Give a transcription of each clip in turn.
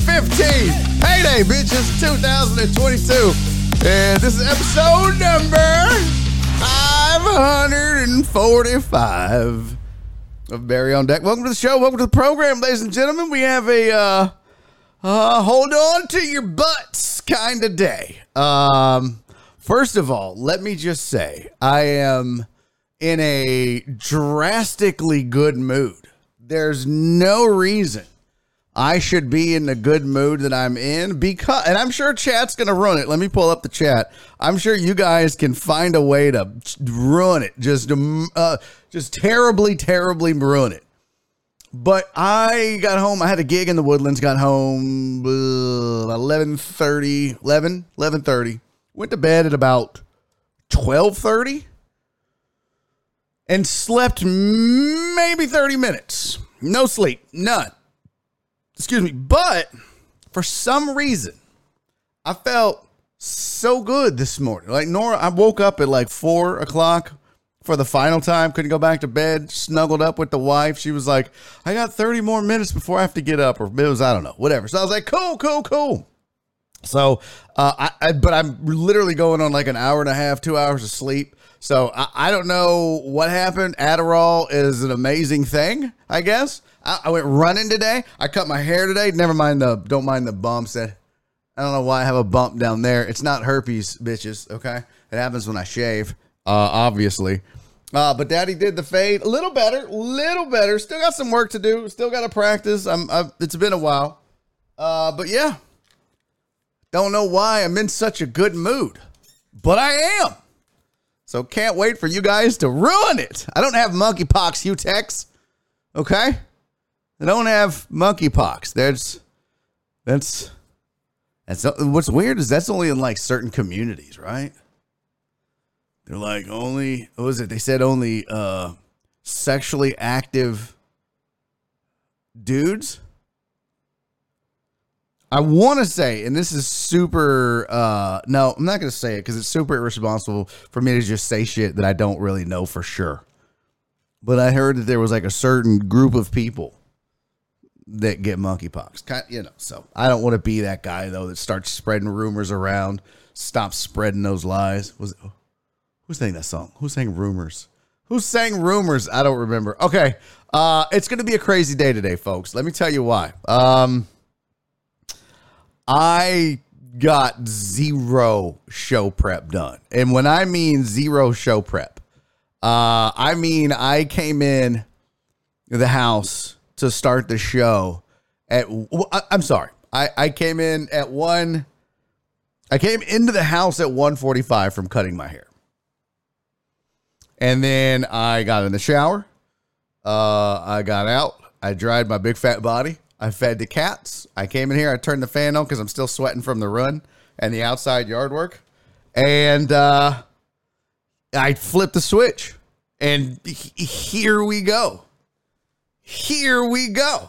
15th. Heyday, bitches, 2022. And this is episode number 545 of Barry on Deck. Welcome to the show. Welcome to the program, ladies and gentlemen. We have a uh, uh, hold on to your butts kind of day. Um, first of all, let me just say I am in a drastically good mood. There's no reason I should be in the good mood that I'm in because, and I'm sure chat's going to run it. Let me pull up the chat. I'm sure you guys can find a way to ruin it, just, um, uh, just terribly, terribly ruin it. But I got home. I had a gig in the Woodlands. Got home uh, 11:30, 11, 11:30. Went to bed at about 12:30 and slept maybe 30 minutes. No sleep, none. Excuse me. But for some reason, I felt so good this morning. Like Nora, I woke up at like four o'clock for the final time. Couldn't go back to bed. Snuggled up with the wife. She was like, "I got 30 more minutes before I have to get up," or it was I don't know, whatever. So I was like, "Cool, cool, cool." So, uh, I, I but I'm literally going on like an hour and a half, two hours of sleep. So I, I don't know what happened. Adderall is an amazing thing, I guess. I, I went running today. I cut my hair today. Never mind the don't mind the bumps that I don't know why I have a bump down there. It's not herpes, bitches. Okay, it happens when I shave. Uh, obviously. Uh, but Daddy did the fade a little better, little better. Still got some work to do. Still got to practice. I'm. I've, it's been a while. Uh, but yeah, don't know why I'm in such a good mood, but I am. So can't wait for you guys to ruin it. I don't have monkeypox, you techs. Okay, I don't have monkeypox. That's that's that's what's weird is that's only in like certain communities, right? They're like only what was it? They said only uh sexually active dudes. I want to say, and this is super. uh No, I'm not going to say it because it's super irresponsible for me to just say shit that I don't really know for sure. But I heard that there was like a certain group of people that get monkeypox. Kind, you know. So I don't want to be that guy though that starts spreading rumors around. Stop spreading those lies. Was who sang that song? Who sang rumors? Who sang rumors? I don't remember. Okay, uh, it's going to be a crazy day today, folks. Let me tell you why. Um. I got zero show prep done. And when I mean zero show prep, uh, I mean I came in the house to start the show at I- I'm sorry. I, I came in at one I came into the house at 145 from cutting my hair. And then I got in the shower. Uh, I got out. I dried my big fat body. I fed the cats. I came in here. I turned the fan on because I'm still sweating from the run and the outside yard work. And uh, I flipped the switch. And he- here we go. Here we go.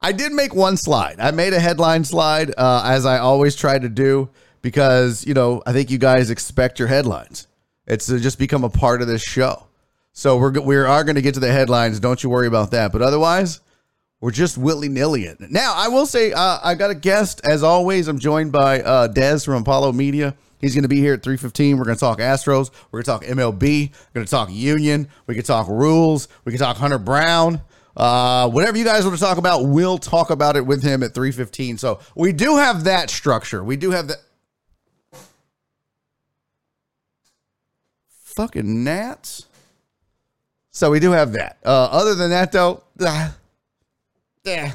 I did make one slide. I made a headline slide, uh, as I always try to do, because, you know, I think you guys expect your headlines. It's just become a part of this show. So we're, we are going to get to the headlines. Don't you worry about that. But otherwise, we're just willy nilly it. Now, I will say, uh, I got a guest. As always, I'm joined by uh, Des from Apollo Media. He's going to be here at 3:15. We're going to talk Astros. We're going to talk MLB. We're going to talk Union. We can talk rules. We can talk Hunter Brown. Uh, whatever you guys want to talk about, we'll talk about it with him at 315. So we do have that structure. We do have that. Fucking gnats. So we do have that. Uh, other than that, though, uh, yeah,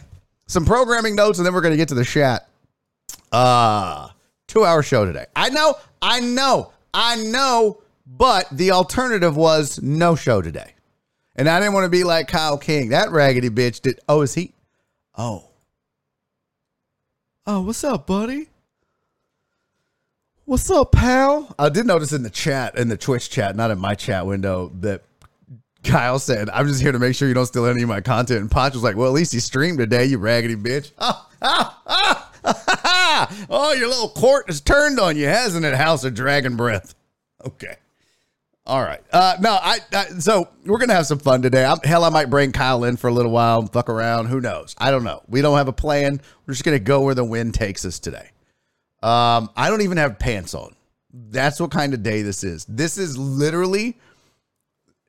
some programming notes, and then we're going to get to the chat. Uh, two hour show today. I know, I know, I know, but the alternative was no show today. And I didn't want to be like Kyle King. That raggedy bitch did. Oh, is he? Oh. Oh, what's up, buddy? What's up, pal? I did notice in the chat, in the Twitch chat, not in my chat window, that Kyle said, I'm just here to make sure you don't steal any of my content. And Ponch was like, Well, at least you streamed today, you raggedy bitch. Ah, ah, ah, oh, your little court has turned on you, hasn't it, House of Dragon Breath? Okay. All right. Uh, no, I, I so we're gonna have some fun today. I'm, hell, I might bring Kyle in for a little while, and fuck around. Who knows? I don't know. We don't have a plan. We're just gonna go where the wind takes us today. Um, I don't even have pants on. That's what kind of day this is. This is literally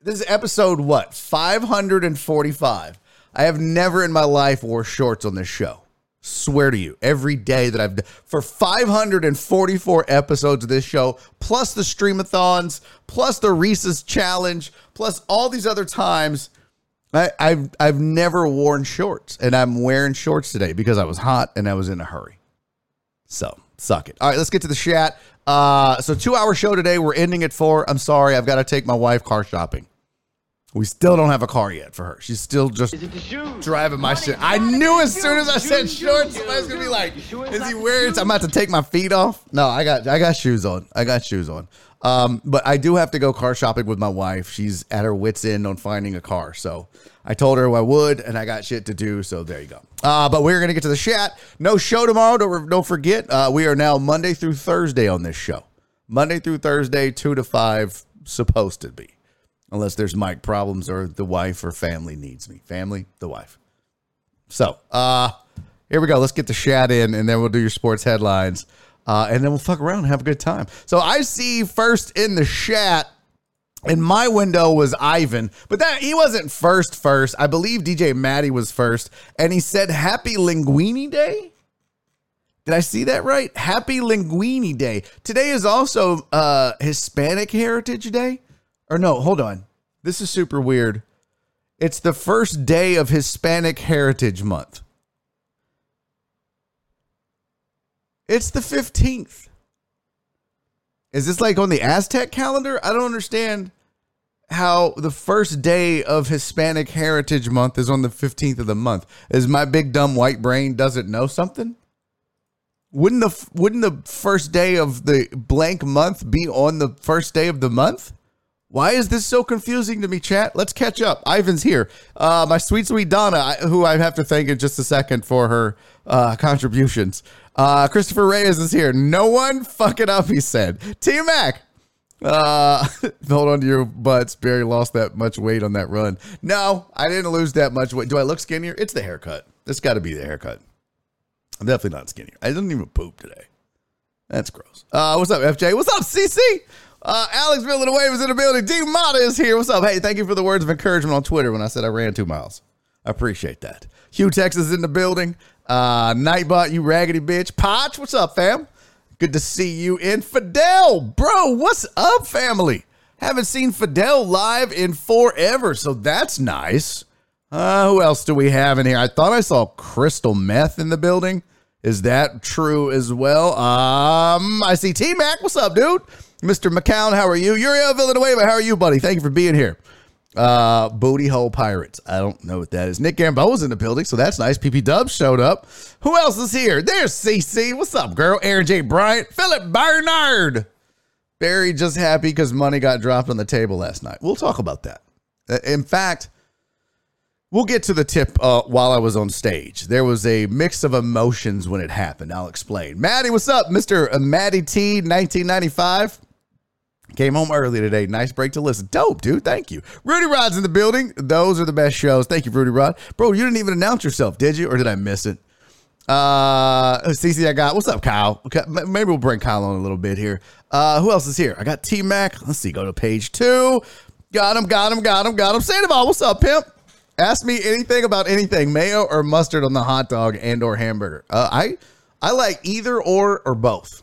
this is episode what 545. I have never in my life wore shorts on this show. Swear to you, every day that I've for 544 episodes of this show, plus the streamathons, plus the Reese's challenge, plus all these other times, I, I've I've never worn shorts, and I'm wearing shorts today because I was hot and I was in a hurry. So suck it. All right, let's get to the chat. Uh, so two hour show today. We're ending at four. I'm sorry, I've got to take my wife car shopping. We still don't have a car yet for her. She's still just driving my shit. I knew as soon as I said shorts, somebody's gonna be like, "Is he wearing?" I'm about to take my feet off. No, I got I got shoes on. I got shoes on. Um, but I do have to go car shopping with my wife. She's at her wits end on finding a car. So I told her I would, and I got shit to do. So there you go. Uh, but we're gonna get to the chat. No show tomorrow. Don't don't forget. Uh, we are now Monday through Thursday on this show. Monday through Thursday, two to five, supposed to be unless there's mic problems or the wife or family needs me. Family, the wife. So, uh, here we go. Let's get the chat in, and then we'll do your sports headlines, uh, and then we'll fuck around and have a good time. So I see first in the chat. In my window was Ivan, but that he wasn't first. First, I believe DJ Maddie was first, and he said "Happy Linguini Day." Did I see that right? Happy Linguini Day. Today is also uh, Hispanic Heritage Day. Or no, hold on. This is super weird. It's the first day of Hispanic Heritage Month. It's the 15th. Is this like on the Aztec calendar? I don't understand how the first day of Hispanic Heritage Month is on the 15th of the month. Is my big dumb white brain doesn't know something? Wouldn't the wouldn't the first day of the blank month be on the first day of the month? Why is this so confusing to me, chat? Let's catch up. Ivan's here. Uh, my sweet, sweet Donna, who I have to thank in just a second for her uh, contributions. Uh, Christopher Reyes is here. No one fuck it up, he said. T Mac. Uh, hold on to your butts. Barry lost that much weight on that run. No, I didn't lose that much weight. Do I look skinnier? It's the haircut. It's got to be the haircut. I'm definitely not skinnier. I didn't even poop today. That's gross. Uh, what's up, FJ? What's up, CC? Uh, Alex Villanueva is in the building. D Mata is here. What's up? Hey, thank you for the words of encouragement on Twitter when I said I ran two miles. I appreciate that. Hugh Texas is in the building. Uh, Nightbot, you raggedy bitch. Potch, what's up, fam? Good to see you in Fidel, bro. What's up, family? Haven't seen Fidel live in forever, so that's nice. Uh, who else do we have in here? I thought I saw Crystal Meth in the building. Is that true as well? Um, I see T Mac. What's up, dude? Mr. McCown, how are you? Uriel Villanueva, how are you, buddy? Thank you for being here. Uh, Booty Hole Pirates. I don't know what that is. Nick Gamboa's in the building, so that's nice. PP Dubs showed up. Who else is here? There's CC. What's up, girl? Aaron J. Bryant. Philip Bernard. Barry just happy because money got dropped on the table last night. We'll talk about that. Uh, in fact, we'll get to the tip uh, while I was on stage. There was a mix of emotions when it happened. I'll explain. Maddie, what's up? Mr. Maddie T, 1995. Came home early today. Nice break to listen. Dope, dude. Thank you. Rudy Rod's in the building. Those are the best shows. Thank you, Rudy Rod. Bro, you didn't even announce yourself, did you? Or did I miss it? Uh, CC, I got. What's up, Kyle? Okay, maybe we'll bring Kyle on a little bit here. Uh, who else is here? I got T Mac. Let's see. Go to page two. Got him. Got him. Got him. Got him. Sandoval, what's up, pimp? Ask me anything about anything, mayo or mustard on the hot dog and or hamburger. Uh, I I like either or or both.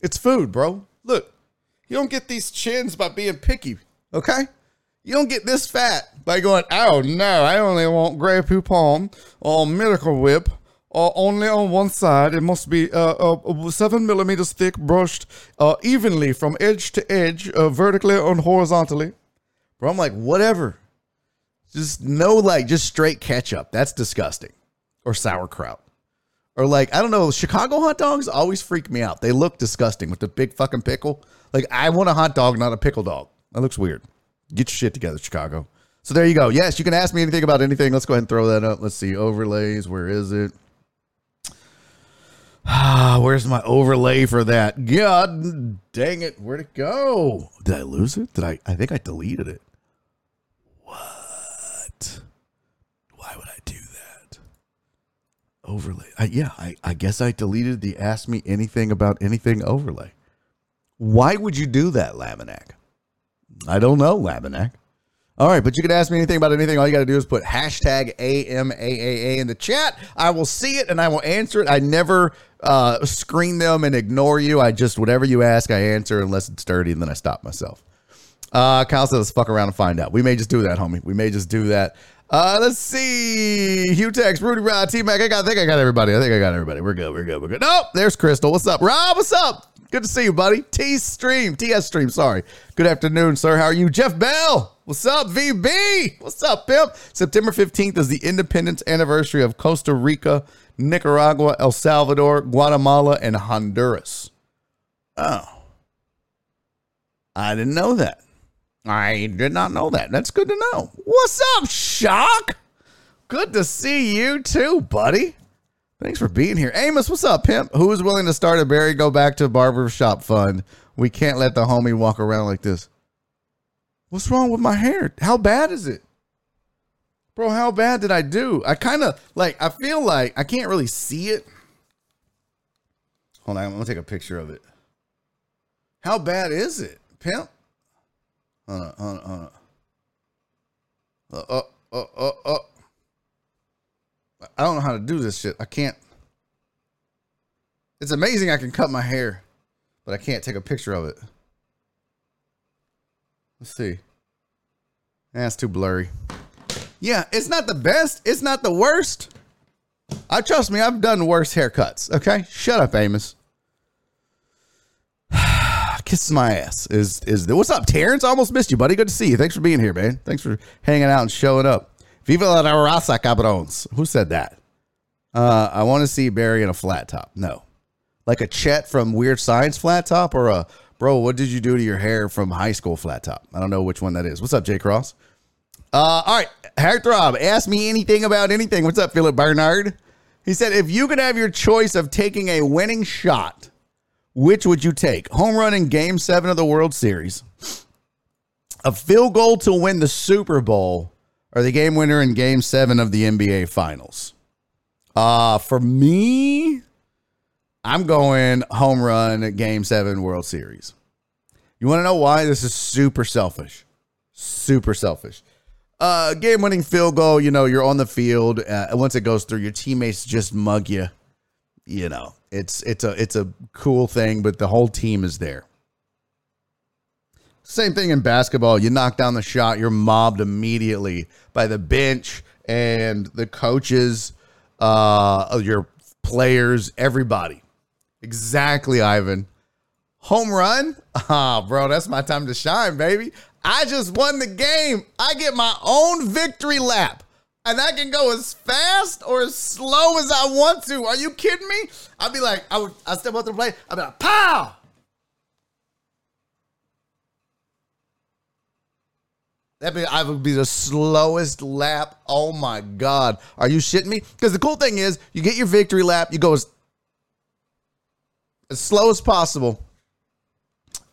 It's food, bro. Look, you don't get these chins by being picky, okay? You don't get this fat by going, oh no, I only want Grey Poupon or Miracle Whip or only on one side. It must be uh, uh, seven millimeters thick, brushed uh, evenly from edge to edge, uh, vertically and horizontally. Bro, I'm like, whatever. Just no, like, just straight ketchup. That's disgusting. Or sauerkraut. Or like, I don't know, Chicago hot dogs always freak me out. They look disgusting with the big fucking pickle. Like, I want a hot dog, not a pickle dog. That looks weird. Get your shit together, Chicago. So there you go. Yes, you can ask me anything about anything. Let's go ahead and throw that up. Let's see. Overlays. Where is it? Ah, where's my overlay for that? God dang it. Where'd it go? Did I lose it? Did I? I think I deleted it. What? Why would I do that? Overlay. I, yeah, I, I guess I deleted the ask me anything about anything overlay. Why would you do that, Laminack? I don't know, Laminack. All right, but you can ask me anything about anything. All you got to do is put hashtag AMAAA in the chat. I will see it and I will answer it. I never uh, screen them and ignore you. I just, whatever you ask, I answer unless it's dirty and then I stop myself. Uh, Kyle said, let's fuck around and find out. We may just do that, homie. We may just do that. Uh, let's see. Hugh Tex, Rudy Rod, T Mac. I got, I think I got everybody. I think I got everybody. We're good. We're good. We're good. Nope. There's Crystal. What's up? Rob, what's up? Good to see you, buddy. T stream, TS stream. Sorry. Good afternoon, sir. How are you? Jeff Bell. What's up, VB? What's up, pimp? September 15th is the independence anniversary of Costa Rica, Nicaragua, El Salvador, Guatemala, and Honduras. Oh. I didn't know that. I did not know that. That's good to know. What's up, Shock? Good to see you too, buddy. Thanks for being here. Amos, what's up, pimp? Who is willing to start a Barry Go Back to Barbershop Fund? We can't let the homie walk around like this. What's wrong with my hair? How bad is it? Bro, how bad did I do? I kind of like, I feel like I can't really see it. Hold on, I'm gonna take a picture of it. How bad is it, pimp? Hold on, hold on, hold on. Uh, uh, uh, uh, uh. I don't know how to do this shit. I can't. It's amazing I can cut my hair, but I can't take a picture of it. Let's see. That's too blurry. Yeah, it's not the best. It's not the worst. I trust me, I've done worse haircuts. Okay, shut up, Amos. Kisses my ass. Is is what's up, Terrence? I almost missed you, buddy. Good to see you. Thanks for being here, man. Thanks for hanging out and showing up. Viva la raza, cabrones. Who said that? Uh, I want to see Barry in a flat top. No, like a Chet from Weird Science flat top, or a bro. What did you do to your hair from high school flat top? I don't know which one that is. What's up, Jay Cross? Uh, all right, Heartthrob. Ask me anything about anything. What's up, Philip Bernard? He said, if you could have your choice of taking a winning shot, which would you take? Home run in Game Seven of the World Series, a field goal to win the Super Bowl, or the game winner in Game Seven of the NBA Finals? Uh, for me, I'm going home run Game Seven World Series. You want to know why? This is super selfish. Super selfish. Uh, game winning field goal, you know, you're on the field. Uh, once it goes through, your teammates just mug you. You know, it's it's a it's a cool thing, but the whole team is there. Same thing in basketball. You knock down the shot, you're mobbed immediately by the bench and the coaches, uh, your players, everybody. Exactly, Ivan. Home run? Ah, bro, that's my time to shine, baby. I just won the game. I get my own victory lap. And I can go as fast or as slow as I want to. Are you kidding me? I'd be like, I would I step up to the plate, I'd be like, pow! That be I would be the slowest lap. Oh my god. Are you shitting me? Because the cool thing is you get your victory lap, you go as, as slow as possible,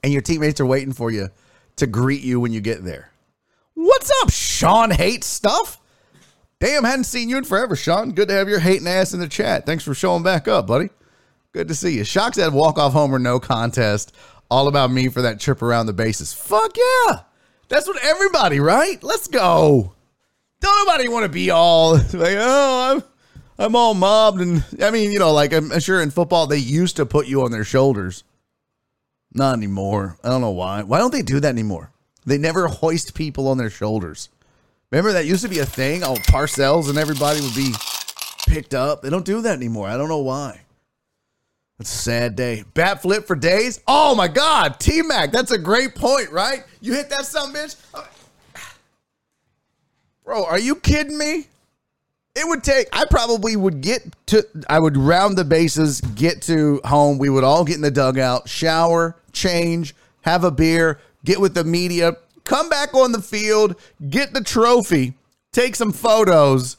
and your teammates are waiting for you to greet you when you get there. What's up, Sean Hates Stuff? Damn, hadn't seen you in forever, Sean. Good to have your hating ass in the chat. Thanks for showing back up, buddy. Good to see you. Shocks said walk off homer, no contest. All about me for that trip around the bases. Fuck yeah. That's what everybody, right? Let's go. Don't nobody want to be all like, oh, I'm I'm all mobbed and I mean, you know, like I'm sure in football they used to put you on their shoulders. Not anymore. I don't know why. Why don't they do that anymore? They never hoist people on their shoulders. Remember that used to be a thing? Oh, Parcells and everybody would be picked up. They don't do that anymore. I don't know why. It's a sad day. Bat flip for days. Oh my God, T Mac. That's a great point, right? You hit that some bitch. Bro, are you kidding me? It would take, I probably would get to, I would round the bases, get to home. We would all get in the dugout, shower, change, have a beer, get with the media, come back on the field, get the trophy, take some photos,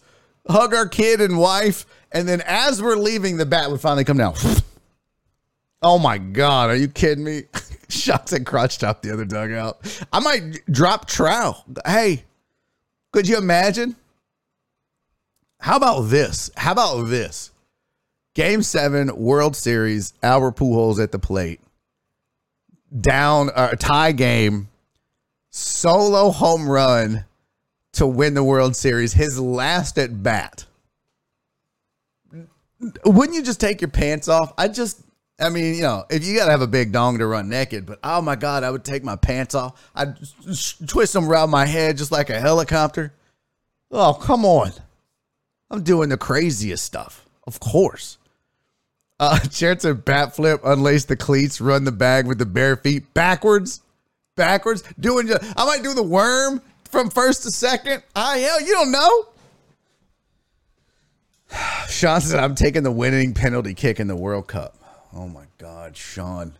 hug our kid and wife, and then as we're leaving, the bat would finally come down. Oh my God, are you kidding me? Shots and crotch top the other dugout. I might drop trow. Hey, could you imagine? How about this? How about this? Game seven, World Series, Albert Pujols at the plate. Down, a uh, tie game, solo home run to win the World Series, his last at bat. Wouldn't you just take your pants off? I just, I mean, you know, if you got to have a big dong to run naked, but oh my God, I would take my pants off. I'd twist them around my head just like a helicopter. Oh, come on. I'm doing the craziest stuff. Of course. Uh, a bat flip, unlace the cleats, run the bag with the bare feet backwards, backwards. Doing, just, I might do the worm from first to second. Ah, hell, you don't know. Sean said, I'm taking the winning penalty kick in the World Cup. Oh my God, Sean.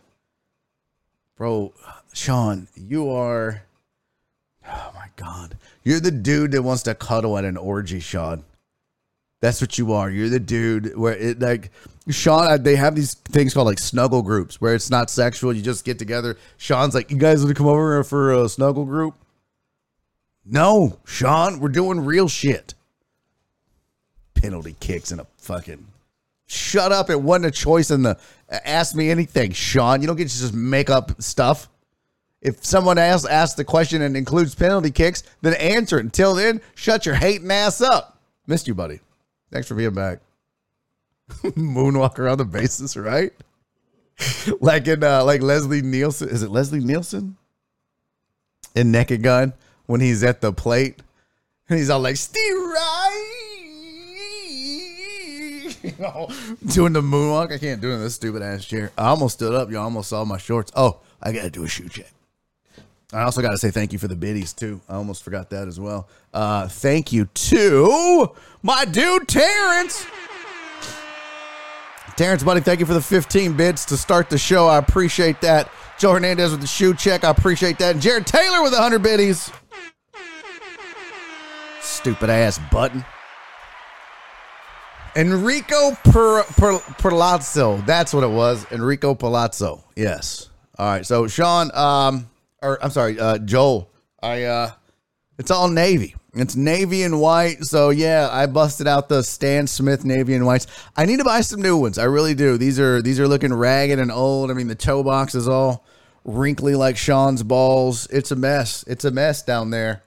Bro, Sean, you are. Oh my God. You're the dude that wants to cuddle at an orgy, Sean. That's what you are. You're the dude where it like Sean. Uh, they have these things called like snuggle groups where it's not sexual. You just get together. Sean's like, "You guys want to come over for a snuggle group?" No, Sean, we're doing real shit. Penalty kicks and a fucking shut up. It wasn't a choice in the ask me anything, Sean. You don't get to just make up stuff. If someone asks asks the question and includes penalty kicks, then answer it. Until then, shut your hating ass up. Missed you, buddy. Thanks for being back. Moonwalk around the bases, right? like in uh, like Leslie Nielsen. Is it Leslie Nielsen? In Naked Gun when he's at the plate and he's all like Steve Right. doing the moonwalk. I can't do it in this stupid ass chair. I almost stood up. You almost saw my shorts. Oh, I got to do a shoe check. I also got to say thank you for the biddies too. I almost forgot that as well. Uh, thank you to my dude Terrence. Terrence, buddy, thank you for the 15 bits to start the show. I appreciate that. Joe Hernandez with the shoe check. I appreciate that. And Jared Taylor with 100 biddies. Stupid ass button. Enrico per, per, Palazzo. That's what it was. Enrico Palazzo. Yes. All right. So Sean, um, or I'm sorry, uh, Joel. I uh, it's all navy. It's navy and white. So yeah, I busted out the Stan Smith navy and whites. I need to buy some new ones. I really do. These are these are looking ragged and old. I mean, the toe box is all wrinkly like Sean's balls. It's a mess. It's a mess down there.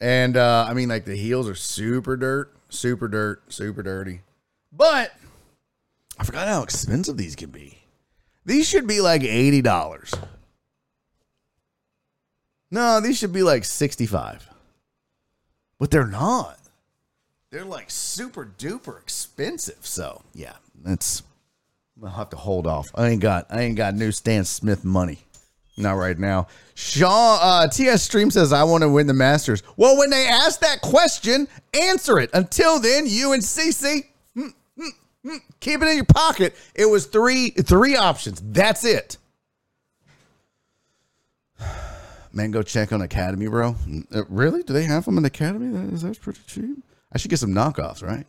And uh, I mean, like the heels are super dirt, super dirt, super dirty. But I forgot how expensive these can be. These should be like eighty dollars. No, these should be like sixty-five. But they're not. They're like super duper expensive. So yeah, that's I'll have to hold off. I ain't got I ain't got new Stan Smith money. Not right now. Shaw uh, TS Stream says I want to win the Masters. Well, when they ask that question, answer it. Until then, you and CC keep it in your pocket. It was three three options. That's it. Man, go check on Academy, bro. Uh, really? Do they have them in Academy? That is that's pretty cheap. I should get some knockoffs, right?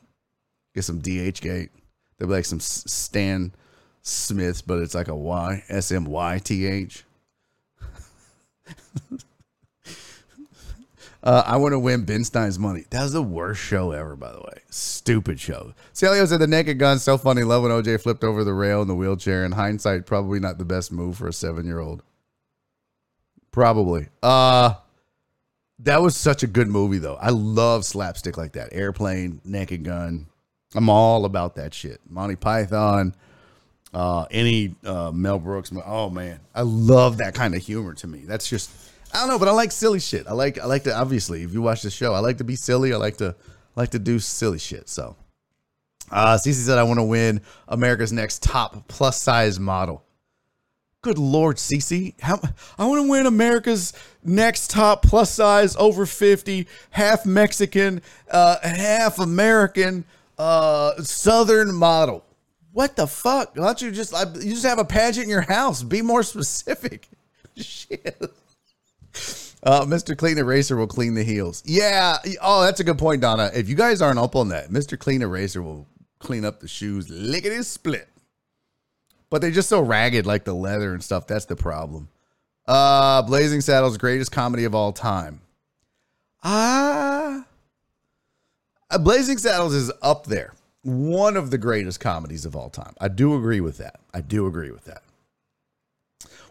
Get some DH gate. They'll be like some Stan Smiths, but it's like a Y S M Y T H. uh, I want to win Ben Stein's money. That was the worst show ever, by the way. Stupid show. Celio said the naked gun so funny. Love when OJ flipped over the rail in the wheelchair. In hindsight, probably not the best move for a seven year old. Probably. Uh That was such a good movie, though. I love slapstick like that. Airplane, Naked Gun. I'm all about that shit. Monty Python, uh, any uh, Mel Brooks. Oh man, I love that kind of humor. To me, that's just I don't know, but I like silly shit. I like I like to obviously if you watch the show, I like to be silly. I like to like to do silly shit. So, uh, Cece said I want to win America's Next Top Plus Size Model. Good Lord, Cece. How, I want to win America's next top plus size, over 50, half Mexican, uh, half American, uh, Southern model. What the fuck? Why don't you just, you just have a pageant in your house? Be more specific. Shit. Uh, Mr. Clean Eraser will clean the heels. Yeah. Oh, that's a good point, Donna. If you guys aren't up on that, Mr. Clean Eraser will clean up the shoes lickety split but they're just so ragged, like the leather and stuff. That's the problem. Uh, Blazing Saddles, greatest comedy of all time. Ah, uh, Blazing Saddles is up there. One of the greatest comedies of all time. I do agree with that. I do agree with that.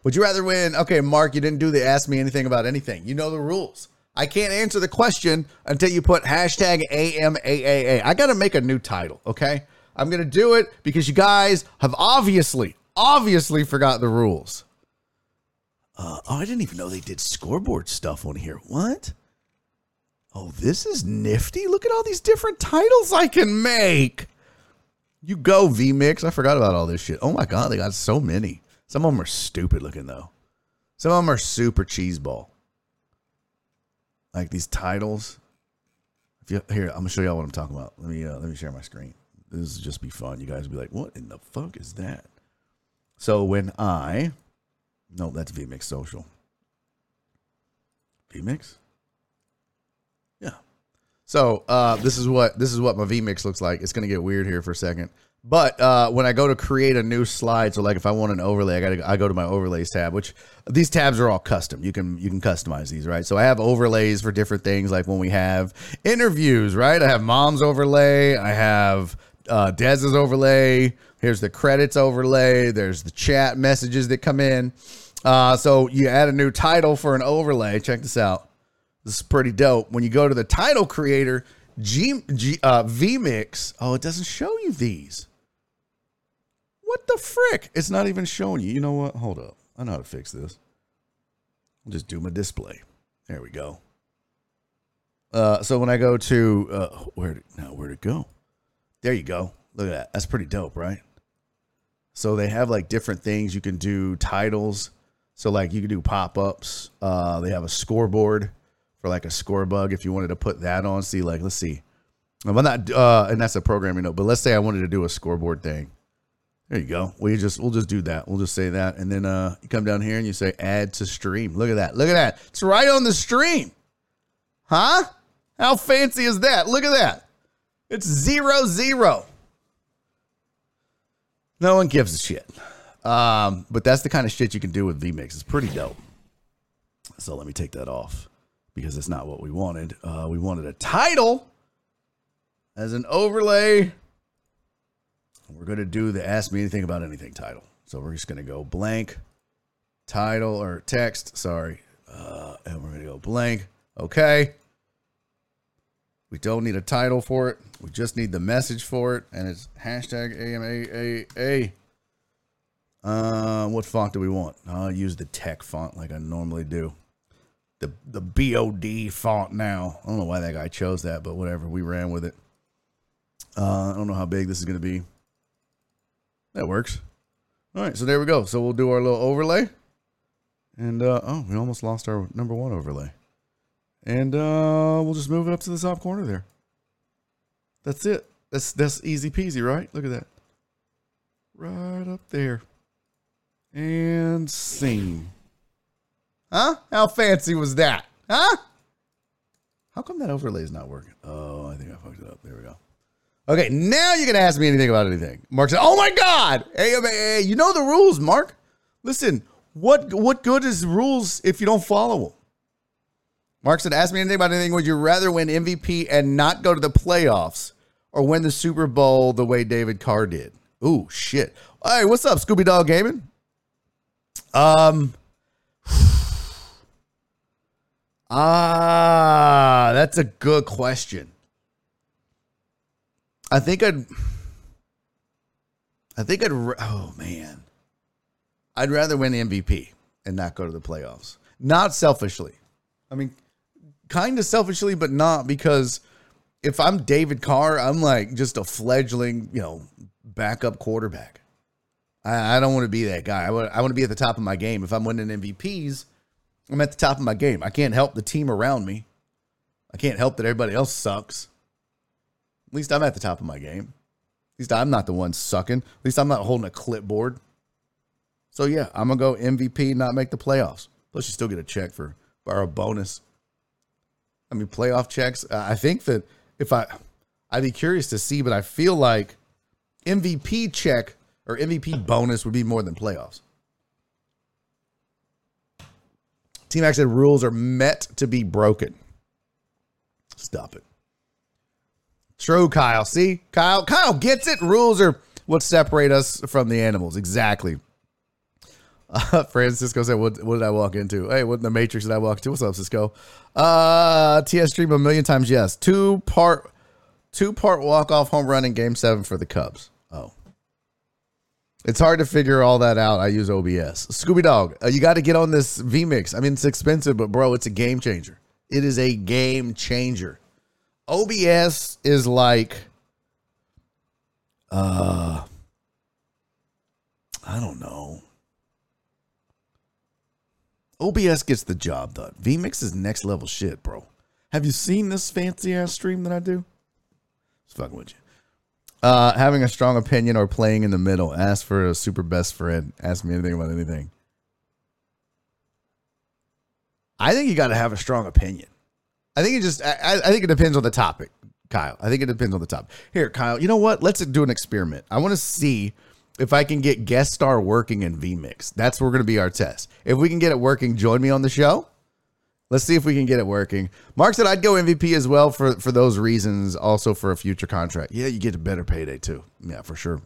Would you rather win? Okay, Mark, you didn't do the ask me anything about anything. You know the rules. I can't answer the question until you put hashtag AMAAA. I got to make a new title, okay? I'm going to do it because you guys have obviously, obviously forgot the rules. Uh, oh, I didn't even know they did scoreboard stuff on here. What? Oh, this is nifty. Look at all these different titles I can make. You go, VMix. I forgot about all this shit. Oh my God, they got so many. Some of them are stupid looking, though. Some of them are super cheeseball. Like these titles. If you, here, I'm gonna show y'all what I'm talking about. Let me uh, let me share my screen. This will just be fun. You guys will be like, what in the fuck is that? So when I, no, that's VMix Social. VMix? Yeah. So uh, this is what this is what my VMix looks like. It's gonna get weird here for a second. But uh, when I go to create a new slide, so like if I want an overlay, I got to I go to my overlays tab, which these tabs are all custom. You can you can customize these, right? So I have overlays for different things, like when we have interviews, right? I have mom's overlay, I have uh, Dez's overlay. Here's the credits overlay. There's the chat messages that come in. Uh, so you add a new title for an overlay. Check this out. This is pretty dope. When you go to the title creator, G, G uh, vMix. Oh, it doesn't show you these. What the frick? It's not even showing you. You know what? Hold up. I know how to fix this. I'll just do my display. There we go. Uh, so when I go to uh, where now where to go? There you go. Look at that. That's pretty dope, right? So they have like different things you can do titles. So like you can do pop ups. Uh, they have a scoreboard for like a score bug if you wanted to put that on. See, like let's see. I'm not, uh, and that's a programming note. But let's say I wanted to do a scoreboard thing. There you go. We just we'll just do that. We'll just say that, and then uh, you come down here and you say add to stream. Look at that. Look at that. It's right on the stream. Huh? How fancy is that? Look at that. It's zero zero. No one gives a shit. Um, but that's the kind of shit you can do with vMix. It's pretty dope. So let me take that off because it's not what we wanted. Uh, we wanted a title as an overlay. We're going to do the Ask Me Anything About Anything title. So we're just going to go blank title or text. Sorry. Uh, and we're going to go blank. Okay. We don't need a title for it. We just need the message for it, and it's hashtag AMAAA. Uh, what font do we want? I'll use the tech font like I normally do. The the BOD font now. I don't know why that guy chose that, but whatever. We ran with it. Uh, I don't know how big this is going to be. That works. All right, so there we go. So we'll do our little overlay. And, uh, oh, we almost lost our number one overlay. And uh, we'll just move it up to the top corner there. That's it. That's that's easy peasy, right? Look at that. Right up there. And scene. Huh? How fancy was that? Huh? How come that overlay is not working? Oh, I think I fucked it up. There we go. Okay, now you're gonna ask me anything about anything. Mark said, "Oh my God, hey, you know the rules, Mark. Listen, what what good is rules if you don't follow them? Mark said, Ask me anything about anything. Would you rather win MVP and not go to the playoffs or win the Super Bowl the way David Carr did? Ooh, shit. Hey, what's up, Scooby Dog Gaming? Um, Ah, that's a good question. I think I'd. I think I'd. Oh man, I'd rather win MVP and not go to the playoffs. Not selfishly. I mean, kind of selfishly, but not because if I'm David Carr, I'm like just a fledgling, you know, backup quarterback. I, I don't want to be that guy. I want, I want to be at the top of my game. If I'm winning MVPs, I'm at the top of my game. I can't help the team around me. I can't help that everybody else sucks. At least I'm at the top of my game. At least I'm not the one sucking. At least I'm not holding a clipboard. So yeah, I'm gonna go MVP, not make the playoffs. Plus, you still get a check for or a bonus. I mean, playoff checks. I think that if I, I'd be curious to see, but I feel like MVP check or MVP bonus would be more than playoffs. Team Mac said rules are meant to be broken. Stop it. True, Kyle. See, Kyle. Kyle gets it. Rules are what separate us from the animals. Exactly. Uh, Francisco said, what, what, did I walk into? Hey, what in the Matrix did I walk into? What's up, Cisco? Uh, TS stream a million times. Yes, two part, two part walk off home run in Game Seven for the Cubs. Oh, it's hard to figure all that out. I use OBS. Scooby Dog, uh, you got to get on this vMix. I mean, it's expensive, but bro, it's a game changer. It is a game changer. OBS is like, uh, I don't know. OBS gets the job done. vMix is next level shit, bro. Have you seen this fancy ass stream that I do? It's fucking with you. Uh, having a strong opinion or playing in the middle. Ask for a super best friend. Ask me anything about anything. I think you got to have a strong opinion. I think it just. I, I think it depends on the topic, Kyle. I think it depends on the topic. Here, Kyle. You know what? Let's do an experiment. I want to see if I can get guest star working in vMix. That's we're going to be our test. If we can get it working, join me on the show. Let's see if we can get it working. Mark said I'd go MVP as well for for those reasons. Also for a future contract. Yeah, you get a better payday too. Yeah, for sure.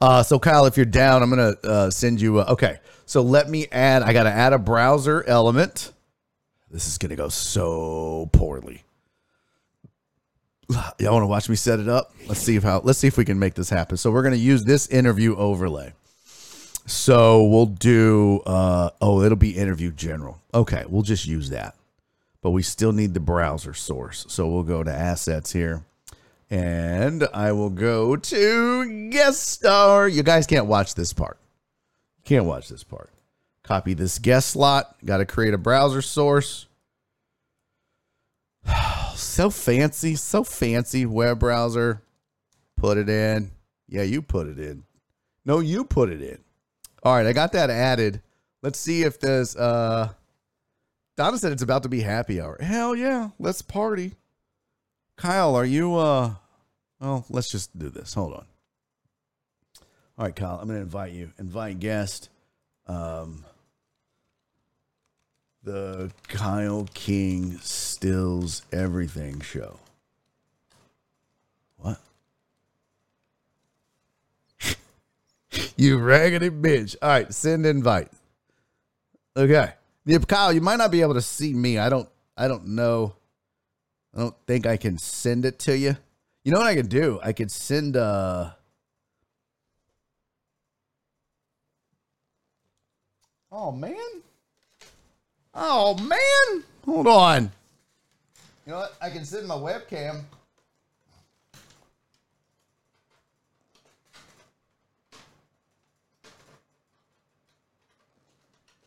Uh, so Kyle, if you're down, I'm gonna uh, send you. A, okay, so let me add. I got to add a browser element. This is gonna go so poorly. Y'all want to watch me set it up? Let's see if how let's see if we can make this happen. So we're gonna use this interview overlay. So we'll do uh oh, it'll be interview general. Okay, we'll just use that. But we still need the browser source. So we'll go to assets here. And I will go to guest star. You guys can't watch this part. Can't watch this part. Copy this guest slot. Got to create a browser source so fancy, so fancy web browser. Put it in. Yeah, you put it in. No, you put it in. All right, I got that added. Let's see if there's uh Donna said it's about to be happy hour. Hell yeah, let's party. Kyle, are you uh well, let's just do this. Hold on. All right, Kyle, I'm gonna invite you. Invite guest. Um the Kyle King Stills Everything show. What? you raggedy bitch. All right, send invite. Okay. Yeah, Kyle, you might not be able to see me. I don't I don't know. I don't think I can send it to you. You know what I can do? I could send uh Oh man. Oh man, hold on. You know what? I can sit in my webcam.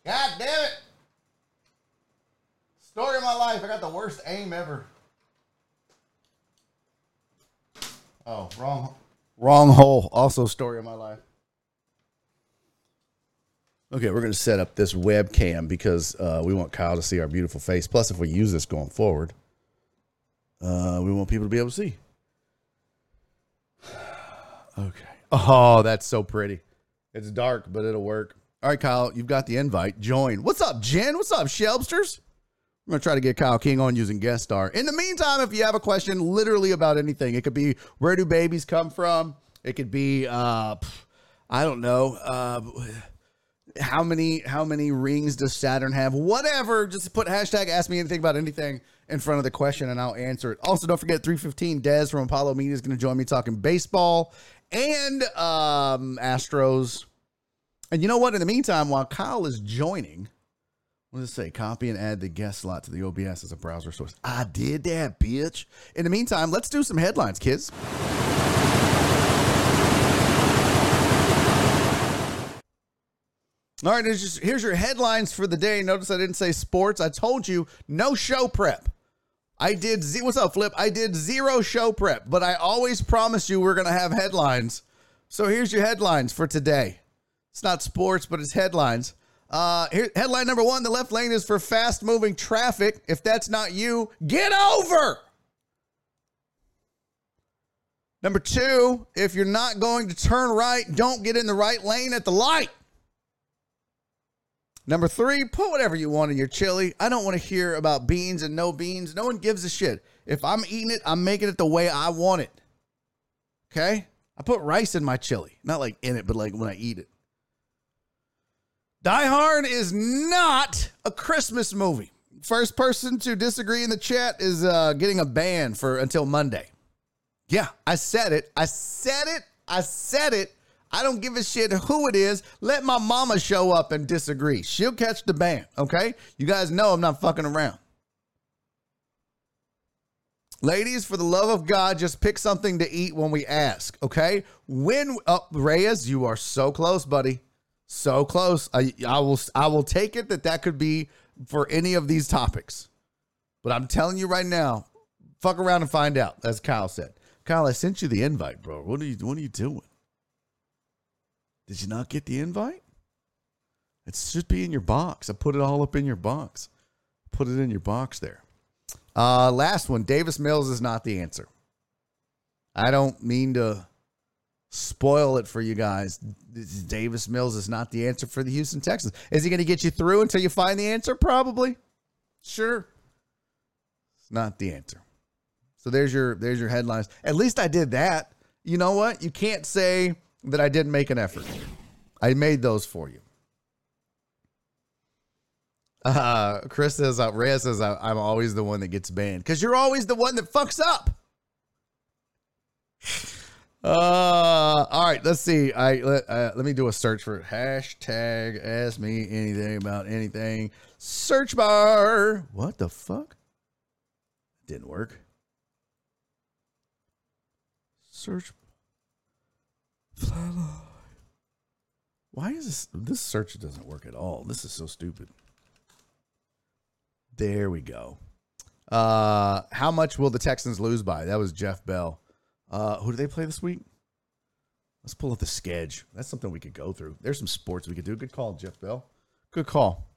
God damn it! Story of my life. I got the worst aim ever. Oh, wrong, wrong hole. Also, story of my life. Okay, we're going to set up this webcam because uh, we want Kyle to see our beautiful face. Plus, if we use this going forward, uh, we want people to be able to see. Okay. Oh, that's so pretty. It's dark, but it'll work. All right, Kyle, you've got the invite. Join. What's up, Jen? What's up, Shelbsters? I'm going to try to get Kyle King on using guest star. In the meantime, if you have a question literally about anything, it could be where do babies come from? It could be, uh, I don't know. Uh, how many how many rings does Saturn have? Whatever. Just put hashtag ask me anything about anything in front of the question and I'll answer it. Also, don't forget 315 Dez from Apollo Media is going to join me talking baseball and um, Astros. And you know what? In the meantime, while Kyle is joining, what does it say? Copy and add the guest slot to the OBS as a browser source. I did that, bitch. In the meantime, let's do some headlines, kids. All right, here's, just, here's your headlines for the day. Notice I didn't say sports. I told you no show prep. I did. Z- What's up, Flip? I did zero show prep, but I always promised you we're to have headlines. So here's your headlines for today. It's not sports, but it's headlines. Uh, here, headline number one: The left lane is for fast-moving traffic. If that's not you, get over. Number two: If you're not going to turn right, don't get in the right lane at the light. Number three, put whatever you want in your chili. I don't want to hear about beans and no beans. No one gives a shit. If I'm eating it, I'm making it the way I want it. Okay? I put rice in my chili. Not like in it, but like when I eat it. Die Hard is not a Christmas movie. First person to disagree in the chat is uh, getting a ban for until Monday. Yeah, I said it. I said it. I said it. I don't give a shit who it is. Let my mama show up and disagree. She'll catch the ban, okay? You guys know I'm not fucking around. Ladies, for the love of God, just pick something to eat when we ask, okay? When oh, Reyes, you are so close, buddy. So close. I, I will I will take it that that could be for any of these topics. But I'm telling you right now, fuck around and find out, as Kyle said. Kyle, I sent you the invite, bro. What are you what are you doing? Did you not get the invite? It should be in your box. I put it all up in your box. Put it in your box there. Uh, last one. Davis Mills is not the answer. I don't mean to spoil it for you guys. Davis Mills is not the answer for the Houston Texans. Is he going to get you through until you find the answer? Probably. Sure. It's not the answer. So there's your there's your headlines. At least I did that. You know what? You can't say that I didn't make an effort. I made those for you. Uh, Chris says, uh, Rhea says, I, I'm always the one that gets banned because you're always the one that fucks up. Uh, all right, let's see. I let uh, let me do a search for hashtag ask me anything about anything. Search bar. What the fuck? Didn't work. Search. Why is this? This search doesn't work at all. This is so stupid. There we go. Uh, how much will the Texans lose by? That was Jeff Bell. Uh, who do they play this week? Let's pull up the schedule. That's something we could go through. There's some sports we could do. Good call, Jeff Bell. Good call.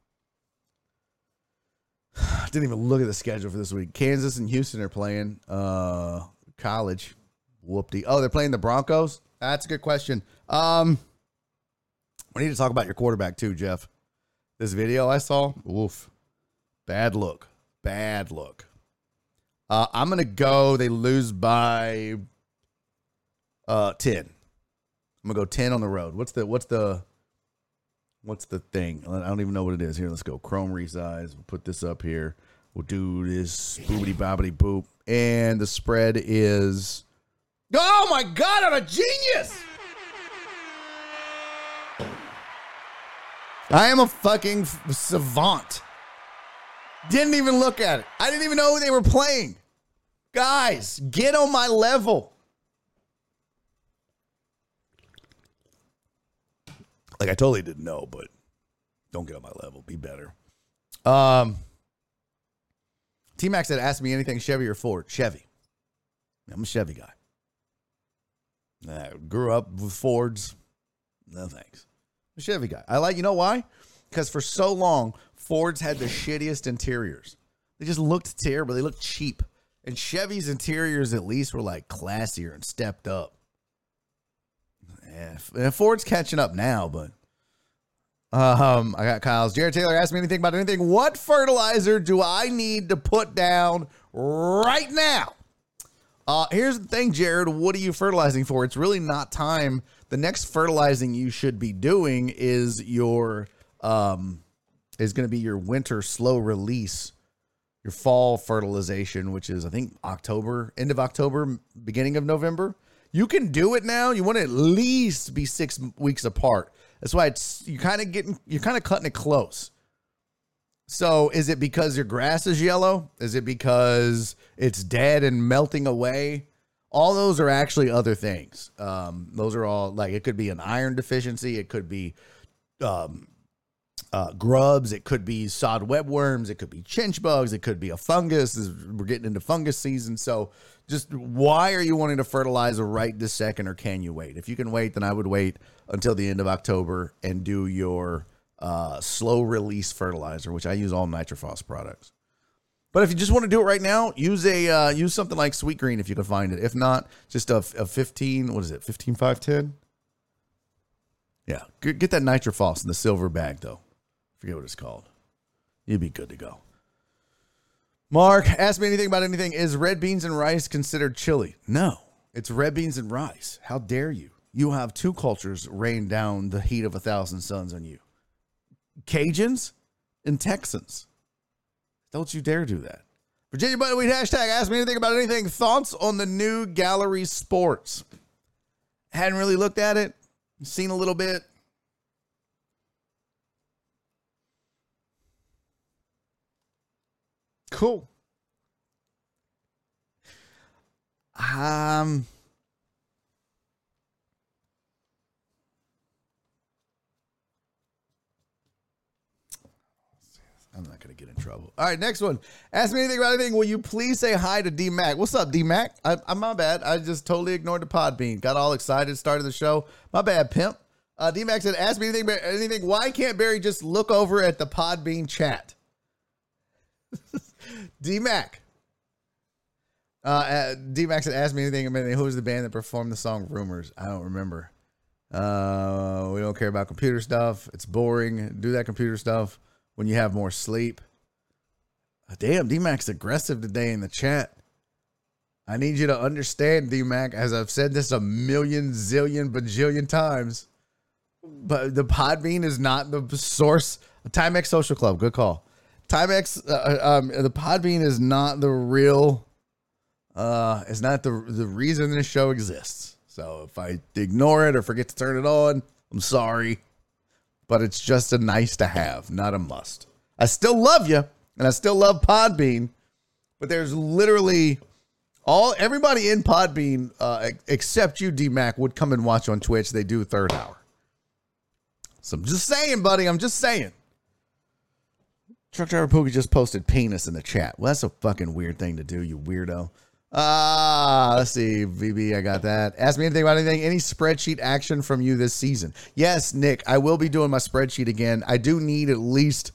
Didn't even look at the schedule for this week. Kansas and Houston are playing uh, college. Whoopty. Oh, they're playing the Broncos. That's a good question. Um, we need to talk about your quarterback too, Jeff. This video I saw, oof, bad look, bad look. Uh, I'm gonna go. They lose by uh ten. I'm gonna go ten on the road. What's the what's the what's the thing? I don't even know what it is. Here, let's go. Chrome resize. We'll put this up here. We'll do this boobity bobbity boop, and the spread is. Oh my god! I'm a genius. I am a fucking savant. Didn't even look at it. I didn't even know who they were playing. Guys, get on my level. Like I totally didn't know, but don't get on my level. Be better. Um T Max said, ask me anything Chevy or Ford. Chevy. I'm a Chevy guy. I grew up with Fords. No thanks. Chevy guy. I like you know why? Because for so long, Fords had the shittiest interiors. They just looked terrible. They looked cheap. And Chevy's interiors at least were like classier and stepped up. And Ford's catching up now, but um, I got Kyle's. Jared Taylor asked me anything about anything. What fertilizer do I need to put down right now? Uh, here's the thing, Jared. What are you fertilizing for? It's really not time. The next fertilizing you should be doing is your um, is going to be your winter slow release, your fall fertilization, which is I think October, end of October, beginning of November. You can do it now. You want to at least be six weeks apart. That's why it's you kind of getting you're kind of cutting it close. So is it because your grass is yellow? Is it because it's dead and melting away? All those are actually other things. Um, those are all like it could be an iron deficiency. It could be um, uh, grubs. It could be sod webworms. It could be chinch bugs. It could be a fungus. We're getting into fungus season. So just why are you wanting to fertilize right this second or can you wait? If you can wait, then I would wait until the end of October and do your uh, slow release fertilizer, which I use all Nitrophos products. But if you just want to do it right now, use a uh, use something like Sweet Green if you can find it. If not, just a, a 15, what is it, 15, 5, 10? Yeah, get, that Nitrophos in the silver bag though forget what it's called. You'd be good to go. Mark, ask me anything about anything. Is red beans and rice considered chili? No, it's red beans and rice. How dare you? You have two cultures rain down the heat of a thousand suns on you Cajuns and Texans. Don't you dare do that. Virginia Buckwheat hashtag ask me anything about anything. Thoughts on the new gallery sports? Hadn't really looked at it, seen a little bit. Cool. Um. I'm not going to get in trouble. All right, next one. Ask me anything about anything. Will you please say hi to D Mac? What's up, D Mac? I, am my bad. I just totally ignored the Podbean. Got all excited, started the show. My bad, pimp. Uh, D Mac said, "Ask me anything. Anything. Why can't Barry just look over at the Podbean chat?" D Mac. Uh, uh D Max had asked me anything. Who was the band that performed the song "Rumors"? I don't remember. Uh, we don't care about computer stuff. It's boring. Do that computer stuff when you have more sleep. Damn, D Max aggressive today in the chat. I need you to understand, D Mac, as I've said this a million, zillion, bajillion times. But the Podbean is not the source. Timex Social Club, good call. Timex, uh, uh, um, the Podbean is not the real, uh, it's not the the reason this show exists. So if I ignore it or forget to turn it on, I'm sorry, but it's just a nice to have, not a must. I still love you, and I still love Podbean, but there's literally all everybody in Podbean uh, except you, D Mac, would come and watch on Twitch. They do third hour. So I'm just saying, buddy. I'm just saying. Truck driver Pookie just posted penis in the chat. Well, that's a fucking weird thing to do, you weirdo. Ah, uh, let's see. VB, I got that. Ask me anything about anything. Any spreadsheet action from you this season? Yes, Nick, I will be doing my spreadsheet again. I do need at least,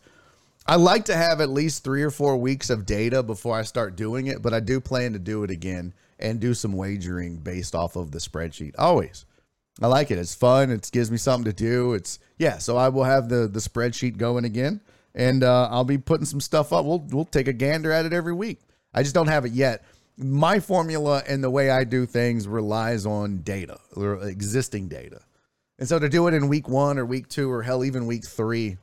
I like to have at least three or four weeks of data before I start doing it, but I do plan to do it again and do some wagering based off of the spreadsheet. Always. I like it. It's fun. It gives me something to do. It's, yeah, so I will have the, the spreadsheet going again and uh, I'll be putting some stuff up. We'll we'll take a gander at it every week. I just don't have it yet. My formula and the way I do things relies on data or existing data, and so to do it in week one or week two or hell even week three,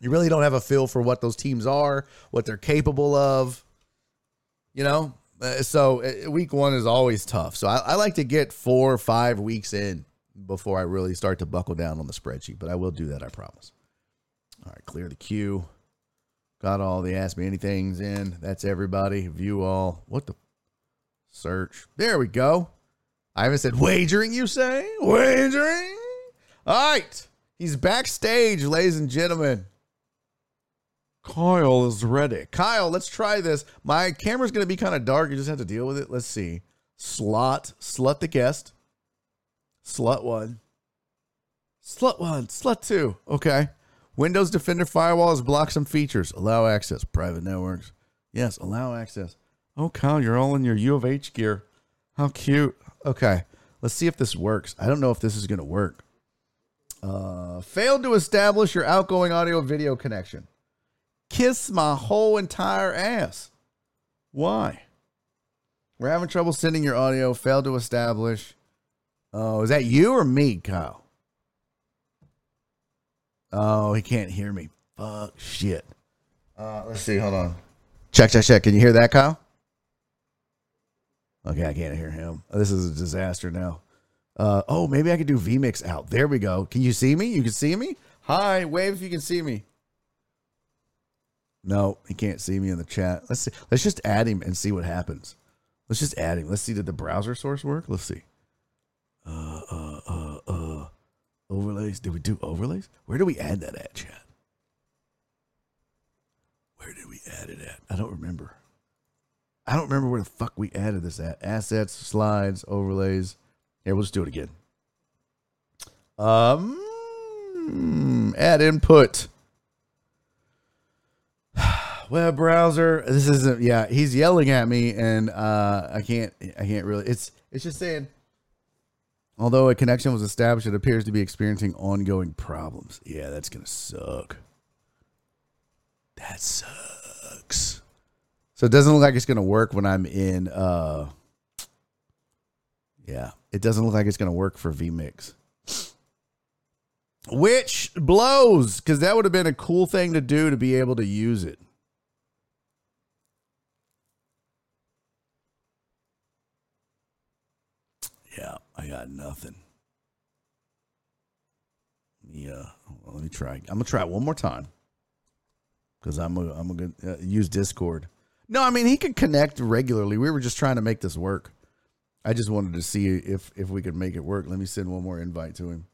you really don't have a feel for what those teams are, what they're capable of. You know, uh, so uh, week one is always tough. So I, I like to get four or five weeks in before I really start to buckle down on the spreadsheet. But I will do that, I promise. All right, clear the queue. Got all the ask me anythings in. That's everybody. View all. What the search? There we go. I haven't said wagering, you say? Wagering? All right. He's backstage, ladies and gentlemen. Kyle is ready. Kyle, let's try this. My camera's going to be kind of dark. You just have to deal with it. Let's see. Slot, slut the guest. Slut one. Slut one, slut two. Okay. Windows Defender firewalls block some features. Allow access. Private networks. Yes, allow access. Oh, Kyle, you're all in your U of H gear. How cute. Okay, let's see if this works. I don't know if this is going to work. Uh, failed to establish your outgoing audio video connection. Kiss my whole entire ass. Why? We're having trouble sending your audio. Failed to establish. Oh, is that you or me, Kyle? Oh, he can't hear me. Fuck shit. Uh, let's see. Hold on. Check, check, check. Can you hear that, Kyle? Okay, I can't hear him. This is a disaster now. Uh, oh, maybe I could do vMix out. There we go. Can you see me? You can see me? Hi, wave if you can see me. No, he can't see me in the chat. Let's see. Let's just add him and see what happens. Let's just add him. Let's see. Did the browser source work? Let's see. Uh, uh, uh, uh. Overlays. Did we do overlays? Where do we add that at, chat? Where did we add it at? I don't remember. I don't remember where the fuck we added this at. Assets, slides, overlays. Here, we'll just do it again. Um, add input. Web browser. This isn't. Yeah, he's yelling at me, and uh, I can't. I can't really. It's. It's just saying. Although a connection was established, it appears to be experiencing ongoing problems. Yeah, that's gonna suck. That sucks. So it doesn't look like it's gonna work when I'm in. uh Yeah, it doesn't look like it's gonna work for vMix. Which blows, because that would have been a cool thing to do to be able to use it. Yeah, I got nothing. Yeah, well, let me try. I'm gonna try it one more time because I'm I'm gonna uh, use Discord. No, I mean he can connect regularly. We were just trying to make this work. I just wanted to see if if we could make it work. Let me send one more invite to him.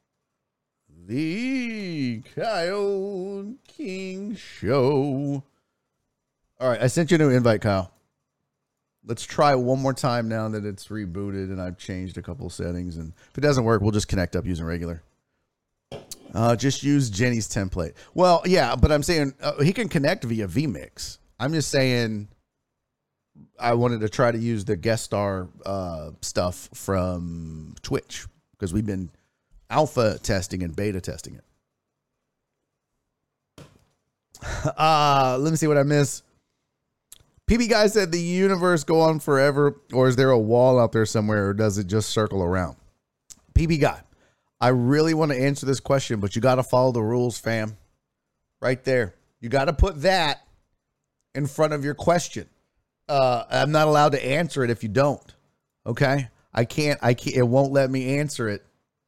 The Kyle King Show. All right, I sent you a new invite, Kyle. Let's try one more time now that it's rebooted and I've changed a couple settings. And if it doesn't work, we'll just connect up using regular. Uh, just use Jenny's template. Well, yeah, but I'm saying uh, he can connect via vMix. I'm just saying I wanted to try to use the guest star uh, stuff from Twitch because we've been alpha testing and beta testing it. Uh, let me see what I miss. PB guy said the universe go on forever, or is there a wall out there somewhere, or does it just circle around? PB guy, I really want to answer this question, but you got to follow the rules, fam. Right there, you got to put that in front of your question. Uh, I'm not allowed to answer it if you don't. Okay, I can't. I can't. It won't let me answer it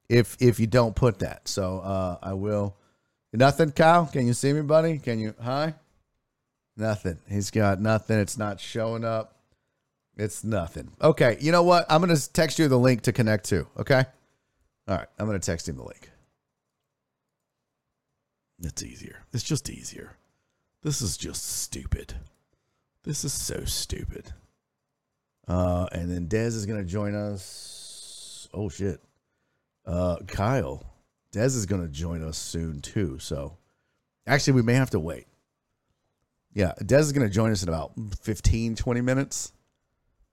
if if you don't put that. So uh, I will. Nothing, Kyle. Can you see me, buddy? Can you? Hi. Nothing. He's got nothing. It's not showing up. It's nothing. Okay. You know what? I'm to text you the link to connect to. Okay. All right. I'm to text him the link. It's easier. It's just easier. This is just stupid. This is so stupid. Uh, and then Dez is to join us. Oh, shit. Uh, Kyle. Dez is going to join us soon, too. So actually, we may have to wait. Yeah, Dez is going to join us in about 15, 20 minutes.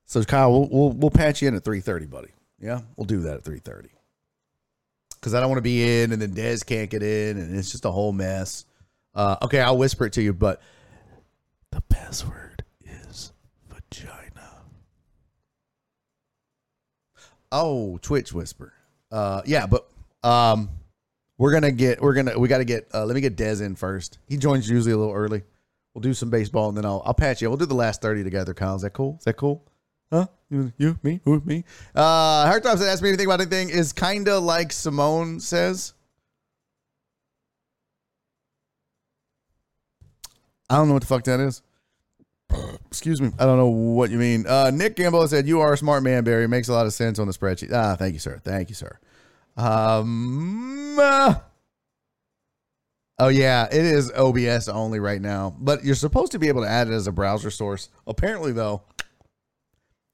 So Kyle, we'll we'll, we'll patch you in at 3:30, buddy. Yeah, we'll do that at 3:30. Cuz I don't want to be in and then Dez can't get in and it's just a whole mess. Uh, okay, I'll whisper it to you, but the password is vagina. Oh, Twitch whisper. Uh, yeah, but um, we're gonna get we're gonna we got to get uh, let me get Dez in first. He joins usually a little early. We'll do some baseball and then I'll I'll patch you. We'll do the last thirty together, Kyle. Is that cool? Is that cool? Huh? You, you me, who, me? Uh, Heart said, ask me anything about anything is kind of like Simone says. I don't know what the fuck that is. Excuse me. I don't know what you mean. Uh, Nick Gamble said, You are a smart man, Barry. Makes a lot of sense on the spreadsheet. Ah, thank you, sir. Thank you, sir. Um, uh, oh, yeah. It is OBS only right now, but you're supposed to be able to add it as a browser source. Apparently, though,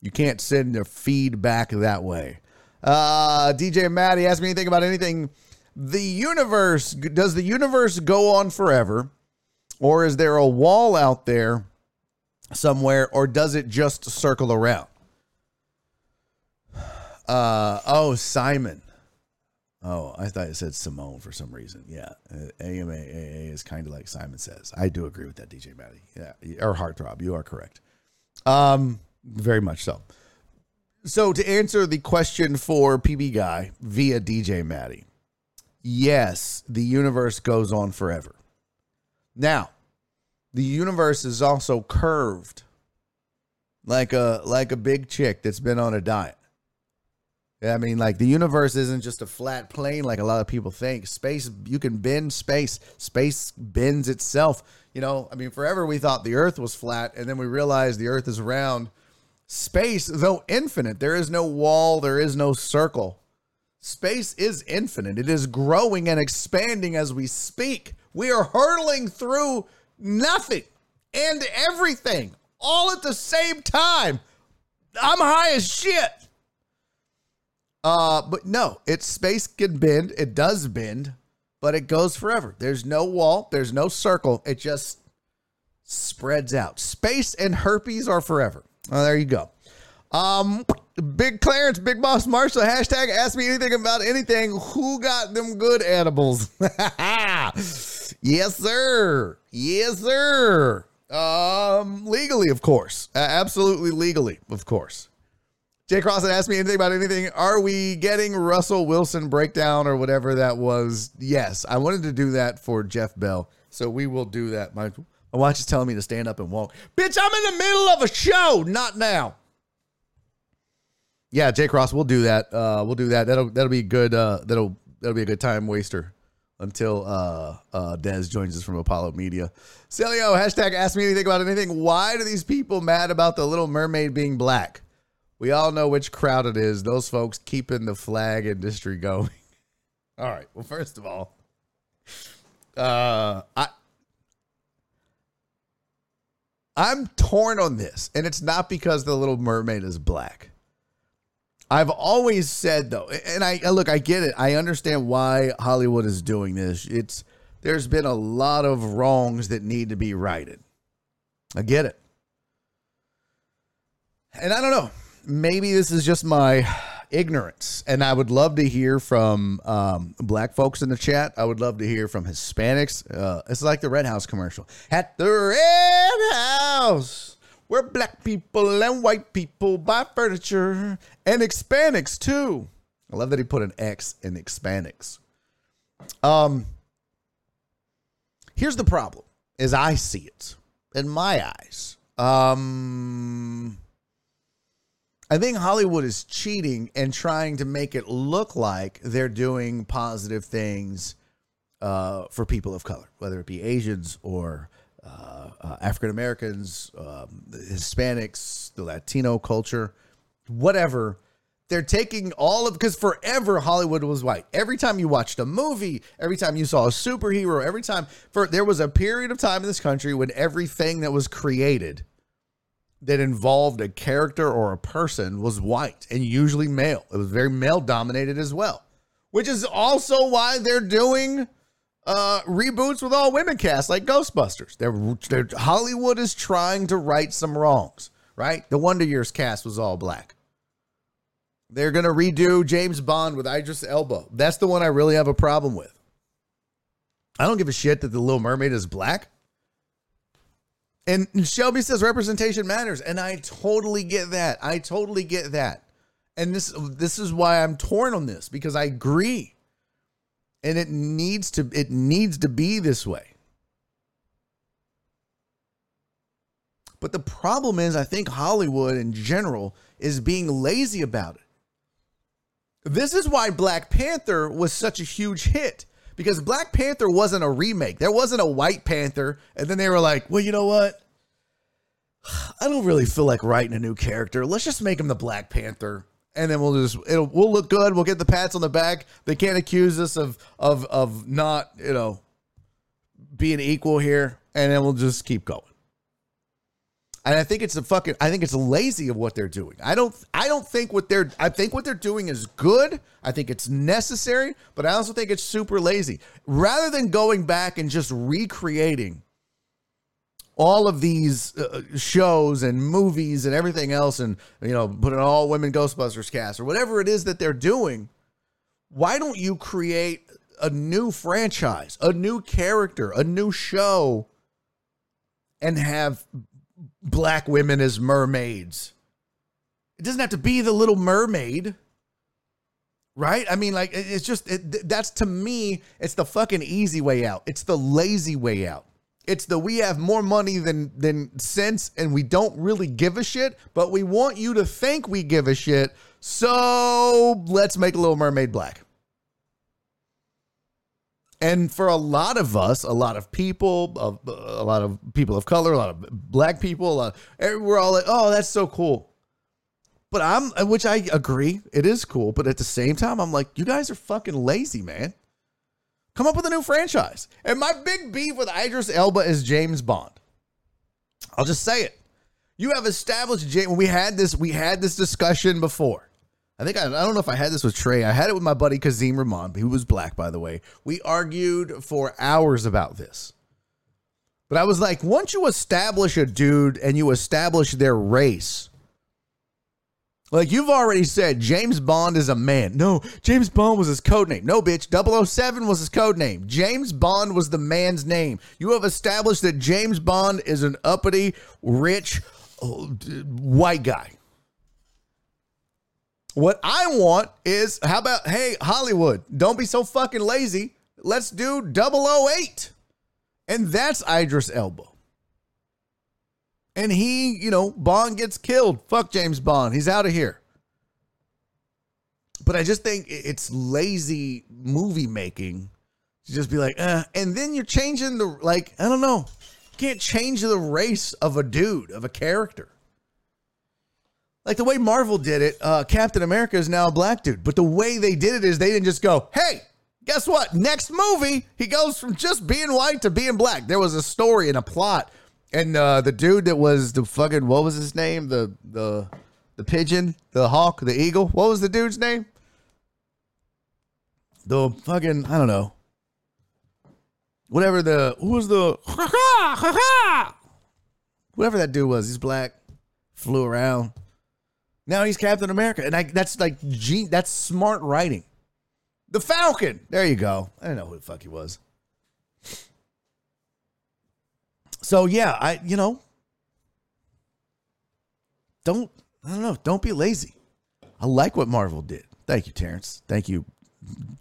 you can't send a feedback that way. Uh, DJ Maddie asked me anything about anything. The universe, does the universe go on forever? Or is there a wall out there somewhere? Or does it just circle around? Uh, oh, Simon. Oh, I thought it said Simone for some reason. Yeah. Uh, AMA is kind of like Simon says. I do agree with that, DJ Maddie. Yeah. Or Heartthrob. You are correct. Um, very much so. so to answer the question for PB Guy via DJ Maddie, yes, the universe goes on forever. Now, the universe is also curved like a like a big chick that's been on a diet. I mean, like the universe isn't just a flat plane like a lot of people think. Space, you can bend space. Space bends itself. You know, I mean, forever we thought the Earth was flat, and then we realized the Earth is round. Space, though infinite, there is no wall, there is no circle. Space is infinite. It is growing and expanding as we speak. We are hurtling through nothing and everything all at the same time. I'm high as shit. Uh, but no, it's space can bend. It does bend, but it goes forever. There's no wall. There's no circle. It just spreads out. Space and herpes are forever. Oh, there you go. Um, Big Clarence, Big Boss Marshall, hashtag ask me anything about anything. Who got them good edibles? yes, sir. Yes, sir. Um, legally, of course. Uh, absolutely legally, of course. Jay Crossan asked me anything about anything. Are we getting Russell Wilson breakdown or whatever that was? Yes, I wanted to do that for Jeff Bell, so we will do that. My, my watch is telling me to stand up and walk. Bitch, I'm in the middle of a show, not now. Yeah, Jay Cross, we'll do that. Uh, we'll do that. That'll that'll be good. Uh, that'll that'll be a good time waster until uh, uh, Dez joins us from Apollo Media. Celio, hashtag ask me anything about anything. Why do these people mad about the Little Mermaid being black? We all know which crowd it is. Those folks keeping the flag industry going. all right. Well, first of all, uh, I I'm torn on this, and it's not because the Little Mermaid is black. I've always said though, and I look, I get it. I understand why Hollywood is doing this. It's there's been a lot of wrongs that need to be righted. I get it. And I don't know. Maybe this is just my ignorance. And I would love to hear from um, black folks in the chat. I would love to hear from Hispanics. Uh, it's like the Red House commercial. At the Red House where black people and white people buy furniture and Hispanics too. I love that he put an X in Hispanics. Um, here's the problem, as I see it in my eyes. Um, I think Hollywood is cheating and trying to make it look like they're doing positive things uh, for people of color, whether it be Asians or uh, uh, African Americans, um, Hispanics, the Latino culture, whatever. They're taking all of because forever Hollywood was white. Every time you watched a movie, every time you saw a superhero, every time for there was a period of time in this country when everything that was created that involved a character or a person was white and usually male. It was very male dominated as well, which is also why they're doing uh, reboots with all women cast like Ghostbusters. They're, they're, Hollywood is trying to right some wrongs, right? The Wonder Years cast was all black. They're going to redo James Bond with Idris Elba. That's the one I really have a problem with. I don't give a shit that the Little Mermaid is black. And Shelby says representation matters, and I totally get that. I totally get that. And this this is why I'm torn on this because I agree and it needs to it needs to be this way. But the problem is i think hollywood in general is being lazy about it. This is why black panther was such a huge hit because black panther wasn't a remake. There wasn't a white panther and then they were like well you know what? I don't really feel like writing a new character. Let's just make him the black panther and then we'll just it'll we'll look good. We'll get the pats on the back. They can't accuse us of of of not you know being equal here, and then we'll just keep going. And I think it's a fucking I think it's lazy of what they're doing. I don't I don't think what they're I think what they're doing is good. I think it's necessary, but I also think it's super lazy. Rather than going back and just recreating all of these uh, shows and movies and everything else and you know put an all women ghostbusters cast or whatever it is that they're doing why don't you create a new franchise a new character a new show and have black women as mermaids It doesn't have to be the Little Mermaid. Right? I mean, like, it's just, it, that's to me, it's the fucking easy way out. It's the lazy way out. It's the we have more money than than sense and we don't really give a shit, but we want you to think we give a shit. So let's make a Little Mermaid black. And for a lot of us, a lot of people, a, lot of people of color, a lot of black people, lot, eh, we're all like, "Oh, that's so cool." But I'm, which I agree, it is cool. But at the same time, I'm like, you guys are fucking lazy, man. Come up with a new franchise. And my big beef with Idris Elba is James Bond. I'll just say it. You have established James. We had this. We had this discussion before. I think I, I don't know if I had this with Trey. I had it with my buddy Kazim Rahman, who was black, by the way. We argued for hours about this. But I was like, once you establish a dude and you establish their race, like you've already said, James Bond is a man. No, James Bond was his code name. No, bitch, 007 was his code name. James Bond was the man's name. You have established that James Bond is an uppity, rich, oh, white guy. What I want is how about, hey, Hollywood, don't be so fucking lazy. Let's do 008. And that's Idris Elba. And he, you know, Bond gets killed. Fuck James Bond. He's out of here. But I just think it's lazy movie making to just be like, eh. and then you're changing the, like, I don't know. You can't change the race of a dude, of a character. Like the way Marvel did it, uh, Captain America is now a black dude. But the way they did it is they didn't just go, hey, guess what? Next movie, he goes from just being white to being black. There was a story and a plot. And uh, the dude that was the fucking, what was his name? The, the, the pigeon, the hawk, the eagle. What was the dude's name? The fucking, I don't know. Whatever the, who was the, ha ha ha. whatever that dude was, he's black, flew around. Now he's Captain America, and I, that's like gene, that's smart writing. The Falcon. There you go. I don't know who the fuck he was. So yeah, I you know, don't I don't know, don't be lazy. I like what Marvel did. Thank you, Terrence. Thank you,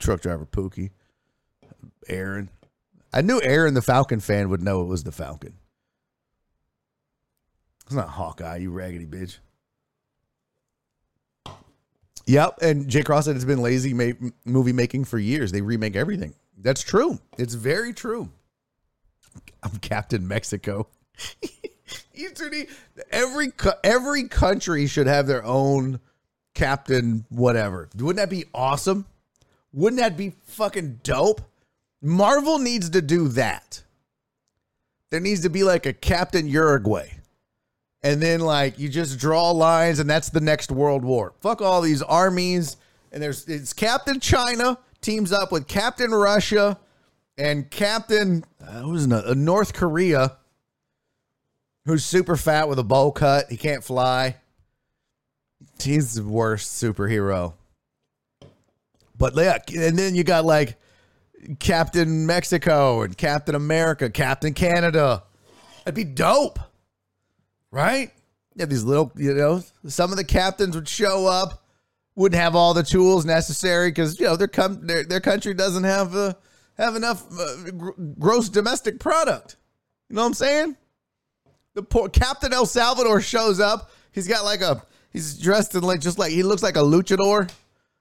truck driver Pookie, Aaron. I knew Aaron, the Falcon fan, would know it was the Falcon. It's not Hawkeye, you raggedy bitch. Yep, and Jay Cross said it's been lazy movie making for years. They remake everything. That's true. It's very true. I'm Captain Mexico. every every country should have their own captain. Whatever. Wouldn't that be awesome? Wouldn't that be fucking dope? Marvel needs to do that. There needs to be like a Captain Uruguay and then like you just draw lines and that's the next world war fuck all these armies and there's it's captain china teams up with captain russia and captain uh, who's uh, north korea who's super fat with a bowl cut he can't fly. He's the worst superhero. But yeah and then you got like captain mexico and captain america captain canada. That'd be dope right? Yeah, these little, you know, some of the captains would show up, wouldn't have all the tools necessary because you know their com- their, their country doesn't have uh, have enough uh, gr- gross domestic product. You know what I'm saying? The poor Captain El Salvador shows up. He's got like a he's dressed in like just like he looks like a luchador.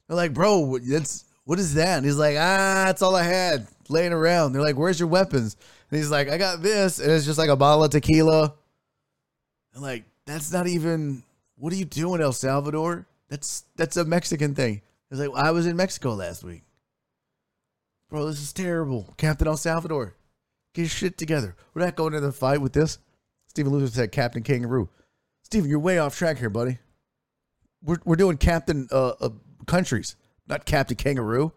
They're like, bro, that's what is that? And he's like, ah, that's all I had laying around. They're like, where's your weapons? And he's like, I got this, and it's just like a bottle of tequila and like, that's not even what are you doing, El Salvador? That's that's a Mexican thing. It's like I was in Mexico last week. Bro, this is terrible. Captain El Salvador. Get your shit together. We're not going into the fight with this. Stephen Luther said Captain Kangaroo. Stephen, you're way off track here, buddy. We're, we're doing Captain uh, uh, countries, not Captain Kangaroo.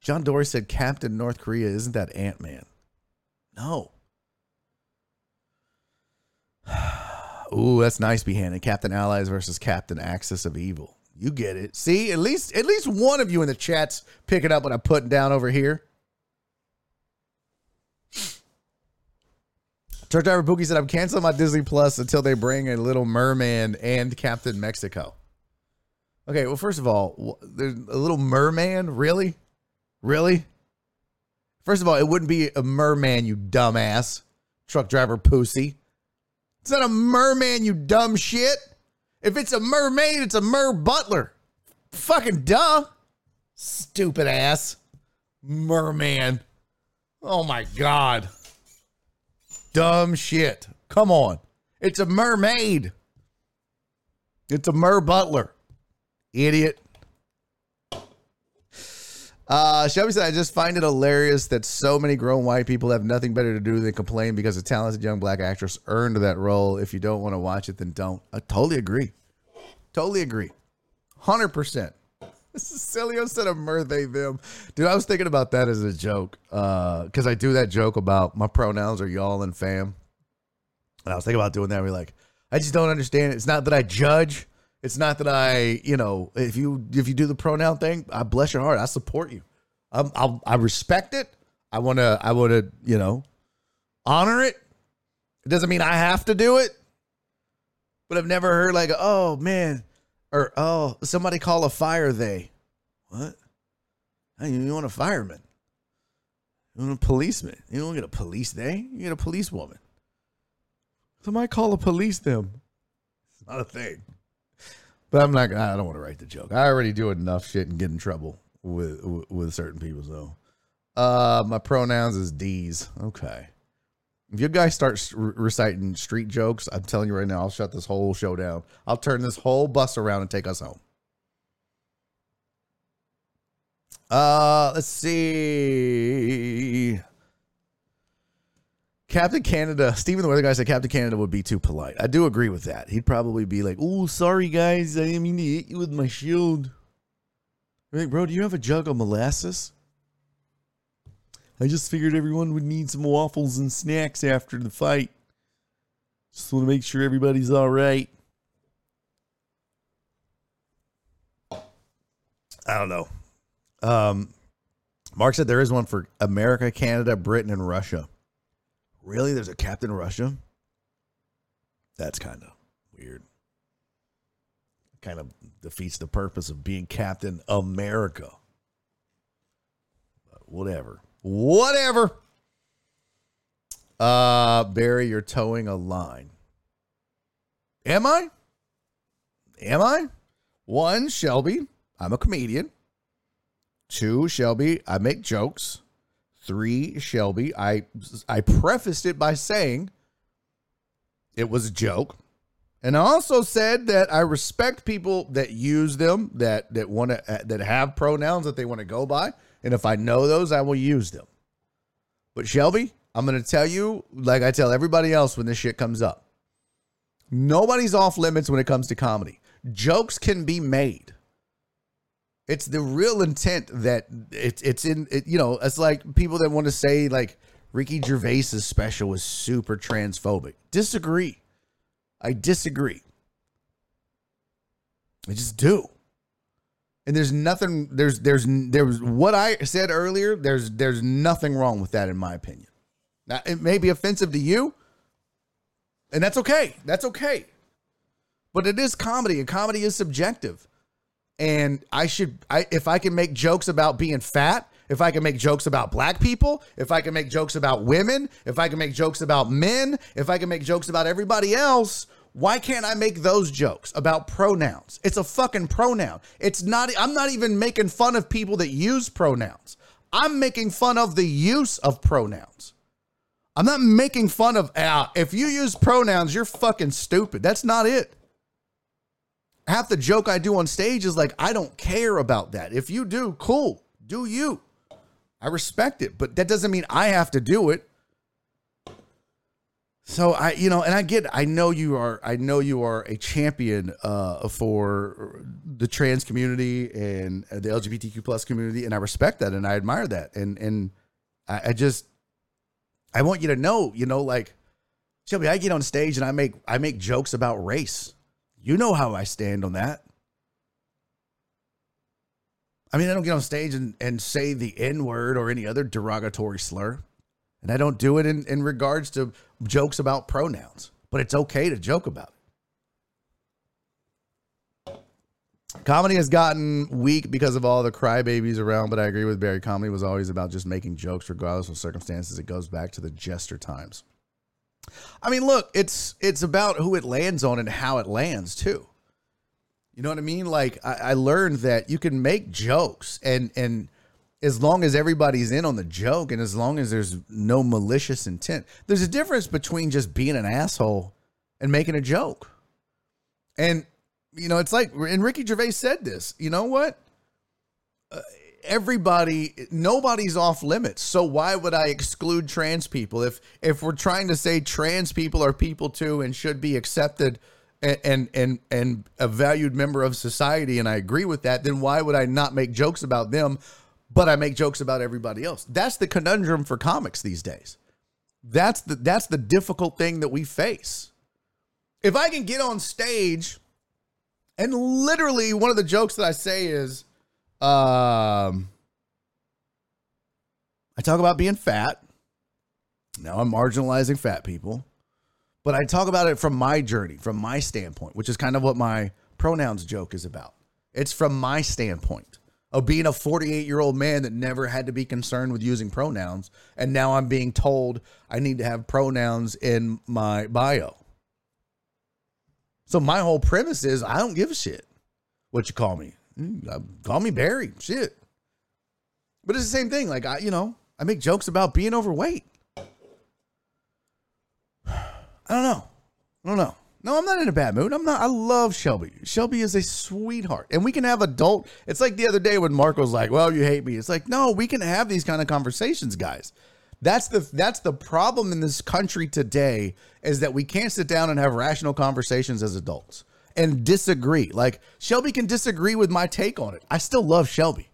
John Dory said Captain North Korea. Isn't that Ant Man? No. Ooh, that's nice, Behannon. Captain Allies versus Captain Axis of Evil. You get it. See, at least at least one of you in the chat's picking up what I'm putting down over here. Truck driver Pookie said, "I'm canceling my Disney Plus until they bring a Little Merman and Captain Mexico." Okay, well, first of all, there's a Little Merman, really, really. First of all, it wouldn't be a merman, you dumbass truck driver pussy. It's not a merman, you dumb shit. If it's a mermaid, it's a mer butler. Fucking duh. Stupid ass. Merman. Oh my God. Dumb shit. Come on. It's a mermaid. It's a mer butler. Idiot. Uh, Shelby said, I just find it hilarious that so many grown white people have nothing better to do than complain because a talented young black actress earned that role. If you don't want to watch it, then don't. I totally agree. Totally agree. 100%. Cecilio said a they them. Dude, I was thinking about that as a joke. Uh, because I do that joke about my pronouns are y'all and fam. And I was thinking about doing that. We're like, I just don't understand it. It's not that I judge. It's not that I, you know, if you if you do the pronoun thing, I bless your heart. I support you. I'm, I'll, I respect it. I want to. I want to. You know, honor it. It doesn't mean I have to do it. But I've never heard like, oh man, or oh somebody call a fire they. What? You want a fireman? You want a policeman? You don't get a police they. You get a police woman. Somebody call a police them. It's not a thing. But I'm not. I don't want to write the joke. I already do enough shit and get in trouble with with, with certain people. So, uh, my pronouns is D's. Okay. If you guys start re- reciting street jokes, I'm telling you right now, I'll shut this whole show down. I'll turn this whole bus around and take us home. Uh, let's see. Captain Canada, Stephen the weather guy said Captain Canada would be too polite. I do agree with that. He'd probably be like, "Oh, sorry guys, I didn't mean to hit you with my shield." Like, bro, do you have a jug of molasses? I just figured everyone would need some waffles and snacks after the fight. Just want to make sure everybody's all right. I don't know. Um, Mark said there is one for America, Canada, Britain, and Russia. Really? There's a Captain Russia? That's kind of weird. Kind of defeats the purpose of being Captain America. But whatever. Whatever. Uh Barry, you're towing a line. Am I? Am I? One, Shelby, I'm a comedian. Two, Shelby, I make jokes. Three, Shelby, I I prefaced it by saying it was a joke. And I also said that I respect people that use them, that that want to uh, that have pronouns that they want to go by, and if I know those, I will use them. But Shelby, I'm going to tell you like I tell everybody else when this shit comes up. Nobody's off limits when it comes to comedy. Jokes can be made. It's the real intent that it's it's in it, you know, it's like people that want to say like Ricky Gervais's special was super transphobic. Disagree. I disagree. I just do. And there's nothing there's there's there's what I said earlier, there's there's nothing wrong with that in my opinion. Now it may be offensive to you, and that's okay. That's okay. But it is comedy, and comedy is subjective and I should I if I can make jokes about being fat, if I can make jokes about black people, if I can make jokes about women, if I can make jokes about men, if I can make jokes about everybody else, why can't I make those jokes about pronouns? It's a fucking pronoun. It's not I'm not even making fun of people that use pronouns. I'm making fun of the use of pronouns. I'm not making fun of ah, if you use pronouns, you're fucking stupid. That's not it half the joke I do on stage is like, I don't care about that. If you do, cool, do you. I respect it, but that doesn't mean I have to do it. So I, you know, and I get, I know you are, I know you are a champion uh, for the trans community and the LGBTQ plus community, and I respect that and I admire that, and and I, I just, I want you to know, you know, like Shelby, I get on stage and I make I make jokes about race you know how I stand on that. I mean, I don't get on stage and, and say the N word or any other derogatory slur. And I don't do it in, in regards to jokes about pronouns, but it's okay to joke about it. Comedy has gotten weak because of all the crybabies around, but I agree with Barry. Comedy was always about just making jokes regardless of circumstances. It goes back to the jester times. I mean, look, it's it's about who it lands on and how it lands too. You know what I mean? Like I, I learned that you can make jokes and and as long as everybody's in on the joke and as long as there's no malicious intent, there's a difference between just being an asshole and making a joke. And you know, it's like and Ricky Gervais said this. You know what? Uh, everybody nobody's off limits. So why would i exclude trans people? If if we're trying to say trans people are people too and should be accepted and and and, and a valued member of society and i agree with that then why would i not make jokes about them but i make jokes about everybody else? That's the conundrum for comics these days. That's the that's the difficult thing that we face. If i can get on stage and literally one of the jokes that i say is um, I talk about being fat. Now I'm marginalizing fat people, but I talk about it from my journey, from my standpoint, which is kind of what my pronouns joke is about. It's from my standpoint of being a 48 year old man that never had to be concerned with using pronouns. And now I'm being told I need to have pronouns in my bio. So my whole premise is I don't give a shit what you call me. Mm, call me Barry. Shit. But it's the same thing. Like I, you know, I make jokes about being overweight. I don't know. I don't know. No, I'm not in a bad mood. I'm not. I love Shelby. Shelby is a sweetheart, and we can have adult. It's like the other day when Mark was like, "Well, you hate me." It's like, no, we can have these kind of conversations, guys. That's the that's the problem in this country today is that we can't sit down and have rational conversations as adults and disagree. Like Shelby can disagree with my take on it. I still love Shelby.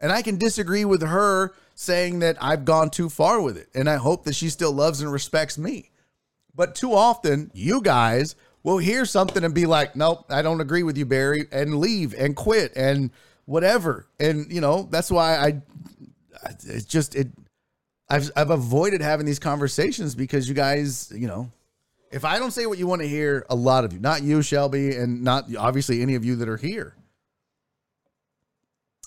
And I can disagree with her saying that I've gone too far with it. And I hope that she still loves and respects me. But too often, you guys will hear something and be like, nope, I don't agree with you, Barry, and leave and quit and whatever. And, you know, that's why I, it's just, it, I've, I've avoided having these conversations because you guys, you know, if I don't say what you want to hear, a lot of you, not you, Shelby, and not obviously any of you that are here.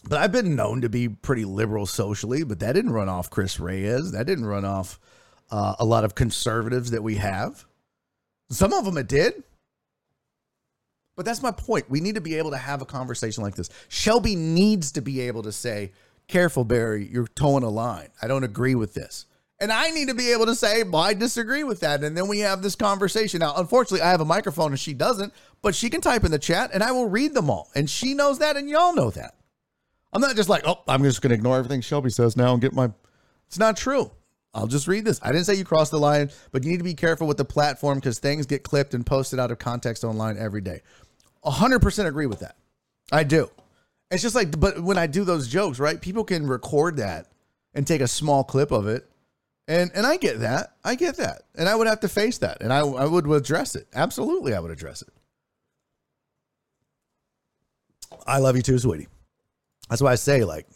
But I've been known to be pretty liberal socially, but that didn't run off Chris Reyes. That didn't run off uh, a lot of conservatives that we have. Some of them it did. But that's my point. We need to be able to have a conversation like this. Shelby needs to be able to say, Careful, Barry, you're toeing a line. I don't agree with this. And I need to be able to say, well, I disagree with that. And then we have this conversation. Now, unfortunately, I have a microphone and she doesn't, but she can type in the chat and I will read them all. And she knows that and y'all know that. I'm not just like, oh, I'm just going to ignore everything Shelby says now and get my. It's not true. I'll just read this. I didn't say you crossed the line, but you need to be careful with the platform because things get clipped and posted out of context online every day. 100% agree with that. I do. It's just like, but when I do those jokes, right? People can record that and take a small clip of it and and I get that. I get that. And I would have to face that. And I I would address it. Absolutely I would address it. I love you too, sweetie. That's why I say like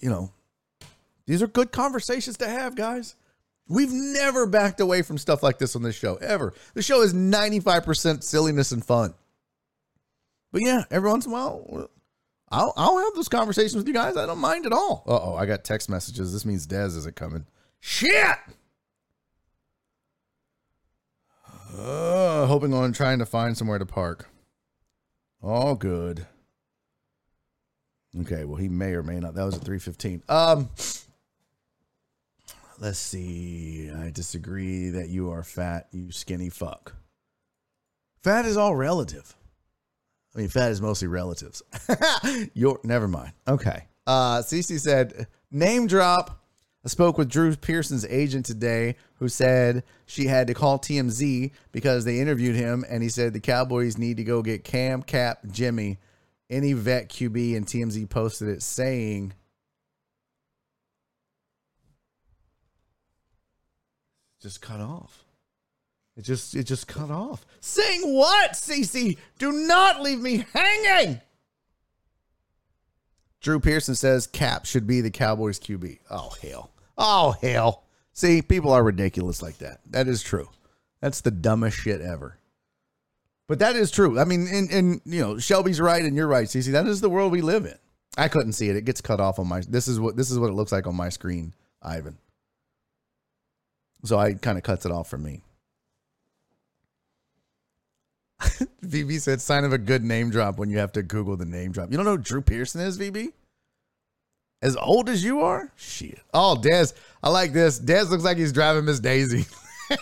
you know, these are good conversations to have, guys. We've never backed away from stuff like this on this show ever. The show is 95% silliness and fun. But yeah, every once in a while, I'll I'll have those conversations with you guys. I don't mind at all. Oh, I got text messages. This means Dez isn't coming. Shit! Uh, hoping on trying to find somewhere to park. All good. Okay, well, he may or may not. That was at 315. Um, let's see. I disagree that you are fat, you skinny fuck. Fat is all relative. I mean, fat is mostly relatives. You're never mind. Okay. Uh, Cece said, name drop I spoke with Drew Pearson's agent today, who said she had to call TMZ because they interviewed him, and he said the Cowboys need to go get Cam, Kap, Jimmy, any vet QB, and TMZ posted it saying. Just cut off. It just it just cut off. Saying what, Cece? Do not leave me hanging. Drew Pearson says Kap should be the Cowboys QB. Oh hell. Oh hell. See, people are ridiculous like that. That is true. That's the dumbest shit ever. But that is true. I mean, and, and you know, Shelby's right and you're right, Cece. That is the world we live in. I couldn't see it. It gets cut off on my this is what this is what it looks like on my screen, Ivan. So I kind of cuts it off for me. VB said sign of a good name drop when you have to Google the name drop. You don't know who Drew Pearson is, VB? As old as you are? Shit. Oh, Dez. I like this. Dez looks like he's driving Miss Daisy.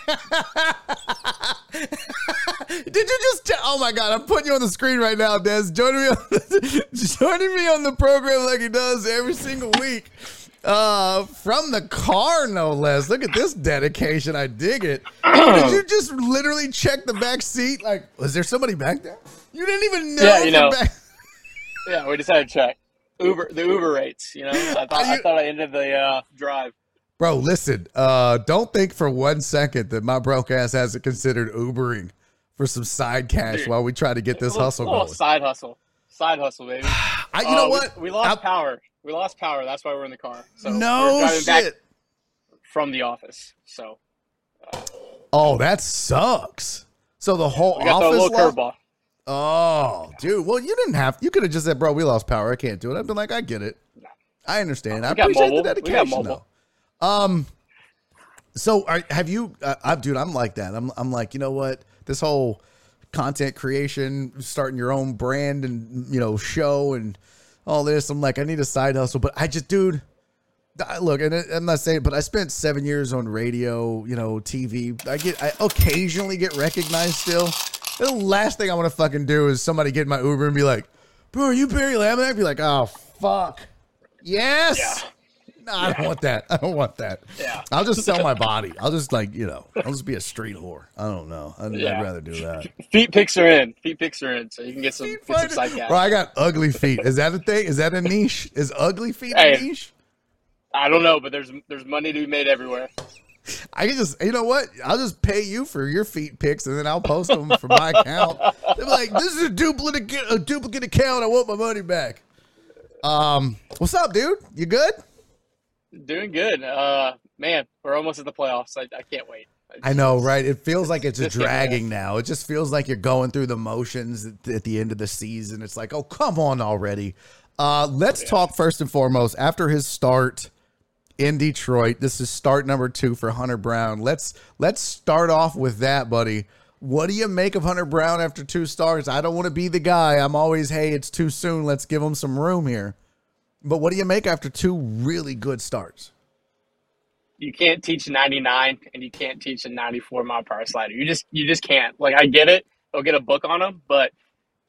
Did you just? T- oh my God! I'm putting you on the screen right now, Dez. Joining me, on the, joining me on the program like he does every single week, uh, from the car, no less. Look at this dedication. I dig it. Did you just literally check the back seat? Like, was there somebody back there? You didn't even know. Yeah, you know. Back- yeah, we just had to check Uber the Uber rates. You know, I thought you- I thought I ended the uh, drive. Bro, listen, uh, don't think for one second that my broke ass hasn't considered Ubering for some side cash Dude, while we try to get this little, hustle going. Side hustle. Side hustle, baby. I, you uh, know what? We, we lost I, power. We lost power. That's why we're in the car. So no shit. from the office. So. Uh, oh, that sucks. So the whole office. Curveball. Oh, dude. Well, you didn't have. You could have just said, "Bro, we lost power. I can't do it." I've been like, "I get it. I understand. I appreciate mobile. the dedication, though." Um. So, are, have you, uh, I, dude? I'm like that. I'm, I'm like, you know what? This whole content creation, starting your own brand, and you know, show and all this. I'm like, I need a side hustle, but I just, dude. Look, and I'm not saying, but I spent seven years on radio, you know, TV. I get, I occasionally get recognized still. The last thing I want to fucking do is somebody get in my Uber and be like, "Bro, are you Barry Lamb?" I'd be like, "Oh fuck, yes." Yeah. No, I don't want that. I don't want that. Yeah. I'll just sell my body. I'll just like you know. I'll just be a street whore. I don't know. I'd, yeah. I'd rather do that. Feet pics are in. Feet pics are in, so you can get some. Get some Bro, I got ugly feet. Is that a thing? Is that a niche? Is ugly feet hey, a niche? I don't know, but there's there's money to be made everywhere. I can just, you know what? I'll just pay you for your feet pics, and then I'll post them for my account. They're like, "This is a duplicate, a duplicate account. I want my money back." Um, what's up, dude? You good? Doing good. Uh, man, we're almost at the playoffs. I, I can't wait. I know, right? It feels like it's dragging now. It just feels like you're going through the motions at the end of the season. It's like, oh, come on already. Uh, let's yeah. talk first and foremost after his start in Detroit. This is start number two for Hunter Brown. Let's let's start off with that, buddy. What do you make of Hunter Brown after two starts? I don't want to be the guy. I'm always, hey, it's too soon. Let's give him some room here. But what do you make after two really good starts? You can't teach 99 and you can't teach a 94 mile per hour slider. You just you just can't. Like I get it. They'll get a book on him, but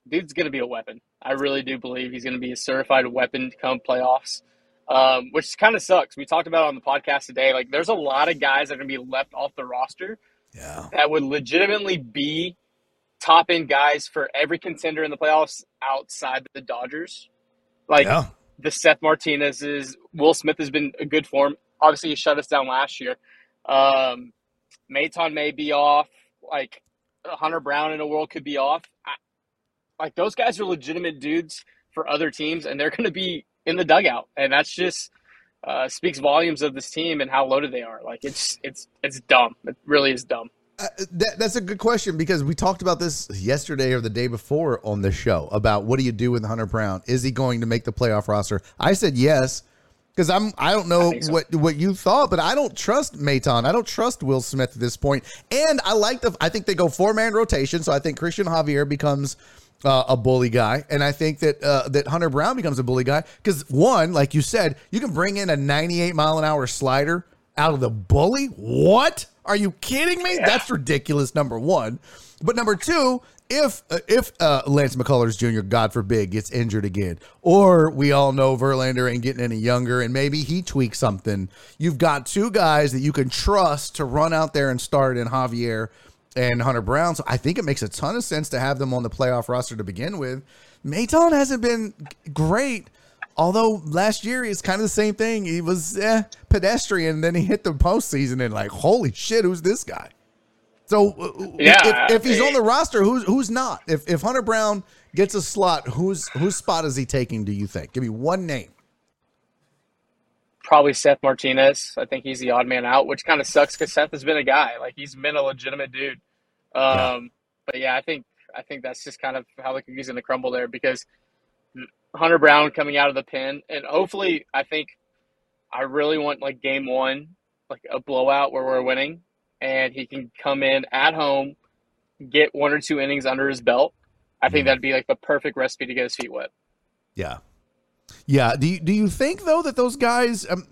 dude's gonna be a weapon. I really do believe he's gonna be a certified weapon come playoffs. Um, which kind of sucks. We talked about on the podcast today. Like, there's a lot of guys that are gonna be left off the roster. Yeah. That would legitimately be top end guys for every contender in the playoffs outside the Dodgers. Like yeah the Seth Martinez's, Will Smith has been a good form. Obviously, he shut us down last year. Um, Maton may be off. Like Hunter Brown in a world could be off. I, like those guys are legitimate dudes for other teams, and they're going to be in the dugout, and that's just uh, speaks volumes of this team and how loaded they are. Like it's it's it's dumb. It really is dumb. Uh, that, that's a good question because we talked about this yesterday or the day before on the show about what do you do with Hunter Brown? Is he going to make the playoff roster? I said yes because I'm I don't know I so. what what you thought, but I don't trust Maton. I don't trust Will Smith at this point, and I like the I think they go four man rotation, so I think Christian Javier becomes. Uh, a bully guy, and I think that uh, that Hunter Brown becomes a bully guy because one, like you said, you can bring in a 98 mile an hour slider out of the bully. What? Are you kidding me? Yeah. That's ridiculous. Number one, but number two, if uh, if uh, Lance McCullers Jr. God forbid gets injured again, or we all know Verlander ain't getting any younger, and maybe he tweaks something, you've got two guys that you can trust to run out there and start in Javier and Hunter Brown. So I think it makes a ton of sense to have them on the playoff roster to begin with. Maton hasn't been great Although last year it's kind of the same thing. He was eh, pedestrian, then he hit the postseason, and like, holy shit, who's this guy? So uh, yeah, if, if he's on the roster, who's who's not? If if Hunter Brown gets a slot, whose whose spot is he taking? Do you think? Give me one name. Probably Seth Martinez. I think he's the odd man out, which kind of sucks because Seth has been a guy. Like he's been a legitimate dude. Um, yeah. But yeah, I think I think that's just kind of how the cookie's going to crumble there because Hunter Brown coming out of the pen, and hopefully, I think I really want like game one, like a blowout where we're winning, and he can come in at home, get one or two innings under his belt. I think mm. that'd be like the perfect recipe to get his feet wet. Yeah, yeah. Do you, do you think though that those guys? Um,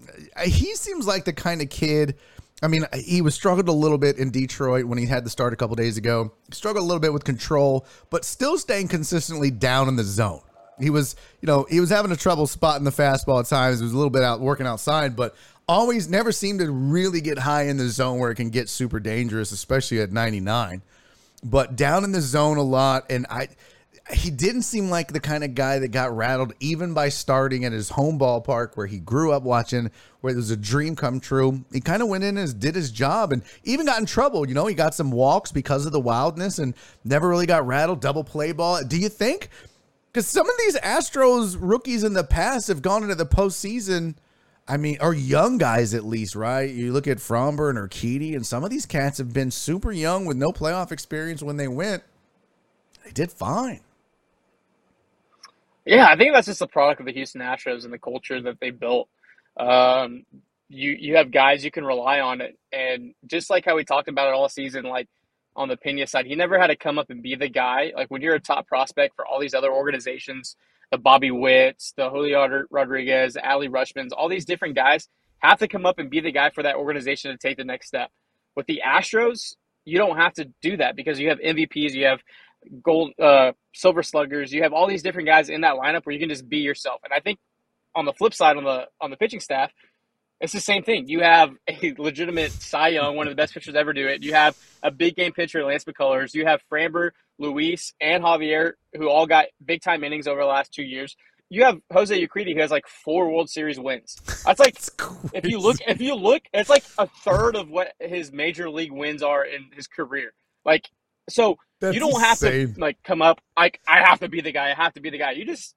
he seems like the kind of kid. I mean, he was struggled a little bit in Detroit when he had the start a couple days ago. Struggled a little bit with control, but still staying consistently down in the zone. He was, you know, he was having a trouble spotting the fastball at times. He was a little bit out working outside, but always never seemed to really get high in the zone where it can get super dangerous, especially at 99. But down in the zone a lot, and I he didn't seem like the kind of guy that got rattled even by starting at his home ballpark where he grew up watching, where it was a dream come true. He kind of went in and did his job and even got in trouble. You know, he got some walks because of the wildness and never really got rattled. Double play ball. Do you think? Because some of these Astros rookies in the past have gone into the postseason. I mean, or young guys at least, right? You look at Framber and Urquidy, and some of these cats have been super young with no playoff experience when they went. They did fine. Yeah, I think that's just a product of the Houston Astros and the culture that they built. Um, you you have guys you can rely on it, and just like how we talked about it all season, like on the Pena side, he never had to come up and be the guy. Like when you're a top prospect for all these other organizations, the Bobby Witts, the Julio Rodriguez, Adley Rutschmans, all these different guys have to come up and be the guy for that organization to take the next step. With the Astros, you don't have to do that because you have MVPs, you have gold, uh, silver sluggers. You have all these different guys in that lineup where you can just be yourself. And I think on the flip side, on the on the pitching staff, it's the same thing. You have a legitimate Cy Young, one of the best pitchers ever do it. You have a big game pitcher, Lance McCullers. You have Framber, Luis, and Javier, who all got big time innings over the last two years. You have Jose Urquidy, who has like four World Series wins. That's like That's if you look, if you look, it's like a third of what his major league wins are in his career. Like so, that's you don't have insane. to like come up like I have to be the guy. I have to be the guy. You just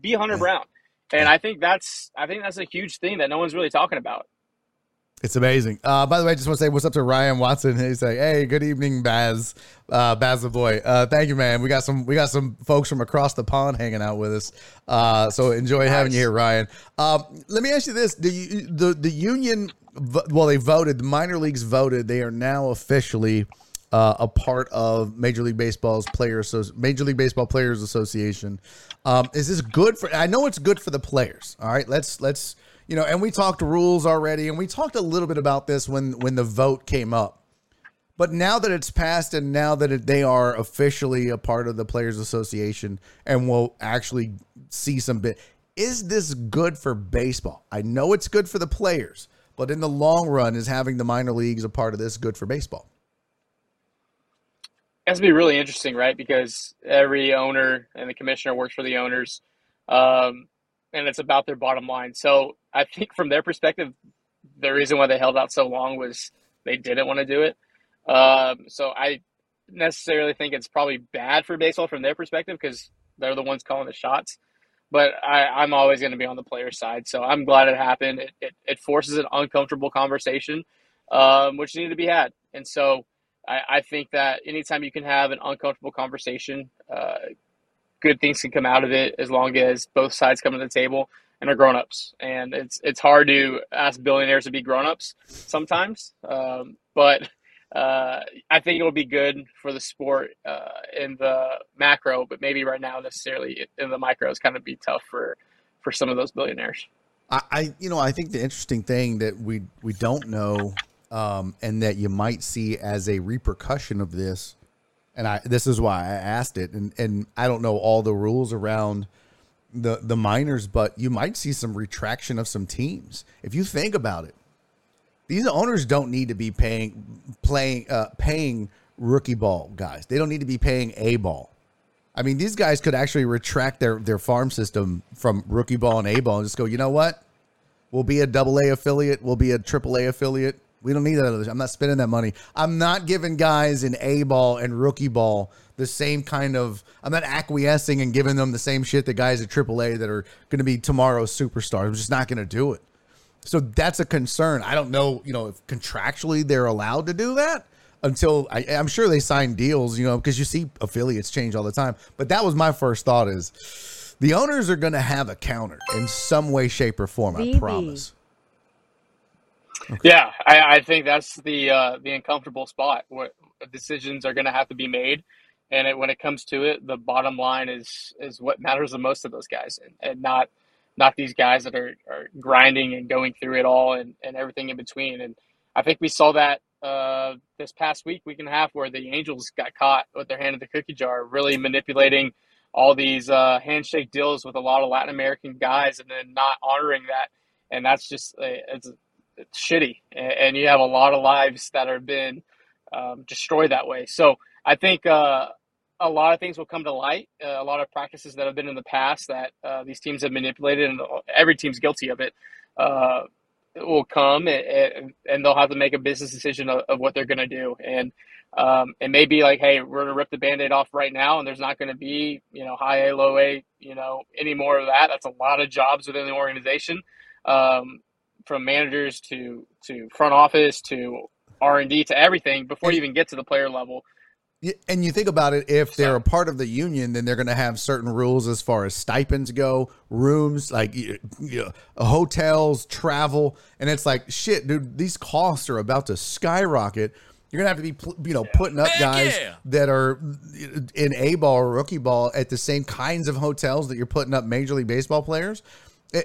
be Hunter Brown, and I think that's I think that's a huge thing that no one's really talking about. It's amazing. Uh, by the way, I just want to say what's up to Ryan Watson. He's like, "Hey, good evening, Baz, uh, Baz the boy. Uh, thank you, man. We got some we got some folks from across the pond hanging out with us. Uh, so enjoy nice. having you here, Ryan. Um, let me ask you this: the the the union, well, they voted. The minor leagues voted. They are now officially uh, a part of Major League Baseball's players, so Major League Baseball Players Association. Um, is this good for? I know it's good for the players. All right, let's let's you know, and we talked rules already, and we talked a little bit about this when when the vote came up. But now that it's passed, and now that it, they are officially a part of the Players Association, and will actually see some bit, is this good for baseball? I know it's good for the players, but in the long run, is having the minor leagues a part of this good for baseball? To be really interesting, right? Because every owner and the commissioner works for the owners, um, and it's about their bottom line. So I think from their perspective, the reason why they held out so long was they didn't want to do it. Um, so I necessarily think it's probably bad for baseball from their perspective because they're the ones calling the shots. But I, am always going to be on the player side, so I'm glad it happened. It, it, it forces an uncomfortable conversation, um, which needed to be had, and so I, I think that anytime you can have an uncomfortable conversation, uh, good things can come out of it as long as both sides come to the table and are grown-ups. And it's it's hard to ask billionaires to be grown-ups sometimes, um, but uh, I think it will be good for the sport uh, in the macro, but maybe right now necessarily in the micro is kind of be tough for for some of those billionaires. I, I you know I think the interesting thing that we we don't know um, and that you might see as a repercussion of this. And I this is why I asked it, and and I don't know all the rules around the the minors, but you might see some retraction of some teams if you think about it. These owners don't need to be paying playing uh, paying rookie ball guys. They don't need to be paying a ball. I mean, these guys could actually retract their their farm system from rookie ball and a ball and just go. You know what? We'll be a double A affiliate. We'll be a triple A affiliate. We don't need that. Other. I'm not spending that money. I'm not giving guys in A ball and rookie ball the same kind of. I'm not acquiescing and giving them the same shit that guys at AAA that are going to be tomorrow's superstars. I'm just not going to do it. So that's a concern. I don't know, you know, if contractually they're allowed to do that until I, am sure they sign deals, you know, because you see affiliates change all the time. But that was my first thought is the owners are going to have a counter in some way, shape, or form. I promise. Okay. Yeah, I, I, think that's the uh, the uncomfortable spot where decisions are going to have to be made, and it, when it comes to it, the bottom line is is what matters the most to those guys, and, and not not these guys that are, are grinding and going through it all and, and everything in between. And I think we saw that uh, this past week, week and a half, where the Angels got caught with their hand in the cookie jar, really manipulating all these uh, handshake deals with a lot of Latin American guys, and then not honoring that. And that's just uh, it's, it's shitty. And you have a lot of lives that have been um, destroyed that way. So I think uh, a lot of things will come to light. Uh, a lot of practices that have been in the past that uh, these teams have manipulated, and every team's guilty of it. Uh, will come and, and, they'll have to make a business decision of, of what they're going to do. And um, it may be like, hey, we're going to rip the band-aid off right now, and there's not going to be, you know, high A, low A, you know, any more of that. That's a lot of jobs within the organization, um, from managers to to front office to R and D to everything before you even get to the player level. And you think about it, if they're a part of the union, then they're going to have certain rules as far as stipends go, rooms, like you uh, know, hotels, travel, and it's like shit, dude. These costs are about to skyrocket. You're gonna have to be, you know, putting up guys yeah. that are in A ball or rookie ball at the same kinds of hotels that you're putting up Major League Baseball players.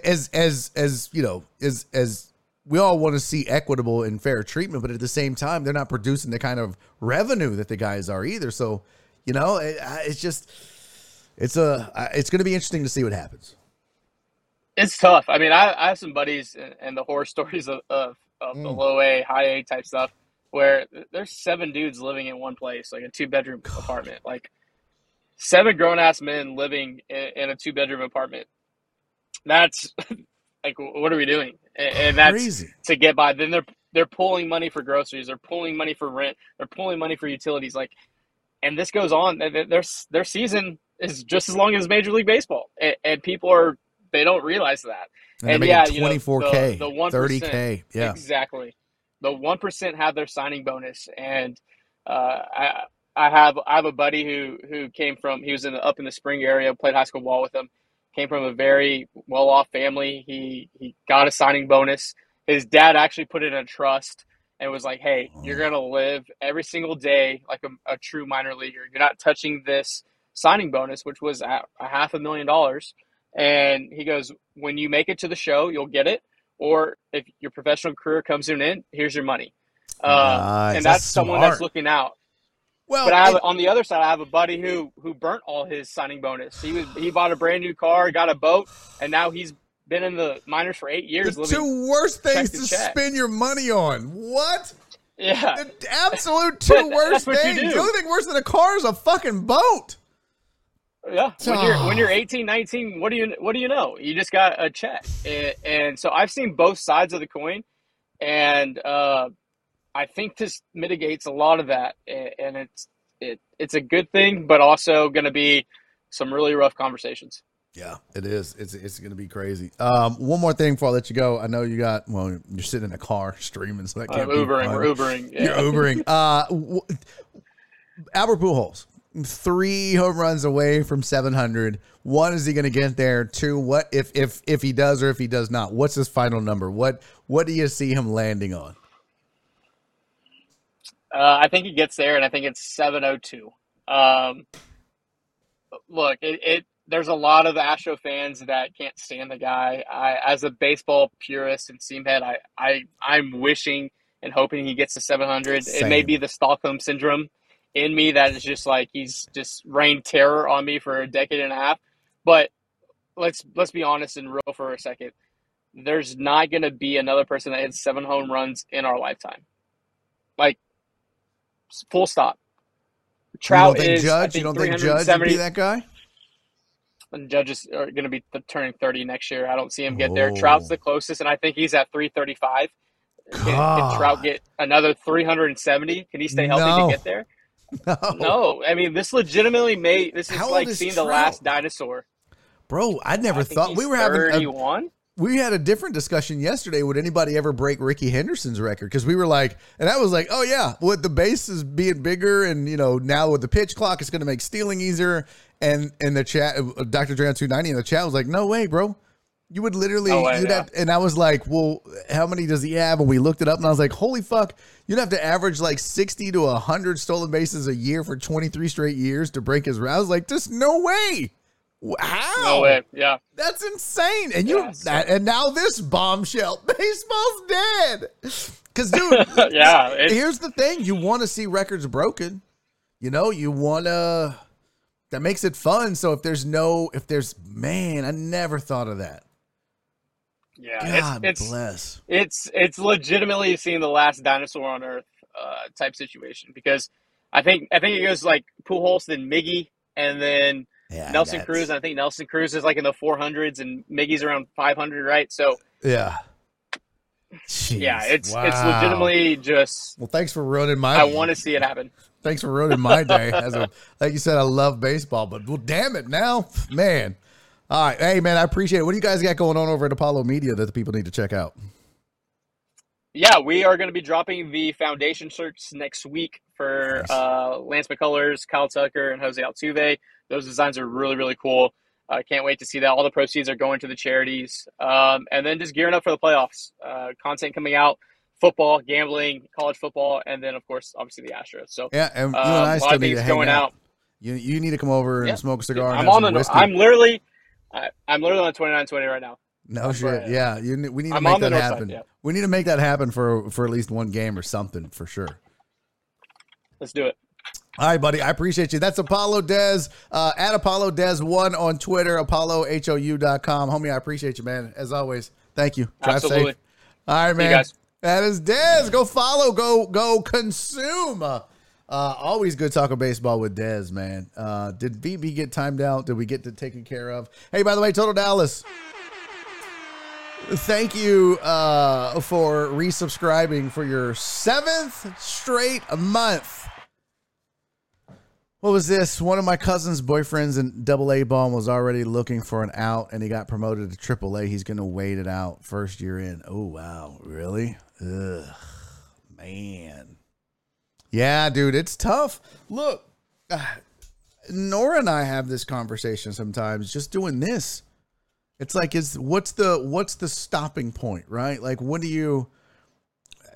As as as you know, as as we all want to see equitable and fair treatment, but at the same time, they're not producing the kind of revenue that the guys are either. So, you know, it, it's just it's a it's going to be interesting to see what happens. It's tough. I mean, I, I have some buddies and the horror stories of, of, of mm. the low A, high A type stuff where there's seven dudes living in one place, like a two bedroom apartment, like seven grown ass men living in, in a two bedroom apartment. That's like, what are we doing? And, and that's Crazy. to get by. Then they're they're pulling money for groceries. They're pulling money for rent. They're pulling money for utilities. Like, and this goes on. Their their season is just as long as Major League Baseball, and, and people are they don't realize that. And, and yeah, twenty four k, the one thirty k, yeah, exactly. The one percent have their signing bonus, and uh, I I have I have a buddy who who came from he was in the, up in the spring area, played high school ball with him came from a very well off family. He he got a signing bonus. His dad actually put it in a trust and was like, "Hey, you're gonna live every single day like a, a true minor leaguer. You're not touching this signing bonus, which was a, half a million dollars." And he goes, "When you make it to the show, you'll get it. Or if your professional career comes end, here's your money." Uh. And that's, that's someone that's looking out. Well, but I have, it, on the other side, I have a buddy who who burnt all his signing bonus. He was he bought a brand new car, got a boat, and now he's been in the minors for eight years. The two worst things to, to spend your money on. What? Yeah, the absolute two worst things. The only thing worse than a car is a fucking boat. Yeah, when you're when you're 18, 19, what do you what do you know? You just got a check, and, and so I've seen both sides of the coin, and uh, I think this mitigates a lot of that, and it's it it's a good thing, but also going to be some really rough conversations. Yeah, it is. It's it's going to be crazy. Um, one more thing before I let you go. I know you got well, you're sitting in a car streaming, so that can't I'm Ubering. We're Ubering. Yeah. You're Ubering. Uh, w- Albert Pujols, three home runs away from 700. One, is he going to get there? Two, what if if if he does or if he does not? What's his final number? What what do you see him landing on? Uh, I think he gets there, and I think it's seven oh two. Um, look, it, it, there's a lot of Astro fans that can't stand the guy. I, as a baseball purist and seamhead, I, I I'm wishing and hoping he gets to 700. Same. It may be the Stockholm syndrome in me that is just like he's just rained terror on me for a decade and a half. But let's let's be honest and real for a second. There's not going to be another person that hits seven home runs in our lifetime. Like Full stop. Trout you don't think is, Judge. You don't think Judge would be that guy? And judges are going to be turning thirty next year. I don't see him get oh. there. Trout's oh. the closest, and I think he's at three thirty five. Can, can, Trout get another three hundred and seventy? Can he stay healthy no. to get there? No. no. I mean this legitimately may. This is How like seeing Trout? the last dinosaur. Bro, I'd never I thought we were having. Thirty-one. We had a different discussion yesterday. Would anybody ever break Rickey Henderson's record? Because we were like, and I was like, oh yeah, with the bases being bigger, and you know now with the pitch clock, it's going to make stealing easier. And in the chat, uh, Dr. Dre two ninety in the chat was like, no way, bro. You would literally, you'd yeah. have, and I was like, well, how many does he have? And we looked it up, and I was like, holy fuck, you'd have to average like sixty to hundred stolen bases a year for twenty three straight years to break his. I was like, just no way. How? No way. Yeah. That's insane. And you Yeah, so- and now this bombshell. Baseball's dead. Cause dude, Yeah. It's, here's the thing. You want to see records broken. You know, you wanna that makes it fun. So if there's no if there's man, I never thought of that. yeah. God it's, it's bless. it's it's legitimately seeing the last dinosaur on Earth uh, type situation because I think I think it goes like Pujols then Miggy and then Yeah. Nelson that's- Cruz. I think Nelson Cruz is like in the 400s and Miggy's around 500, right? So Yeah. Jeez, yeah, it's it's legitimately just Well, thanks for ruining my I want to see it happen. Thanks for ruining my day. As a like you said, I love baseball, but well, damn it, now, man. All right, hey man, I appreciate it. What do you guys got going on over at Apollo Media that the people need to check out? Yeah, we are going to be dropping the foundation shirts next week for Nice. uh, Lance McCullers, Kyle Tucker, and Jose Altuve. Those designs are really, really cool. I can't wait to see that. All the proceeds are going to the charities. Um, and then just gearing up for the playoffs. Uh, content coming out, football, gambling, college football, and then, of course, obviously the Astros. So Yeah, and you um, and I still need to hang going out. out. You you need to come over and Yeah. smoke a cigar. I'm on the. whiskey. I'm literally. I, I'm literally on 29-20 right now. no shit. right. Yeah, you, we need to I'm make that north side, happen. yeah. We need to make that happen for for at least one game or something for sure. Let's do it. All right, buddy. I appreciate you. That's Apollo Dez uh, at Apollo Dez one on Twitter, ApolloHOU.com. Homie, I appreciate you, man. As always. Thank you. Drive Absolutely. safe. All right, man. guys. That is Dez. Go follow. Go go consume. Uh, always good talking baseball with Dez, man. Uh, did BB get timed out? Did we get to taken care of? Hey, by the way, Total Dallas. Thank you uh, for resubscribing for your seventh straight month. What was this? One of my cousin's boyfriends in double A ball was already looking for an out and he got promoted to triple A. He's going to wait it out first year in. Oh, wow. Really? Ugh. Man. Yeah, dude, it's tough. Look, Nora and I have this conversation sometimes just doing this. It's like is what's the what's the stopping point, right? Like what do you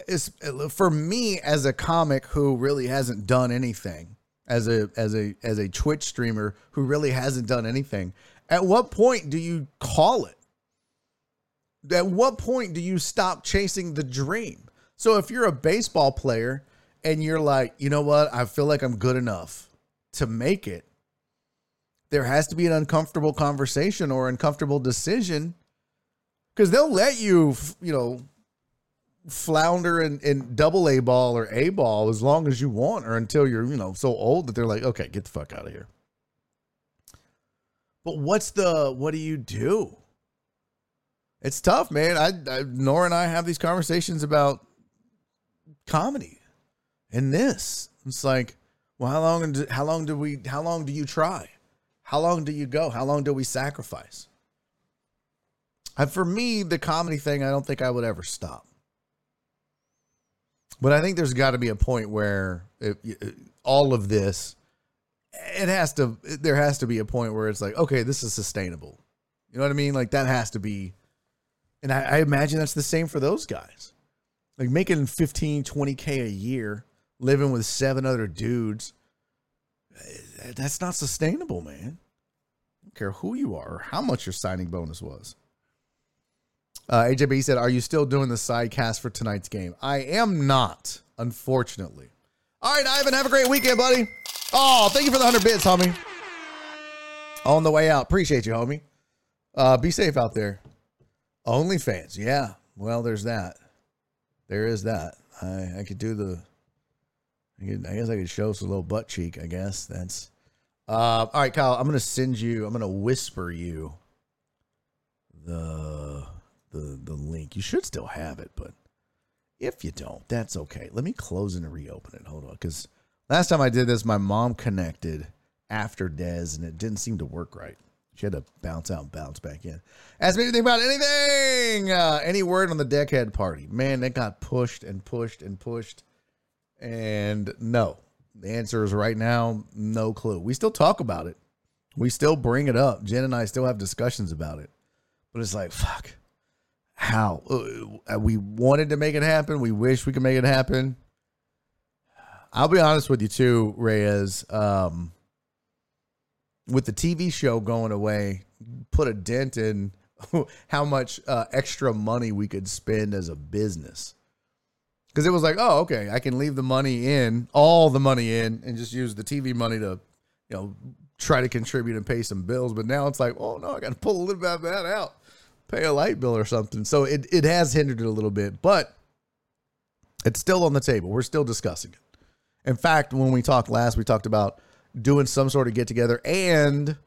is for me as a comic who really hasn't done anything as a as a as a Twitch streamer who really hasn't done anything. At what point do you call it? At what point do you stop chasing the dream? So if you're a baseball player and you're like, you know what, I feel like I'm good enough to make it, there has to be an uncomfortable conversation or uncomfortable decision because they'll let you, you know, flounder in, in double A ball or A ball as long as you want or until you're, you know, so old that they're like, okay, get the fuck out of here. But what's the, what do you do? It's tough, man. I, I Nora and I have these conversations about comedy and this. It's like, well, how long, how long do we, how long do you try? How long do you go? How long do we sacrifice? And for me, the comedy thing, I don't think I would ever stop. But I think there's got to be a point where it, it- all of this, it has to, there has to be a point where it's like, okay, this is sustainable. You know what I mean? Like that has to be, and I, I imagine that's the same for those guys. Like making 15, 20K a year, living with seven other dudes, eh, that's not sustainable, man. I don't care who you are or how much your signing bonus was. Uh, AJB said, Are you still doing the side cast for tonight's game? I am not, unfortunately. All right, Ivan, have a great weekend, buddy. Oh, thank you for the 100 bits, homie. On the way out. Appreciate you, homie. Uh, be safe out there. OnlyFans. Yeah. Well, there's that. There is that. I, I could do the. I, could, I guess I could show us a little butt cheek, I guess. That's. Uh, all right, Kyle, I'm to send you, I'm to whisper you the the the link. You should still have it, but if you don't, that's okay. Let me close and reopen it. Hold on, because last time I did this, my mom connected after Dez, and it didn't seem to work right. She had to bounce out and bounce back in. Ask me anything about anything. Uh, any word on the deckhead party? Man, they got pushed and pushed and pushed. And no. The answer is right now, no clue. We still talk about it. We still bring it up. Jen and I still have discussions about it. But it's like, fuck. How? Uh, we wanted to make it happen. We wish we could make it happen. I'll be honest with you too, Reyes. Um, with the TV show going away, put a dent in how much uh, extra money we could spend as a business. Because it was like, oh, okay, I can leave the money in, all the money in, and just use the TV money to, you know, try to contribute and pay some bills. But now it's like, oh no, I got to pull a little bit of that out, pay a light bill or something. So it it has hindered it a little bit, but it's still on the table. We're still discussing it. In fact, when we talked last, we talked about doing some sort of get together and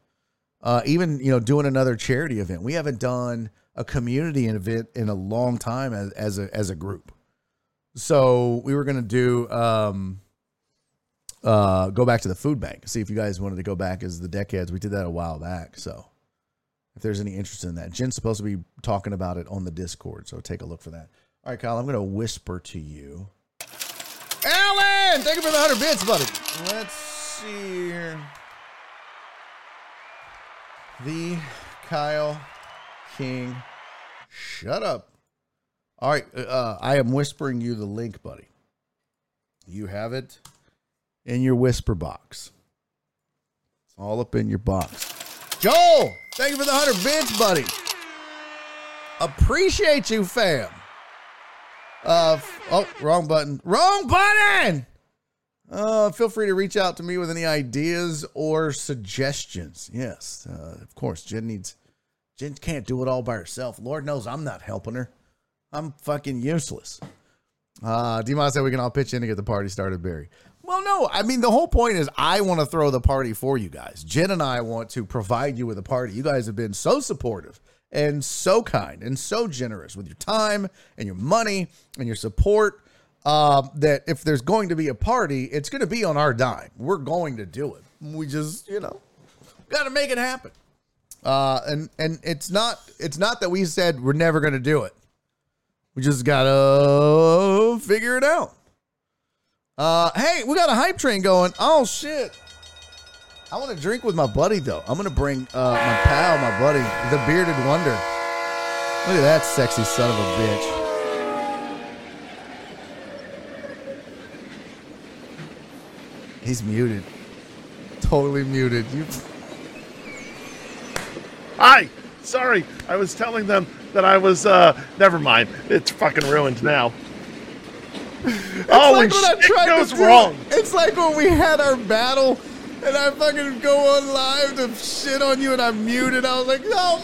uh, even you know doing another charity event. We haven't done a community event in a long time as, as a as a group. So we were gonna do um, uh, go back to the food bank. See if you guys wanted to go back as the deckheads. We did that a while back. So if there's any interest in that, Jen's supposed to be talking about it on the Discord. So take a look for that. All right, Kyle, I'm gonna whisper to you. Alan, thank you for the hundred bits, buddy. Let's see here. The Kyle King. Shut up. All right. Uh, uh, I am whispering you the link, buddy. You have it in your whisper box. It's all up in your box. Joel, thank you for the 100 bits, buddy. Appreciate you, fam. Uh, oh, wrong button. Wrong button! Uh, feel free to reach out to me with any ideas or suggestions. Yes, uh, of course. Jen needs. Jen can't do it all by herself. Lord knows I'm not helping her. I'm fucking useless. Uh, Demon said we can all pitch in to get the party started, Barry. Well, no, I mean the whole point is I want to throw the party for you guys. Jen and I want to provide you with a party. You guys have been so supportive and so kind and so generous with your time and your money and your support um, that if there's going to be a party, it's going to be on our dime. We're going to do it. We just, you know, got to make it happen. Uh, and and it's not it's not that we said we're never going to do it. We just gotta figure it out. Uh, hey, we got a hype train going. Oh shit! I want to drink with my buddy though. I'm gonna bring uh, my pal, my buddy, the bearded wonder. Look at that sexy son of a bitch. He's muted. Totally muted. You. Hi. Sorry. I was telling them that I was. uh Never mind. It's fucking ruined now. Oh, like shit tried goes wrong. It's like when we had our battle and I fucking go on live to shit on you and I'm muted. I was like, oh,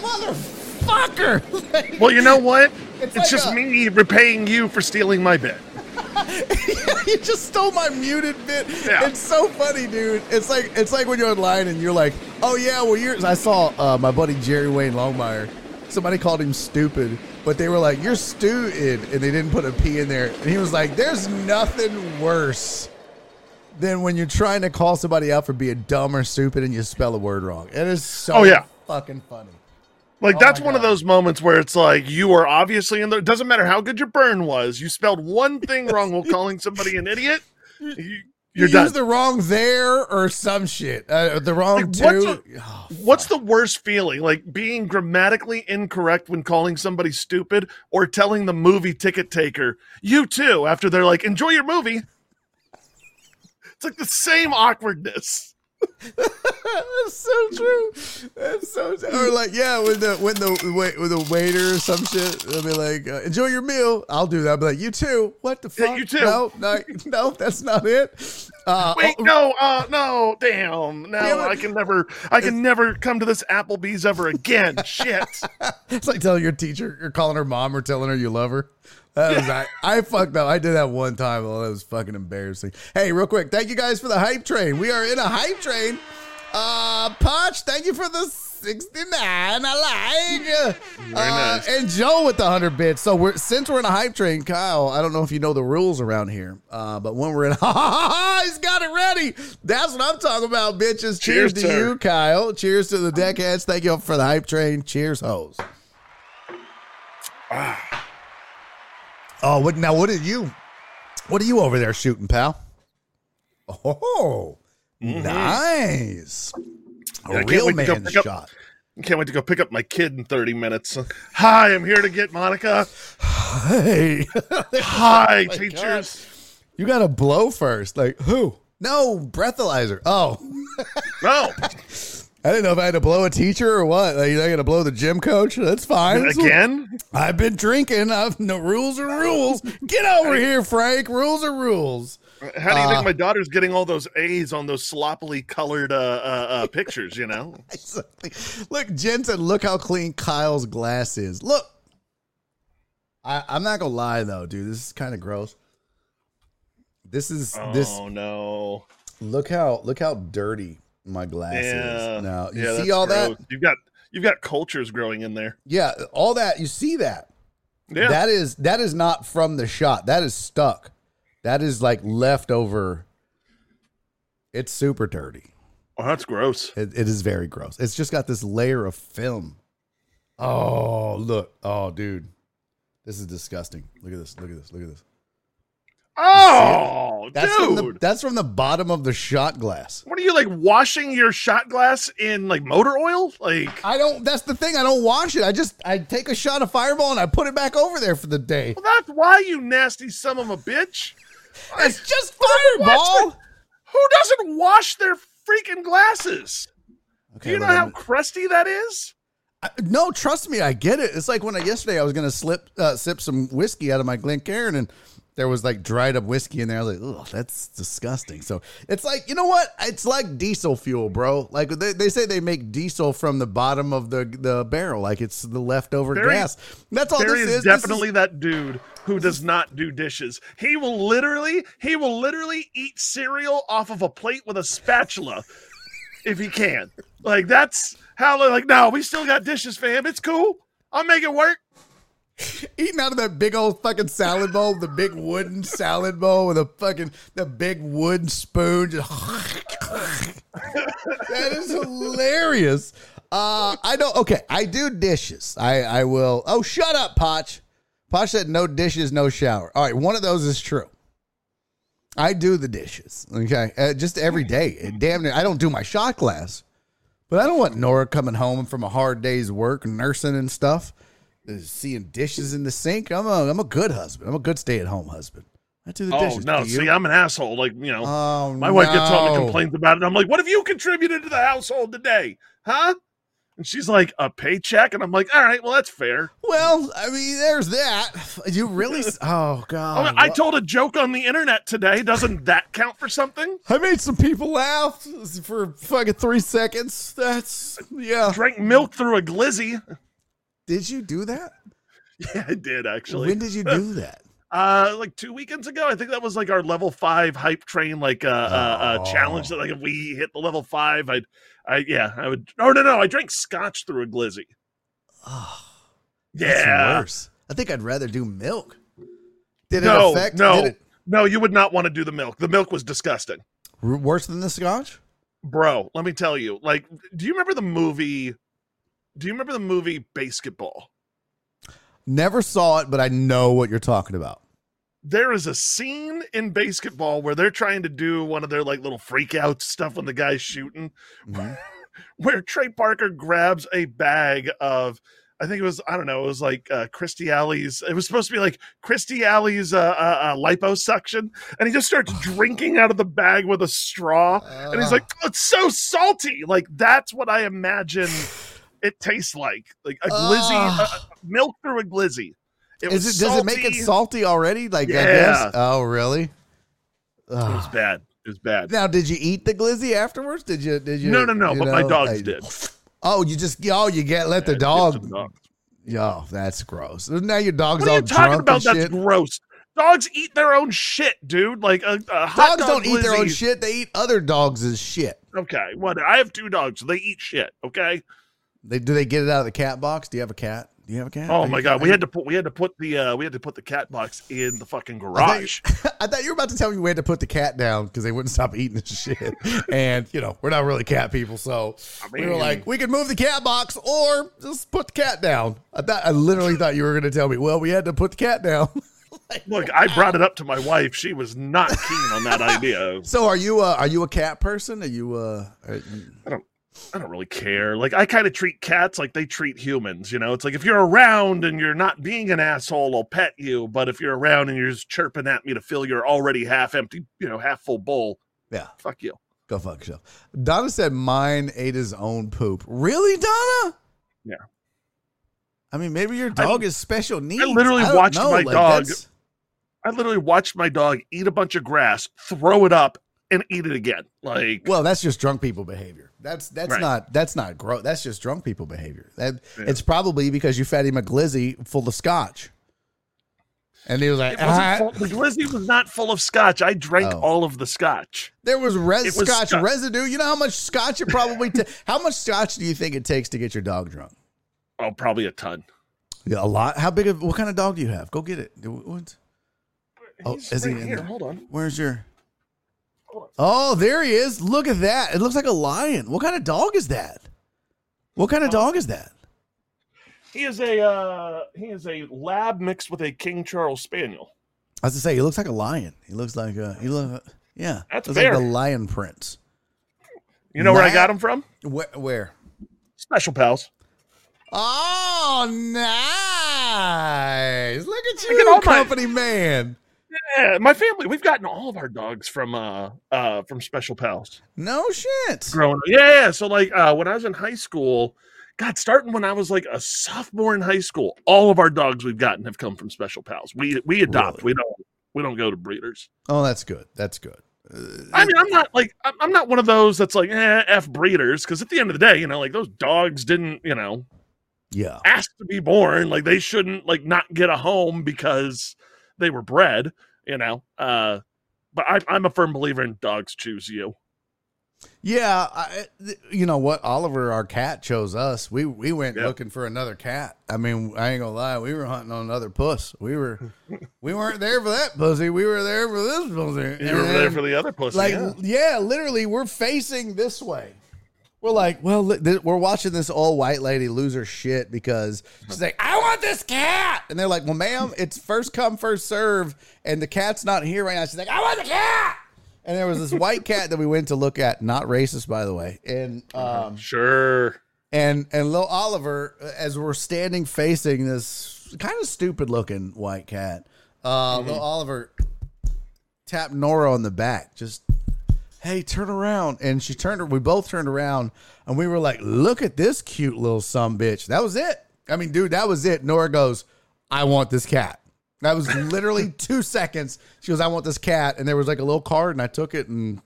motherfucker. well, you know what? It's, it's like just a, me repaying you for stealing my bit. you just stole my muted bit. Yeah. It's so funny, dude. It's like it's like when you're online and you're like, oh yeah, well you're. I saw uh, my buddy Jerry Wayne Longmire. Somebody called him stupid, but they were like, "You're stupid," and they didn't put a p in there. And he was like, "There's nothing worse." than when you're trying to call somebody out for being dumb or stupid and you spell a word wrong. It is so oh, yeah. fucking funny. Like oh that's one God. of those moments where it's like you are obviously in there. Doesn't matter how good your burn was. You spelled one thing wrong while calling somebody an idiot. You, you're you the wrong there or some shit. Uh, the wrong like, two. What's, a, oh, what's, the worst feeling? Like being grammatically incorrect when calling somebody stupid, or telling the movie ticket taker you too after they're like enjoy your movie. It's like the same awkwardness. That's so true. That's so true. Or like, yeah, when the when the wait with the waiter or some shit, they'll be like, uh, "Enjoy your meal." I'll do that. I'll be like, "You too." What the fuck? Yeah, you too. No, no, no, that's not it. Uh, wait, oh, no, uh, no, damn. No, I can never, I can never come to this Applebee's ever again. shit. It's like telling your teacher, you're calling her mom or telling her you love her. That was I, I fucked up. I did that one time. Oh, that was fucking embarrassing. Hey, real quick, thank you guys for the hype train. We are in a hype train. Uh Potch, thank you for the 69. I like. Very uh, nice. And Joe with the 100 bits. So we're since we're in a hype train, Kyle, I don't know if you know the rules around here. Uh, but when we're in he's got it ready. That's what I'm talking about, bitches. Cheers, Cheers to sir. you, Kyle. Cheers to the deckheads. Thank you for the hype train. Cheers, hoes. Ah. Oh, what now? What are you? What are you over there shooting, pal? Oh, mm-hmm. nice. A yeah, real man shot. Up, can't wait to go pick up my kid in 30 minutes. Hi, I'm here to get Monica. Hey. Hi, oh teachers. God. You got to blow first. Like, who? No, breathalyzer. Oh. no. I didn't know if I had to blow a teacher or what. Like, I got to blow the gym coach. That's fine. Again? I've been drinking. I've no rules are rules. Get over here, Frank. Rules are rules. How do you uh, think my daughter's getting all those A's on those sloppily colored uh, uh, uh pictures? You know. look, Jensen. Look how clean Kyle's glass is. Look. I, I'm not gonna lie though, dude. This is kind of gross. This is oh, this. Oh no! Look how look how dirty my glasses. yeah. now. You yeah, see all gross. that? You've got you've got cultures growing in there. Yeah, all that. You see that? Yeah. That is that is not from the shot. That is stuck. That is like leftover. It's super dirty. Oh, that's gross. It, it is very gross. It's just got this layer of film. Oh, look. Oh, dude. This is disgusting. Look at this. Look at this. Look at this. Oh, that's dude. From the, that's from the bottom of the shot glass. What are you like washing your shot glass in like motor oil? Like I don't. That's the thing. I don't wash it. I just I take a shot of Fireball and I put it back over there for the day. Well, that's why you nasty son of a bitch. It's just Fireball. Who doesn't wash their freaking glasses? Okay, Do you know how crusty that is? I, no, trust me, I get it. It's like when I, yesterday I was going to slip uh, sip some whiskey out of my Glencairn and there was like dried up whiskey in there. I was like, oh, that's disgusting. So it's like, you know what? It's like diesel fuel, bro. Like they, they say they make diesel from the bottom of the the barrel, like it's the leftover Barry, gas. That's all Barry this is. is definitely is, that dude who does not do dishes. He will literally, he will literally eat cereal off of a plate with a spatula if he can. Like that's how like no, we still got dishes, fam. It's cool. I'll make it work. Eating out of that big old fucking salad bowl, the big wooden salad bowl with a fucking the big wooden spoon. That is hilarious. Uh, I don't. Okay, I do dishes. I I will. Oh, shut up, Potch. Potch said no dishes, no shower. All right, one of those is true. I do the dishes. Okay, uh, just every day. Damn it, I don't do my shot glass, but I don't want Nora coming home from a hard day's work, nursing and stuff seeing dishes in the sink. I'm a I'm a good husband. I'm a good stay at home husband. I do the oh, dishes. no, see, I'm an asshole. Like you know, oh, my no. wife gets home and complains about it. I'm like, what have you contributed to the household today, huh? And she's like, a paycheck, and I'm like, all right, well, that's fair. Well, I mean, there's that. You really? oh God! I, I told a joke on the internet today. Doesn't that count for something? I made some people laugh for fucking three seconds. That's yeah. Drank milk through a glizzy. Did you do that? Yeah, I did actually. When did you do that? Uh, like two weekends ago. I think that was like our level five hype train, like uh, oh. uh, uh challenge that like if we hit the level five, I'd, I yeah, I would. Oh no, no, I drank scotch through a glizzy. Oh, yeah, worse. I think I'd rather do milk. Did no, it affect? No, it... no, you would not want to do the milk. The milk was disgusting. Worse than the scotch, bro. Let me tell you. Like, do you remember the movie do you remember the movie BASEketball? Never saw it, but I know what you're talking about. There is a scene in BASEketball where they're trying to do one of their like little freak out stuff when the guy's shooting, mm-hmm. where Trey Parker grabs a bag of I think it was I don't know it was like uh, Kirstie Alley's it was supposed to be like Christy Alley's uh, uh, uh, liposuction and he just starts drinking out of the bag with a straw and he's like it's so salty like that's what I imagine it tastes like like a glizzy, uh, milk through a glizzy. It is it, does it make it salty already? Like yeah. I guess. Oh, really? Ugh. It was bad. It was bad. Now, did you eat the glizzy afterwards? Did you? Did you? No, no, no. But know, my dogs I, did. Oh, you just oh you get let yeah, the dog. Yo, that's gross. Now your dog's what all are you talking about? That's gross. Dogs eat their own shit, dude. Like a, a dogs dog don't glizzy. eat their own shit. They eat other dogs' shit. Okay, what? I have two dogs, so they eat shit. Okay. They do they get it out of the cat box? Do you have a cat? Do you have a cat? Oh Are my you- god, we had to put we had to put the uh we had to put the cat box in the fucking garage. I thought, you, I thought you were about to tell me we had to put the cat down because they wouldn't stop eating this shit. And you know, we're not really cat people, so we were like, we could move the cat box or just put the cat down. I thought I literally thought you were going to tell me, well, we had to put the cat down. Like, Look, I brought it up to my wife. She was not keen on that idea. so are you? Uh, are you a cat person? Are you? Uh, I don't I don't really care. Like I kind of treat cats like they treat humans, you know? It's like if you're around and you're not being an asshole, I'll pet you, but if you're around and you're just chirping at me to fill your already half empty, you know, half full bowl, yeah, fuck you. go fuck yourself. Donna said mine ate his own poop. Really, Donna? Yeah. I mean, maybe your dog is special needs. I literally don't watched know, my like, dog that's- I literally watched my dog eat a bunch of grass, throw it up, and eat it again. Like Well, that's just drunk people behavior. That's that's Right. not that's not gross. That's just drunk people behavior. That Yeah. it's probably because you fed him a glizzy full of scotch, and he was like, "Ah." full, the glizzy was not full of scotch. I drank Oh. all of the scotch. "There was res was scotch scotch. residue." You know how much scotch it probably ta- how much scotch do you think it takes to get your dog drunk? Oh, probably a ton. Yeah, a lot. How big of what kind of dog do you have? Go get it. What- Oh, is he right in here? Hold on. Where's your? Oh, there he is. Look at that. It looks like a lion. What kind of dog is that? What kind of dog is that? He is a uh, he is a lab mixed with a King Charles Spaniel. I was to say, he looks like a lion. He looks like a, he look, yeah. That's looks like fair. the lion prince. You know where I got him from? Where? where? Special Pals. Oh, nice! Look at Look you, at all my- company man. Yeah, my family. We've gotten all of our dogs from uh uh from Special Pals. No shit. growing up. Yeah, yeah. So like uh when I was in high school, God, starting when I was like a sophomore in high school, all of our dogs we've gotten have come from special pals. We we adopt. Really? We don't we don't go to breeders. Oh, that's good. That's good. Uh, I mean, I'm not like I'm I'm not one of those that's like eh, f breeders because at the end of the day, you know, like those dogs didn't you know yeah. ask to be born. Like they shouldn't like not get a home because they were bred. You know. Uh, but I, I'm a firm believer in dogs choose you. Yeah, I, you know what? Oliver, our cat, chose us. We we went Yeah. looking for another cat. I mean, I ain't gonna lie, we were hunting on another puss. We were, we weren't there for that pussy. We were there for this pussy. You were there for the other pussy. like, yeah. yeah. literally, we're facing this way. We're like, well, th- we're watching this old white lady lose her shit because she's like, I want this cat, and they're like, well, ma'am, it's first come first serve, and the cat's not here right now. She's like, I want the cat. And there was this white cat that we went to look at, not racist, by the way. And um, Sure. and and little Oliver, as we're standing facing this kind of stupid looking white cat, uh, little Oliver tapped Nora on the back, just hey, turn around. And she turned. We both turned around, and we were like, look at this cute little some bitch. That was it. I mean, dude, that was it. Nora goes, I want this cat. That was literally two seconds. She goes, I want this cat. And there was like a little card, and I took it. And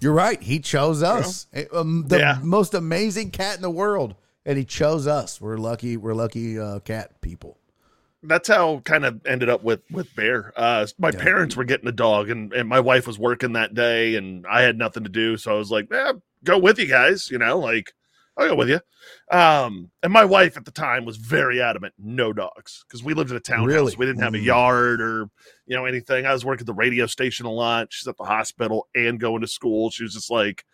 you're right. He chose us. It- um, the Yeah. most amazing cat in the world. And he chose us. We're lucky. We're lucky uh, cat people. That's how kind of ended up with with bear. Uh my Yeah. parents were getting a dog and and my wife was working that day and i had nothing to do so i was like yeah go with you guys you know like i'll go with you. Um and my wife at the time was very adamant no dogs because we lived in a townhouse. Really? we didn't have a Mm. yard or you know anything. I was working at the radio station a lot. She's at the hospital and going to school. She was just like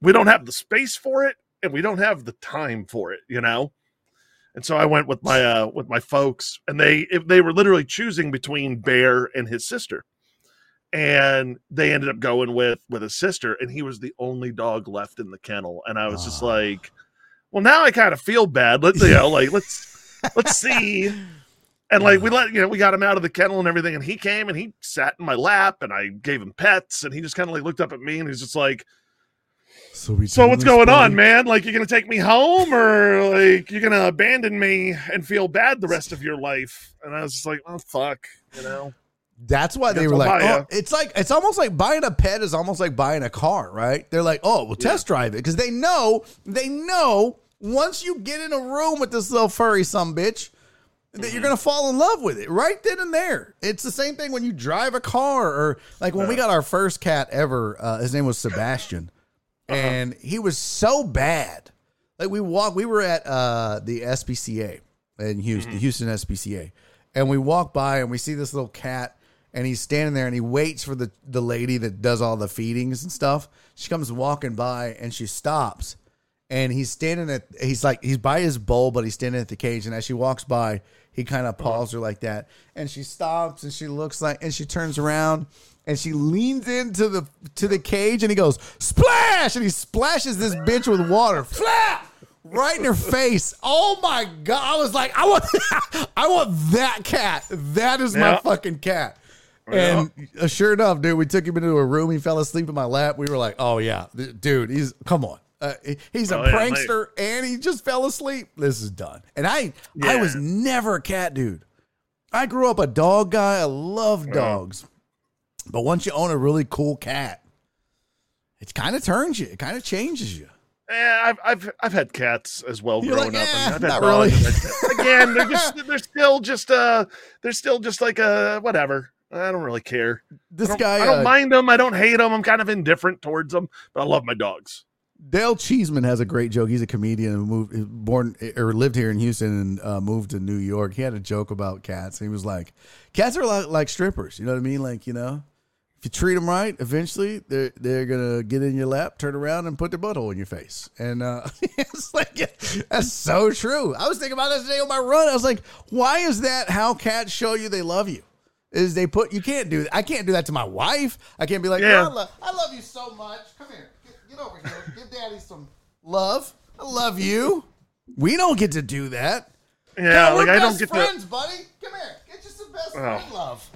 we don't have the space for it and we don't have the time for it you know and so I went with my uh with my folks, and they they were literally choosing between Bear and his sister, and they ended up going with with his sister, and he was the only dog left in the kennel, and I was just Ah. like, well, now I kind of feel bad. Let's you know, like let's let's see. And like we let you know, we got him out of the kennel and everything, and he came and he sat in my lap, and I gave him pets, and he just kind of like looked up at me, and he's just like, So we. so what's going on, man? Like you're gonna take me home, or like you're gonna abandon me and feel bad the rest of your life? And I was just like, oh fuck, you know. That's why they were like, oh, it's like it's almost like buying a pet is almost like buying a car, right? They're like, oh, well, test drive it because they know they know once you get in a room with this little furry some bitch that Mm-hmm. you're gonna fall in love with it right then and there. It's the same thing when you drive a car or like when we got our first cat ever. Uh, his name was Sebastian, Uh-huh. and he was so bad. Like we walked, we were at uh, the SPCA in Houston, mm-hmm. Houston SPCA, and we walk by and we see this little cat, and he's standing there and he waits for the the lady that does all the feedings and stuff. She comes walking by and she stops, and he's standing at he's like he's by his bowl, but he's standing at the cage, and as she walks by, he kind of paws her like that, and she stops and she looks like and she turns around and she leans into the to the cage and he goes splash and he splashes this bitch with water flap right in her face. Oh my god! I was like, I want, I want that cat. That is my fucking cat. And uh, sure enough, dude, we took him into a room. He fell asleep in my lap. We were like, "Oh yeah, dude, he's come on." Uh, he's a oh, prankster, yeah, and he just fell asleep. This is done. And I, yeah. I was never a cat dude. I grew up a dog guy. I love dogs, but once you own a really cool cat, it kind of turns you. It kind of changes you. Yeah, I've I've I've had cats as well You're growing like, eh, up. I mean, I've had dogs. Really. Again, they're just they're still just uh they're still just like a uh, whatever. I don't really care. This I guy, I don't uh, mind them. I don't hate them. I'm kind of indifferent towards them, but I love my dogs. Dale Cheeseman has a great joke. He's a comedian and moved, born or lived here in Houston and uh, moved to New York. He had a joke about cats. He was like, "Cats are like, like strippers. You know what I mean? Like, you know, if you treat them right, eventually they're they're gonna get in your lap, turn around, and put their butthole in your face. And uh, it's like that's so true. I was thinking about that today on my run. I was like, why is that how cats show you they love you? Is they put you can't do that. I can't do that to my wife. I can't be like, yeah. I, love, I love you so much. Come here, get, get over here. Give daddy some love. I love you. We don't get to do that. Yeah, God, like I don't get friends, to... buddy. Come here, get you some best oh. friend love.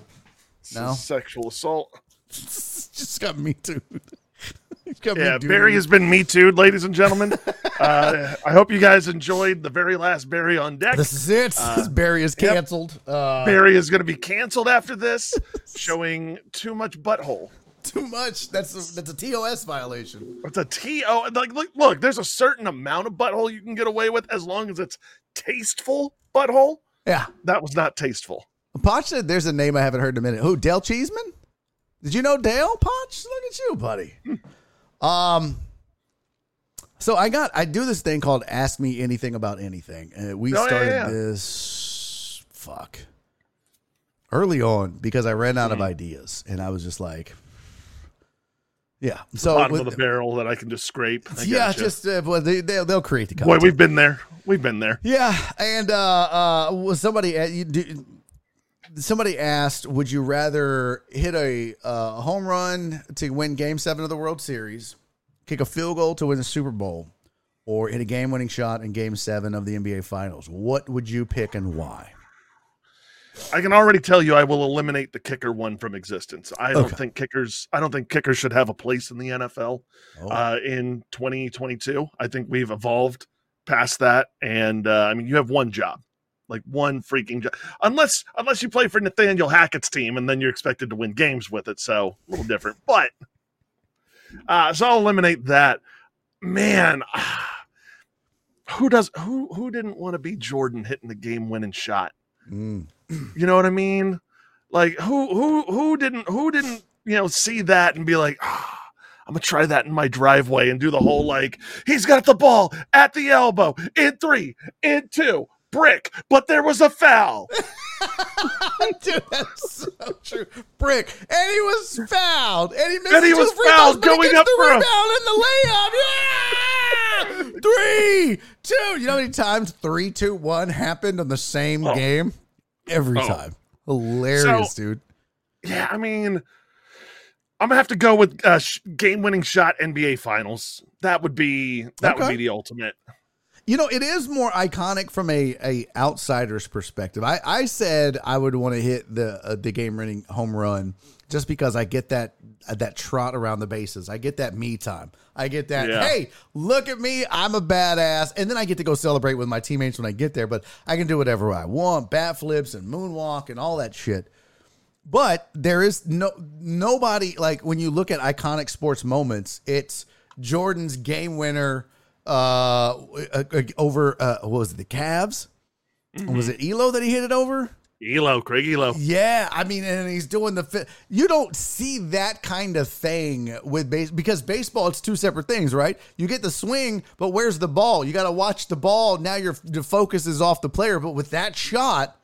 No sexual assault. just got me too. yeah, Barry has been me too, ladies and gentlemen. uh, I hope you guys enjoyed the very last Barry on deck. This is it. Uh, Barry is canceled. Yep. Uh, Barry is going to be canceled after this, showing too much butthole. Too much. That's a, that's a TOS violation. It's a TO. Like, look, look, there's a certain amount of butthole you can get away with as long as it's tasteful butthole. Yeah, that was not tasteful. Potch said there's a name I haven't heard in a minute. Who? Dale Cheeseman? Did you know Dale Potch? Look at you, buddy. um, so I got I do this thing called Ask Me Anything About Anything, and we oh, started yeah, yeah. this fuck early on because I ran out mm. of hmm. ideas, and I was just like, yeah. So bottom with, of the barrel that I can just scrape. I yeah, gotcha. just uh, well, they, they will create the content. Boy, we've been there. We've been there. Yeah, and uh, uh, was somebody uh, you, do, somebody asked, would you rather hit a uh, home run to win Game Seven of the World Series, kick a field goal to win the Super Bowl, or hit a game-winning shot in Game Seven of the NBA Finals? What would you pick and why? I can already tell you I will eliminate the kicker one from existence. I don't okay. think kickers I don't think kickers should have a place in the NFL oh. uh, in 2022. I think we've evolved past that and uh, I mean you have one job like one freaking job. Unless unless you play for Nathaniel Hackett's team and then you're expected to win games with it, so a little different. But uh, so I'll eliminate that. Man, who does who who didn't want to be Jordan hitting the game winning shot? Mm. You know what I mean? Like who who who didn't who didn't you know see that and be like. Ah, I'm gonna try that in my driveway and do the whole like he's got the ball at the elbow in three, in two, brick, but there was a foul. Dude, that's so true. Brick, and he was fouled, and he missed and he was fouled going up the for rebound in the layup. Yeah, three, two. You know how many times three, two, one happened in the same oh. game? Every oh. time. Hilarious, so, dude. Yeah, I mean, I'm gonna have to go with uh, game-winning shot NBA Finals. That would be that okay. would be the ultimate. You know, it is more iconic from a, a outsider's perspective. I, I said I would want to hit the uh, the game winning home run just because I get that uh, that trot around the bases. I get that me time. I get that yeah. hey, look at me, I'm a badass, and then I get to go celebrate with my teammates when I get there. But I can do whatever I want, bat flips and moonwalk and all that shit. But there is no nobody like when you look at iconic sports moments, it's Jordan's game winner uh, uh over uh, what was it the Cavs? Mm-hmm. Was it Ehlo that he hit it over? Ehlo, Craig Ehlo. Yeah, I mean, and he's doing the. Fi- you don't see that kind of thing with base because baseball. It's two separate things, right? You get the swing, but where's the ball? You got to watch the ball. Now your the focus is off the player. But with that shot,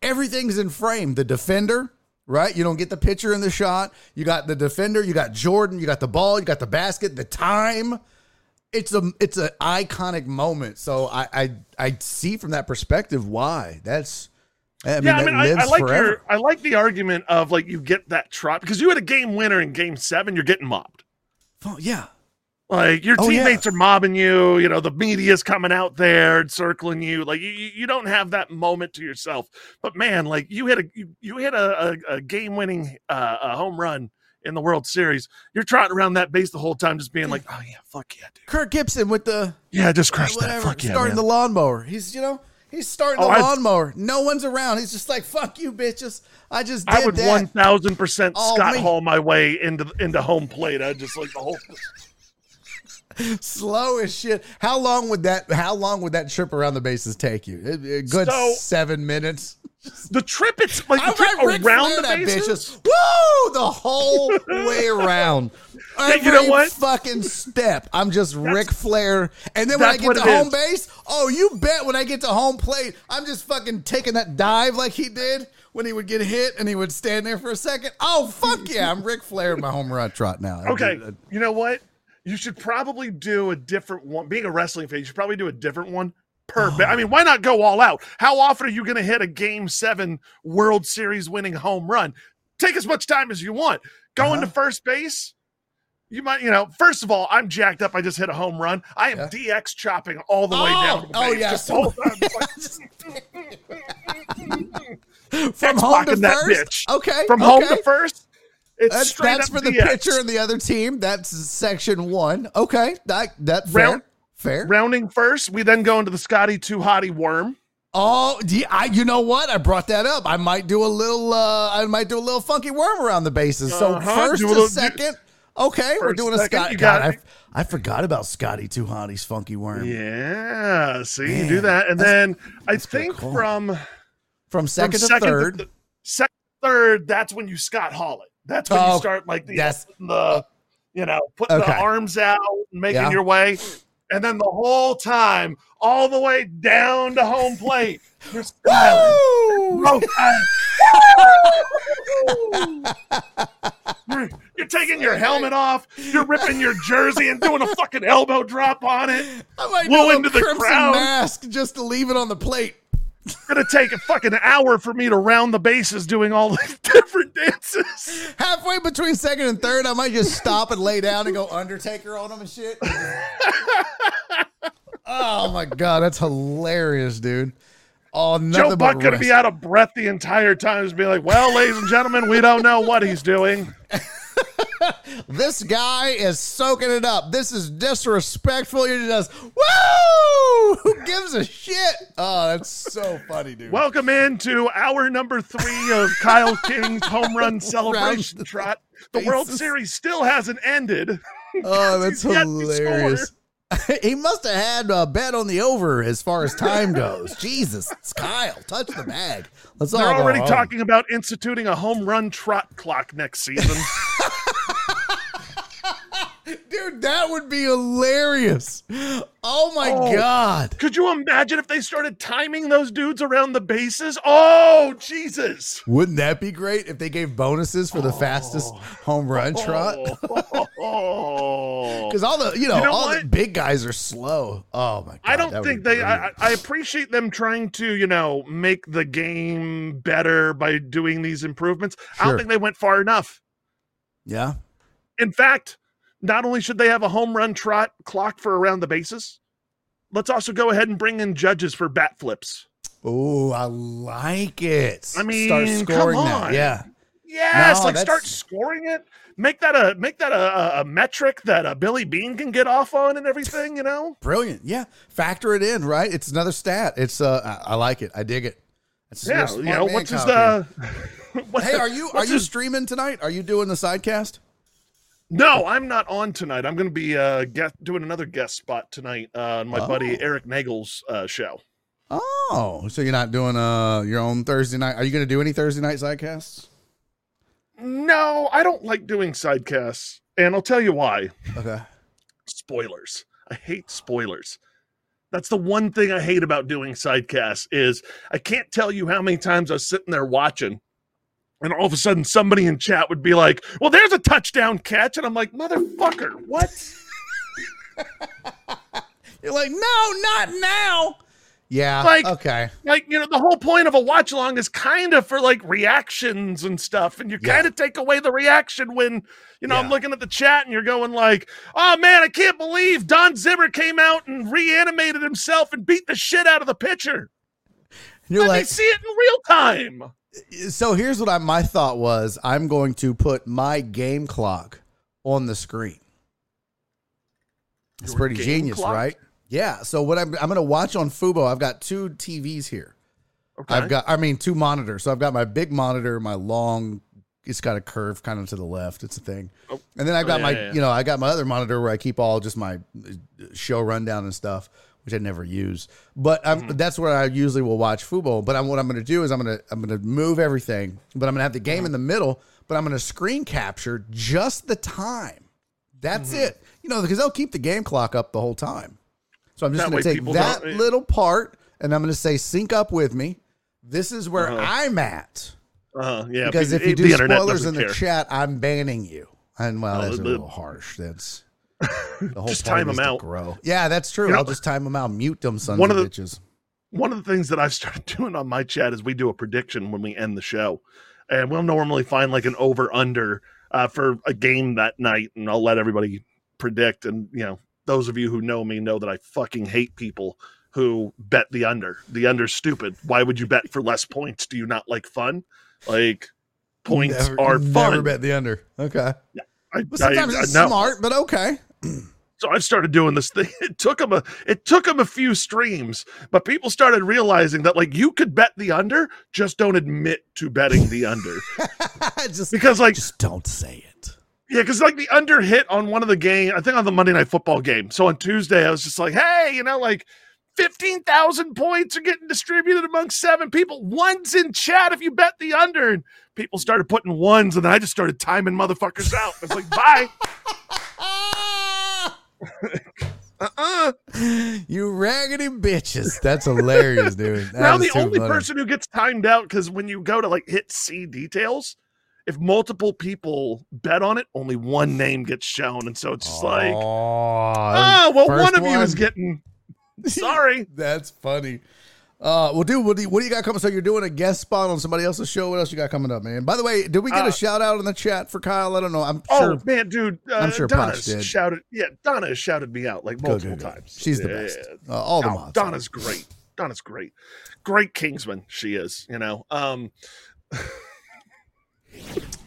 everything's in frame. The defender, right? You don't get the pitcher in the shot. You got the defender. You got Jordan. You got the ball. You got the basket. The time. It's a it's an iconic moment. So I I I see from that perspective why that's I mean, yeah, I mean, I, I, like forever. your, I like the argument of like you get that trot because you had a game winner in game seven, you're getting mobbed. Oh yeah, like your oh, teammates yeah. are mobbing you. You know, the media's coming out there and circling you. Like you, you don't have that moment to yourself. But man, like you hit a, you, you hit a, a, a game winning uh, a home run in the World Series. You're trotting around that base the whole time, just being like, oh yeah, fuck yeah, dude. Kirk Gibson with the yeah, just crush that. Fuck yeah, starting man. the lawnmower. He's you know He's starting oh, the lawnmower. No one's around. He's just like, "Fuck you, bitches." I just I would one thousand percent oh, Scott Hall my way into into home plate. I just like the whole slow as shit. How long would that? How long would that trip around the bases take you? A good so, seven minutes. The trip, it's like the trip around the bases. Woo! The whole way around. Every you know what? fucking step. I'm just that's, Ric Flair. And then when I get to home is. base, oh, you bet when I get to home plate, I'm just fucking taking that dive like he did when he would get hit and he would stand there for a second. Oh, fuck yeah. I'm Ric Flair in my home run trot now. Okay. you know what? You should probably do a different one. Being a wrestling fan, you should probably do a different one per. Oh. I mean, why not go all out? How often are you going to hit a Game Seven World Series winning home run? Take as much time as you want. Going uh-huh. to first base you might, you know, first of all, I'm jacked up. I just hit a home run. I am yeah. DX chopping all the oh, way down. The oh, yeah. So, From home to first? Bitch. Okay. From okay. home to first. It's that's, that's for the pitcher and the other team. That's section one. Okay. That, that fair. Round, fair. Rounding first. We then go into the Scotty Too Hottie worm. Oh, yeah, I, you know what? I brought that up. I might do a little. Uh, I might do a little funky worm around the bases. So uh-huh. first, a, second. Okay, we we're doing a Scotty. God, I, I forgot about Scotty Too Hottie's Funky Worm. Yeah, see, Man, you do that, and then I think cool. from from second from to second third, to, second third, that's when you Scott Hall it. That's when oh, you start like the the you know putting okay. the arms out, and making yeah. your way, and then the whole time, all the way down to home plate, you're you're, you're taking your helmet off. You're ripping your jersey and doing a fucking elbow drop on it. I might do into the crowd. mask just to leave it on the plate. It's gonna take a fucking hour for me to round the bases doing all the different dances. Halfway between second and third, I might just stop and lay down and go Undertaker on them and shit. oh my god, that's hilarious, dude. Oh, Joe Buck gonna be out of breath the entire time. Just be like, "Well, ladies and gentlemen, we don't know what he's doing." this guy is soaking it up. This is disrespectful. He just woo. Who gives a shit? Oh, that's so funny, dude. Welcome into hour number three of Kyle King's home run celebration trot. The World Series still hasn't ended. Oh, that's hilarious. he must have had a bet on the over as far as time goes. Jesus, Kyle. Touch the bag. Let's They're already talking about instituting a home run trot clock next season. Dude, that would be hilarious. Oh my oh, god. Could you imagine if they started timing those dudes around the bases? Oh, Jesus. Wouldn't that be great if they gave bonuses for the oh. fastest home run trot? Oh. Because all the, you know, you know all what? the big guys are slow. Oh my god. I don't think they I, I appreciate them trying to, you know, make the game better by doing these improvements. Sure. I don't think they went far enough. Yeah. In fact, not only should they have a home run trot clock for around the bases, let's also go ahead and bring in judges for bat flips. Oh, I like it. I mean, start scoring that. Yeah. Yes, no, like that's... start scoring it. Make that a make that a, a metric that a Billy Beane can get off on and everything. You know, brilliant. Yeah, factor it in. Right, it's another stat. It's uh, I, I like it. I dig it. That's yeah, you know what's his uh. hey, are you are you his... streaming tonight? Are you doing the sidecast? No, I'm not on tonight. I'm going to be uh, doing another guest spot tonight uh, on my oh. buddy Eric Nagel's uh, show. Oh, so you're not doing uh your own Thursday night? Are you going to do any Thursday night sidecasts? No, I don't like doing sidecasts, and I'll tell you why. Okay. Spoilers. I hate spoilers. That's the one thing I hate about doing sidecasts is I can't tell you how many times I was sitting there watching and all of a sudden somebody in chat would be like, "Well, there's a touchdown catch." And I'm like, "Motherfucker, what?" You're like, "No, not now." Yeah. Like- okay. like, you know, the whole point of a watch along is kind of for like reactions and stuff and you Yeah. kind of take away the reaction when, you know, I'm looking at the chat and you're going like, "Oh man, I can't believe Don Zimmer came out and reanimated himself and beat the shit out of the pitcher." You're Let me see it in real time. So here's what I, my thought was I'm going to put my game clock on the screen. It's Your pretty genius, clock? right? Yeah. So what I'm, I'm going to watch on Fubo, I've got two TVs here. Okay. I've got, I mean, two monitors. So I've got my big monitor, my long, it's got a curve kind of to the left. It's a thing. Oh. And then I've got yeah, my, yeah, yeah. you know, I got my other monitor where I keep all just my uh, show rundown and stuff, which I never use. But I'm, Mm-hmm. that's where I usually will watch Fubo. But I'm, what I'm going to do is I'm going to, I'm going to move everything, but I'm going to have the game Mm-hmm. in the middle, but I'm going to screen capture just the time. That's Mm-hmm. it. You know, because they'll keep the game clock up the whole time. So I'm just going to take that don't- little part and I'm going to say sync up with me. This is where Uh-huh. I'm at. Uh, yeah, Because if you do spoilers in the care. chat, I'm banning you. And well, No, that's a little harsh. That's the whole Just time them out. grow. Yeah, that's true. You know- I'll just time them out, mute them, sons One of the- bitches. one of the things that I've started doing on my chat is we do a prediction when we end the show, and we'll normally find like an over under uh, for a game that night, and I'll let everybody predict. And you know, those of you who know me know that I fucking hate people who bet the under. The under's stupid. Why would you bet for less points? Do you not like fun? Like points Never- are Never fun. bet the under. Okay. I, Well, sometimes I- it's no. smart, but okay. So I've started doing this thing. It took them a it took them a few streams, but people started realizing that like you could bet the under, just don't admit to betting the under just, because like just don't say it. yeah, because like the under hit on one of the game, I think on the Monday Night Football game. So on Tuesday, I was just like, hey, you know, like. 15,000 points are getting distributed among seven people. One's in chat if you bet the under. And people started putting ones, and then I just started timing motherfuckers out. I was like, bye. Uh-uh. You raggedy bitches. That's hilarious, dude. That now the only funny. person who gets timed out because when you go to like hit see details if multiple people bet on it only one name gets shown and so it's just like oh, oh well one of you is getting sorry That's funny. Uh, well, dude, what do, you, what do you got coming? So you're doing a guest spot on somebody else's show. What else you got coming up, man? By the way, did we get Uh, a shout out in the chat for Kyle? I don't know. I'm oh sure. man dude uh, I'm sure Donna's Potch did. shouted yeah Donna has shouted me out like multiple good, good. times She's the best. yeah, Uh, all the mods. Donna's great Donna's great great Kingsman she is you know um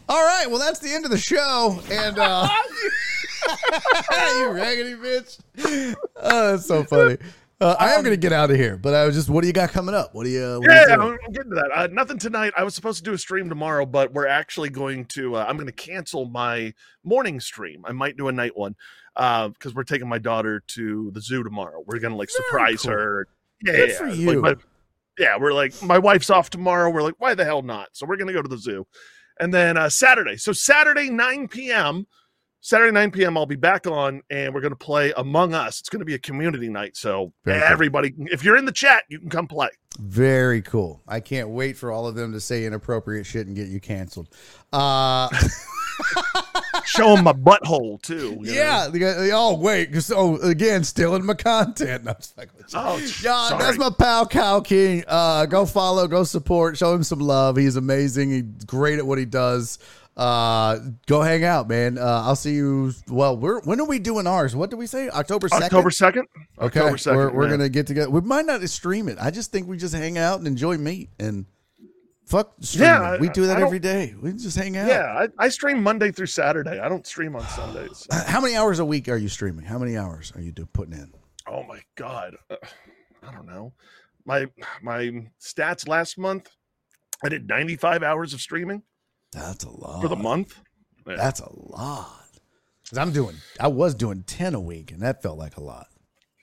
All right. Well, that's the end of the show. And uh, you raggedy bitch. Oh, that's so funny. Uh, I am going to get out of here, but I was just, what do you got coming up? What do you? What Yeah, you I'm, getting to that. Uh, nothing tonight. I was supposed to do a stream tomorrow, but we're actually going to. Uh, I'm going to cancel my morning stream. I might do a night one because we're taking my daughter to the zoo tomorrow. We're going to like surprise cool. her. Yeah, Good yeah, for like, you. my- yeah, we're like my wife's off tomorrow. We're like, why the hell not? So we're going to go to the zoo, and then uh, Saturday. So Saturday 9 p.m. Saturday 9 p.m. I'll be back on, and we're going to play Among Us. It's going to be a community night, so Very cool. everybody, if you're in the chat, you can come play. Very cool. I can't wait for all of them to say inappropriate shit and get you canceled. Uh, Show them my butthole too. know? yeah. got- Oh, wait. 'cause- Oh, again, stealing my content. No, I'm just like, Oh, Yeah, that's my pal Cow King. Uh, go follow, go support, show him some love. He's amazing. He's great at what he does. Uh, go hang out, man. Uh, I'll see you. Well, we're when are we doing ours? What did we say? October second. October second. Okay, October second. we're, we're gonna get together. We might not stream it. I just think we just hang out and enjoy meat and fuck streaming. Yeah, we do that every day. We just hang out. Yeah, I, I stream Monday through Saturday. I don't stream on Sundays. How many hours a week are you streaming? How many hours are you do, putting in? Oh my god, Uh, I don't know. My my stats last month, I did 95 hours of streaming That's a lot for the month. Yeah. That's a lot. 'Cause I'm doing. I was doing ten a week, and that felt like a lot.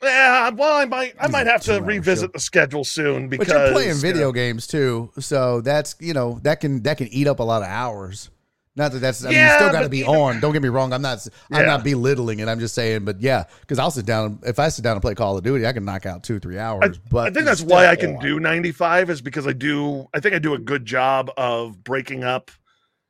Yeah, well, I might I might have to revisit show. the schedule soon because but you're playing video games too, so that's you know that can that can eat up a lot of hours. Not that that's I yeah, mean, you still got to be on. Don't get me wrong. I'm not yeah. I'm not belittling it. I'm just saying, but yeah, because I'll sit down if I sit down and play Call of Duty, I can knock out two three hours. I, but I think that's why I can on. do 95 is because I do. I think I do a good job of breaking up.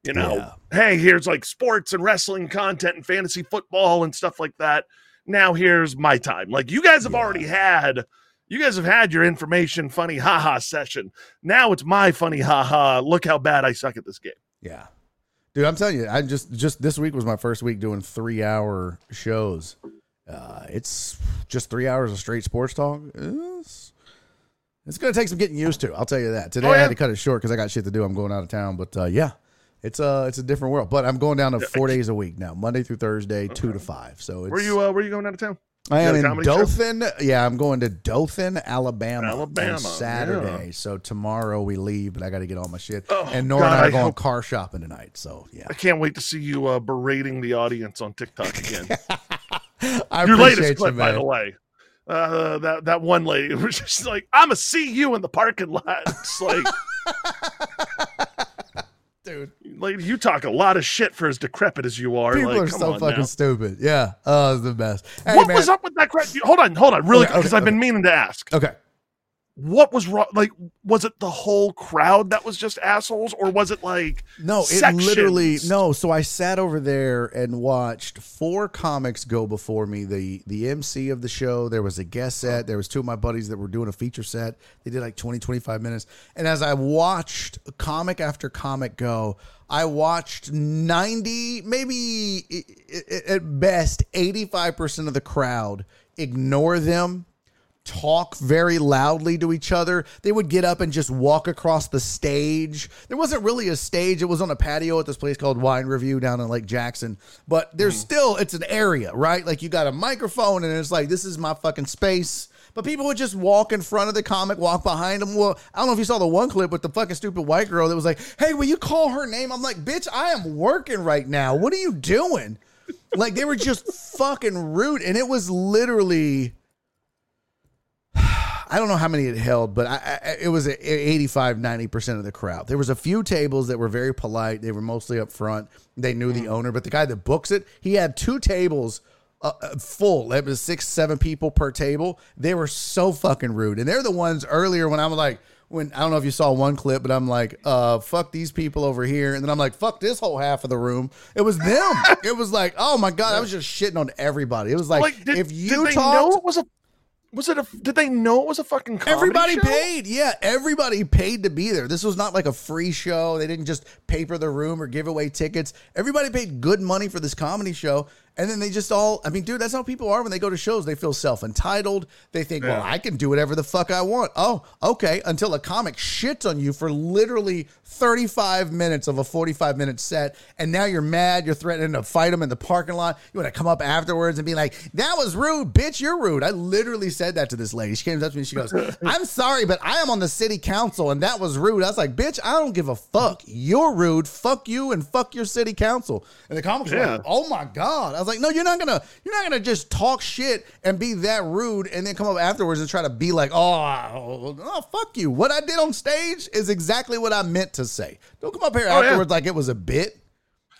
You know, yeah. hey, here's like sports and wrestling content and fantasy football and stuff like that. Now here's my time. Like you guys have yeah. already had. You guys have had your information funny haha session. Now it's my funny haha. Look how bad I suck at this game. Yeah. Dude, I'm telling you, I just just this week was my first week doing three hour shows. Uh, it's just three hours of straight sports talk. It's, it's going to take some getting used to. I'll tell you that. Today oh, yeah. I had to cut it short because I got shit to do. I'm going out of town, but uh, yeah, it's a uh, it's a different world. But I'm going down to four days a week now, Monday through Thursday, okay. two to five. So where you uh, where are you going out of town? I am in Dothan. Show? Yeah, I'm going to Dothan, Alabama, Alabama Saturday. Yeah. So tomorrow we leave, but I got to get all my shit. Oh, and Nora God, and I are going hope... car shopping tonight. So yeah, I can't wait to see you uh, berating the audience on TikTok again. I Your latest clip, you, by the way. Uh, that that one lady was just like, "I'm gonna see you in the parking lot." It's like. dude. Like you talk a lot of shit for as decrepit as you are. People like, are so fucking now. stupid. Yeah, oh, it's the best. Hey, what man. was up with that crap? Hold on, hold on, really, because okay, okay, I've been meaning to ask. Okay, what was wrong? Like, was it the whole crowd that was just assholes, or was it like no? Sections? It literally no. So I sat over there and watched four comics go before me. The the MC of the show, there was a guest set. There was two of my buddies that were doing a feature set. They did like 20, 25 minutes. And as I watched comic after comic go, I watched ninety, maybe at best, eighty five percent of the crowd ignore them talk very loudly to each other. They would get up and just walk across the stage. There wasn't really a stage. It was on a patio at this place called Wine Review down in Lake Jackson. But there's mm. still it's an area, right? Like you got a microphone and it's like this is my fucking space. But people would just walk in front of the comic, walk behind them. Well, I don't know if you saw the one clip with the fucking stupid white girl that was like, "Hey, will you call her name?" I'm like, "Bitch, I am working right now. What are you doing?" like they were just fucking rude and it was literally I don't know how many it held, but I, I, it was 85, 90% of the crowd. There was a few tables that were very polite. They were mostly up front. They knew the mm. owner, but the guy that books it, he had two tables uh, uh, full. It was six, seven people per table. They were so fucking rude. And they're the ones earlier when I'm like, when I don't know if you saw one clip, but I'm like, uh, fuck these people over here. And then I'm like, fuck this whole half of the room. It was them. it was like, oh my God, I was just shitting on everybody. It was like, like did, if you did talked, know it was a was it a? Did they know it was a fucking Everybody show? Everybody paid. Yeah, everybody paid to be there. This was not like a free show. They didn't just paper the room or give away tickets. Everybody paid good money for this comedy show, and then they just all, I mean, dude, that's how people are when they go to shows. They feel self entitled. They think, yeah. well, I can do whatever the fuck I want. Oh, okay. Until a comic shits on you for literally 35 minutes of a 45 minute set. And now you're mad. You're threatening to fight them in the parking lot. You want to come up afterwards and be like, that was rude. Bitch, you're rude. I literally said that to this lady. She came up to me and she goes, I'm sorry, but I am on the city council and that was rude. I was like, bitch, I don't give a fuck. You're rude. Fuck you and fuck your city council. And the comics yeah. were like, oh my God was like, no, you're not gonna, you're not gonna just talk shit and be that rude and then come up afterwards and try to be like, oh, oh, fuck you. What I did on stage is exactly what I meant to say. Don't come up here oh, afterwards yeah. like it was a bit.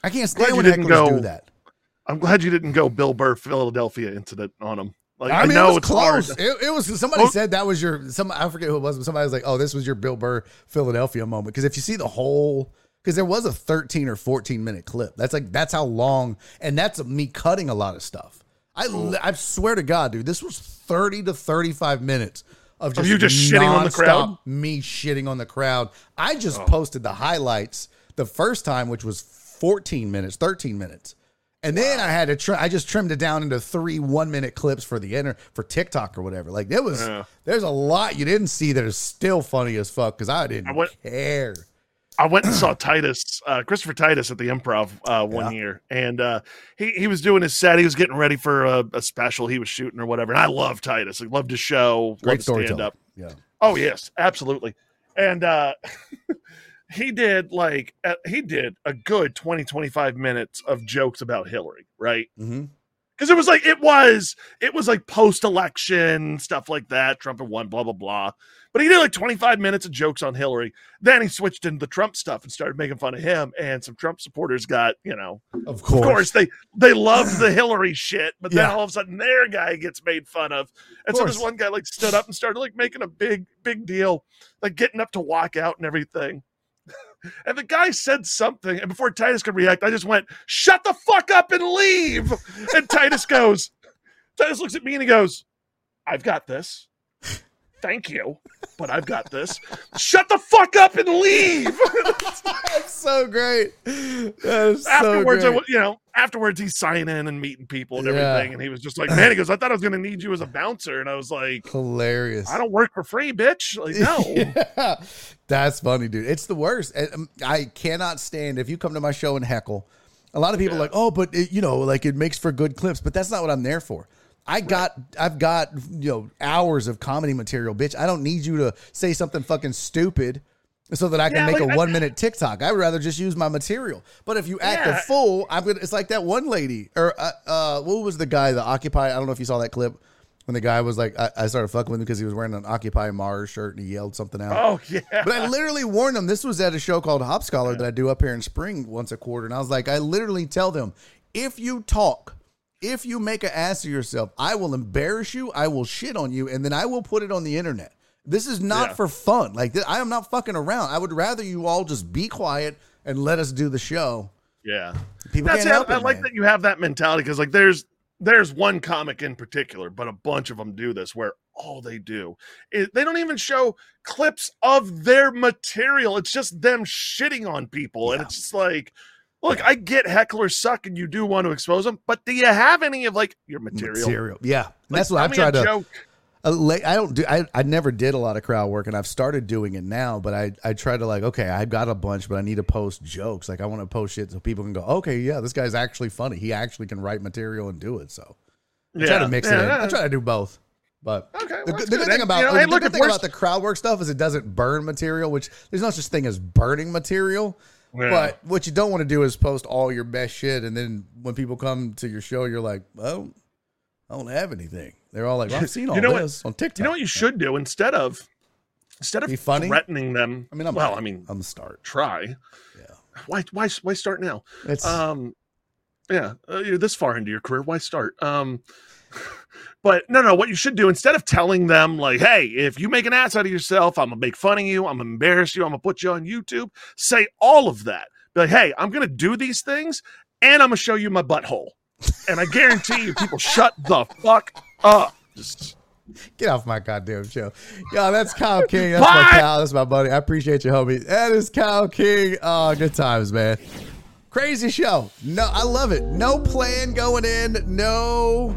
I can't stand when hecklers go, do that. I'm glad you didn't go Bill Burr Philadelphia incident on him. Like, I, mean, I know it was close. It, it, was somebody well, said that was your some I forget who it was, but somebody was like, "Oh, this was your Bill Burr Philadelphia moment." Because if you see the whole because there was a 13 or 14 minute clip. That's like that's how long, and that's me cutting a lot of stuff. I I swear to God, dude, this was 30 to 35 minutes of just, you just shitting on the crowd. Me shitting on the crowd. I just oh. posted the highlights the first time, which was 14 minutes, 13 minutes. And then wow. I had to try. I just trimmed it down into three one minute clips for the inner for TikTok or whatever. Like there was, yeah. there's a lot you didn't see that is still funny as fuck because I didn't I went, care. I went and saw Titus, uh, Christopher Titus at the Improv uh, one yeah. year, and uh, he he was doing his set. He was getting ready for a, a, special he was shooting or whatever. And I love Titus. I loved his show. Great stand up. Yeah. Oh yes, absolutely. And uh, he did like uh, he did a good 20, 25 minutes of jokes about Hillary, right? Mm-hmm because it was like it was it was like post election stuff like that. Trump had won, blah blah blah. But he did like 25 minutes of jokes on Hillary. Then he switched into the Trump stuff and started making fun of him. And some Trump supporters got, you know, of course, of course they they loved the Hillary shit, but then yeah. all of a sudden their guy gets made fun of. And of so this one guy like stood up and started like making a big big deal, like getting up to walk out and everything. And the guy said something, and before Titus could react, I just went, "Shut the fuck up and leave." And Titus goes, Titus looks at me and he goes, "I've got this." Thank you, but I've got this. Shut the fuck up and leave. That's so great. That is afterwards, so great. I, you know, afterwards he's signing and meeting people and everything, yeah. and he was just like, "Man," he goes, "I thought I was going to need you as a bouncer," and I was like, "Hilarious." I don't work for free, bitch. Like, no. yeah. That's funny, dude. It's the worst. Um, I cannot stand if you come to my show and heckle. A lot of people yeah. are like, "Oh, but it, you know, like it makes for good clips," but that's not what I'm there for. I got I've got you know hours of comedy material, bitch. I don't need you to say something fucking stupid so that I can yeah, make like, a one minute TikTok. I would rather just use my material. But if you act yeah. a fool, I'm gonna. It's like that one lady or uh, uh, what was the guy the Occupy? I don't know if you saw that clip when the guy was like, I, I started fucking with him because he was wearing an Occupy Mars shirt and he yelled something out. Oh yeah. But I literally warned them. This was at a show called Hop Scholar yeah. that I do up here in spring once a quarter, and I was like, I literally tell them if you talk if you make an ass of yourself, I will embarrass you, I will shit on you, and then I will put it on the internet. This is not yeah. for fun. Like I am not fucking around. I would rather you all just be quiet and let us do the show. Yeah, people That's can't help it, I like man. that you have that mentality because like there's there's one comic in particular, but a bunch of them do this where all they do is they don't even show clips of their material. It's just them shitting on people, yeah. and it's just like Look, I get hecklers suck and you do want to expose them, but do you have any of like your material? Material, yeah. Like, that's what I've tried to. Joke. Uh, I don't do. I, I never did a lot of crowd work, and I've started doing it now. But I I try to like, okay, I've got a bunch, but I need to post jokes. Like I want to post shit so people can go, okay, yeah, this guy's actually funny. He actually can write material and do it. So I yeah. try to mix yeah, it. In. I try to do both. But okay, well, the, the, good thing about you know, the good thing about the crowd work stuff is it doesn't burn material, which there's no such thing as burning material. Yeah. But what you don't want to do is post all your best shit, and then when people come to your show, you're like, "Well, I don't have anything." They're all like, well, "I've seen all you know this what, on TikTok." You know what you should do instead of instead of Be funny? threatening them. I mean, I'm well, I mean, I'm the start. Try. Yeah. Why? Why? Why start now? It's um, yeah. Uh, you're this far into your career. Why start? Um. But no, no, what you should do instead of telling them, like, hey, if you make an ass out of yourself, I'm gonna make fun of you, I'm gonna embarrass you, I'm gonna put you on YouTube, say all of that. Be like, hey, I'm gonna do these things and I'm gonna show you my butthole. And I guarantee you, people shut the fuck up. Just Get off my goddamn show. Yo, that's Kyle King. That's Bye. my Kyle. That's my buddy. I appreciate you, homie. That is Kyle King. Oh, good times, man. Crazy show. No, I love it. No plan going in. No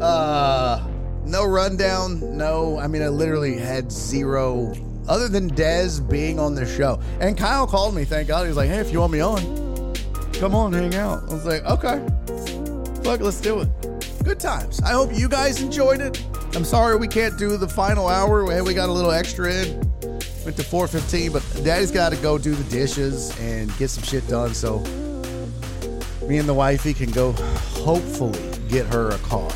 uh, no rundown. No, I mean, I literally had zero, other than Dez being on the show. And Kyle called me, thank God. He's like, hey, if you want me on, come on, hang out. I was like, okay, fuck, let's do it. Good times. I hope you guys enjoyed it. I'm sorry we can't do the final hour. Hey, we got a little extra in. Went to 4:15, but Daddy's got to go do the dishes and get some shit done. So me and the wifey can go, hopefully, get her a car.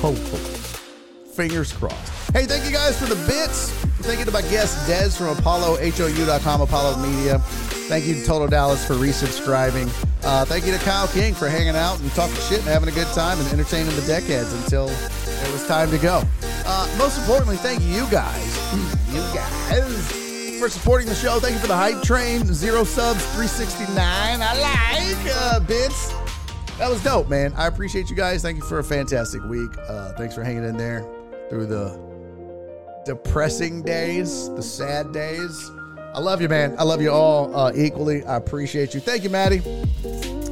Hopefully. Fingers crossed. Hey, thank you guys for the bits. Thank you to my guest, Dez from ApolloHOU.com, Apollo Media. Thank you to Total Dallas for resubscribing. Uh, thank you to Kyle King for hanging out and talking shit and having a good time and entertaining the deckheads until it was time to go. Uh, most importantly, thank you guys, you guys, for supporting the show. Thank you for the hype train. Zero subs, 369. I like uh, bits. That was dope, man. I appreciate you guys. Thank you for a fantastic week. Uh, thanks for hanging in there through the depressing days, the sad days. I love you, man. I love you all uh, equally. I appreciate you. Thank you, Maddie.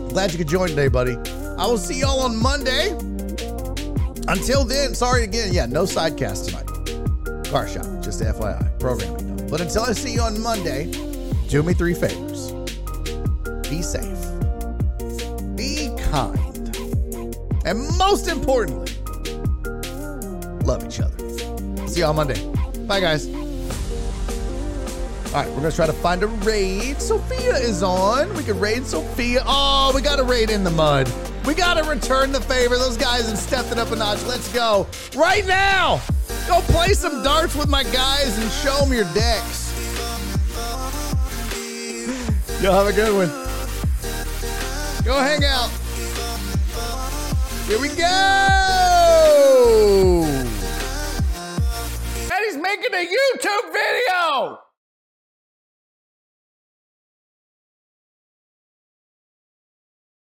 Glad you could join today, buddy. I will see y'all on Monday. Until then, sorry again. Yeah, no sidecast tonight. Car shop, just FYI. Programming. But until I see you on Monday, do me three favors. Be safe kind. And most importantly, love each other. See y'all Monday. Bye, guys. All right, we're going to try to find a raid. Sophia is on. We can raid Sophia. Oh, we got a raid in the mud. We got to return the favor. Those guys have stepped it up a notch. Let's go right now. Go play some darts with my guys and show them your decks. Y'all have a good one. Go hang out. Here we go. And he's making a YouTube video.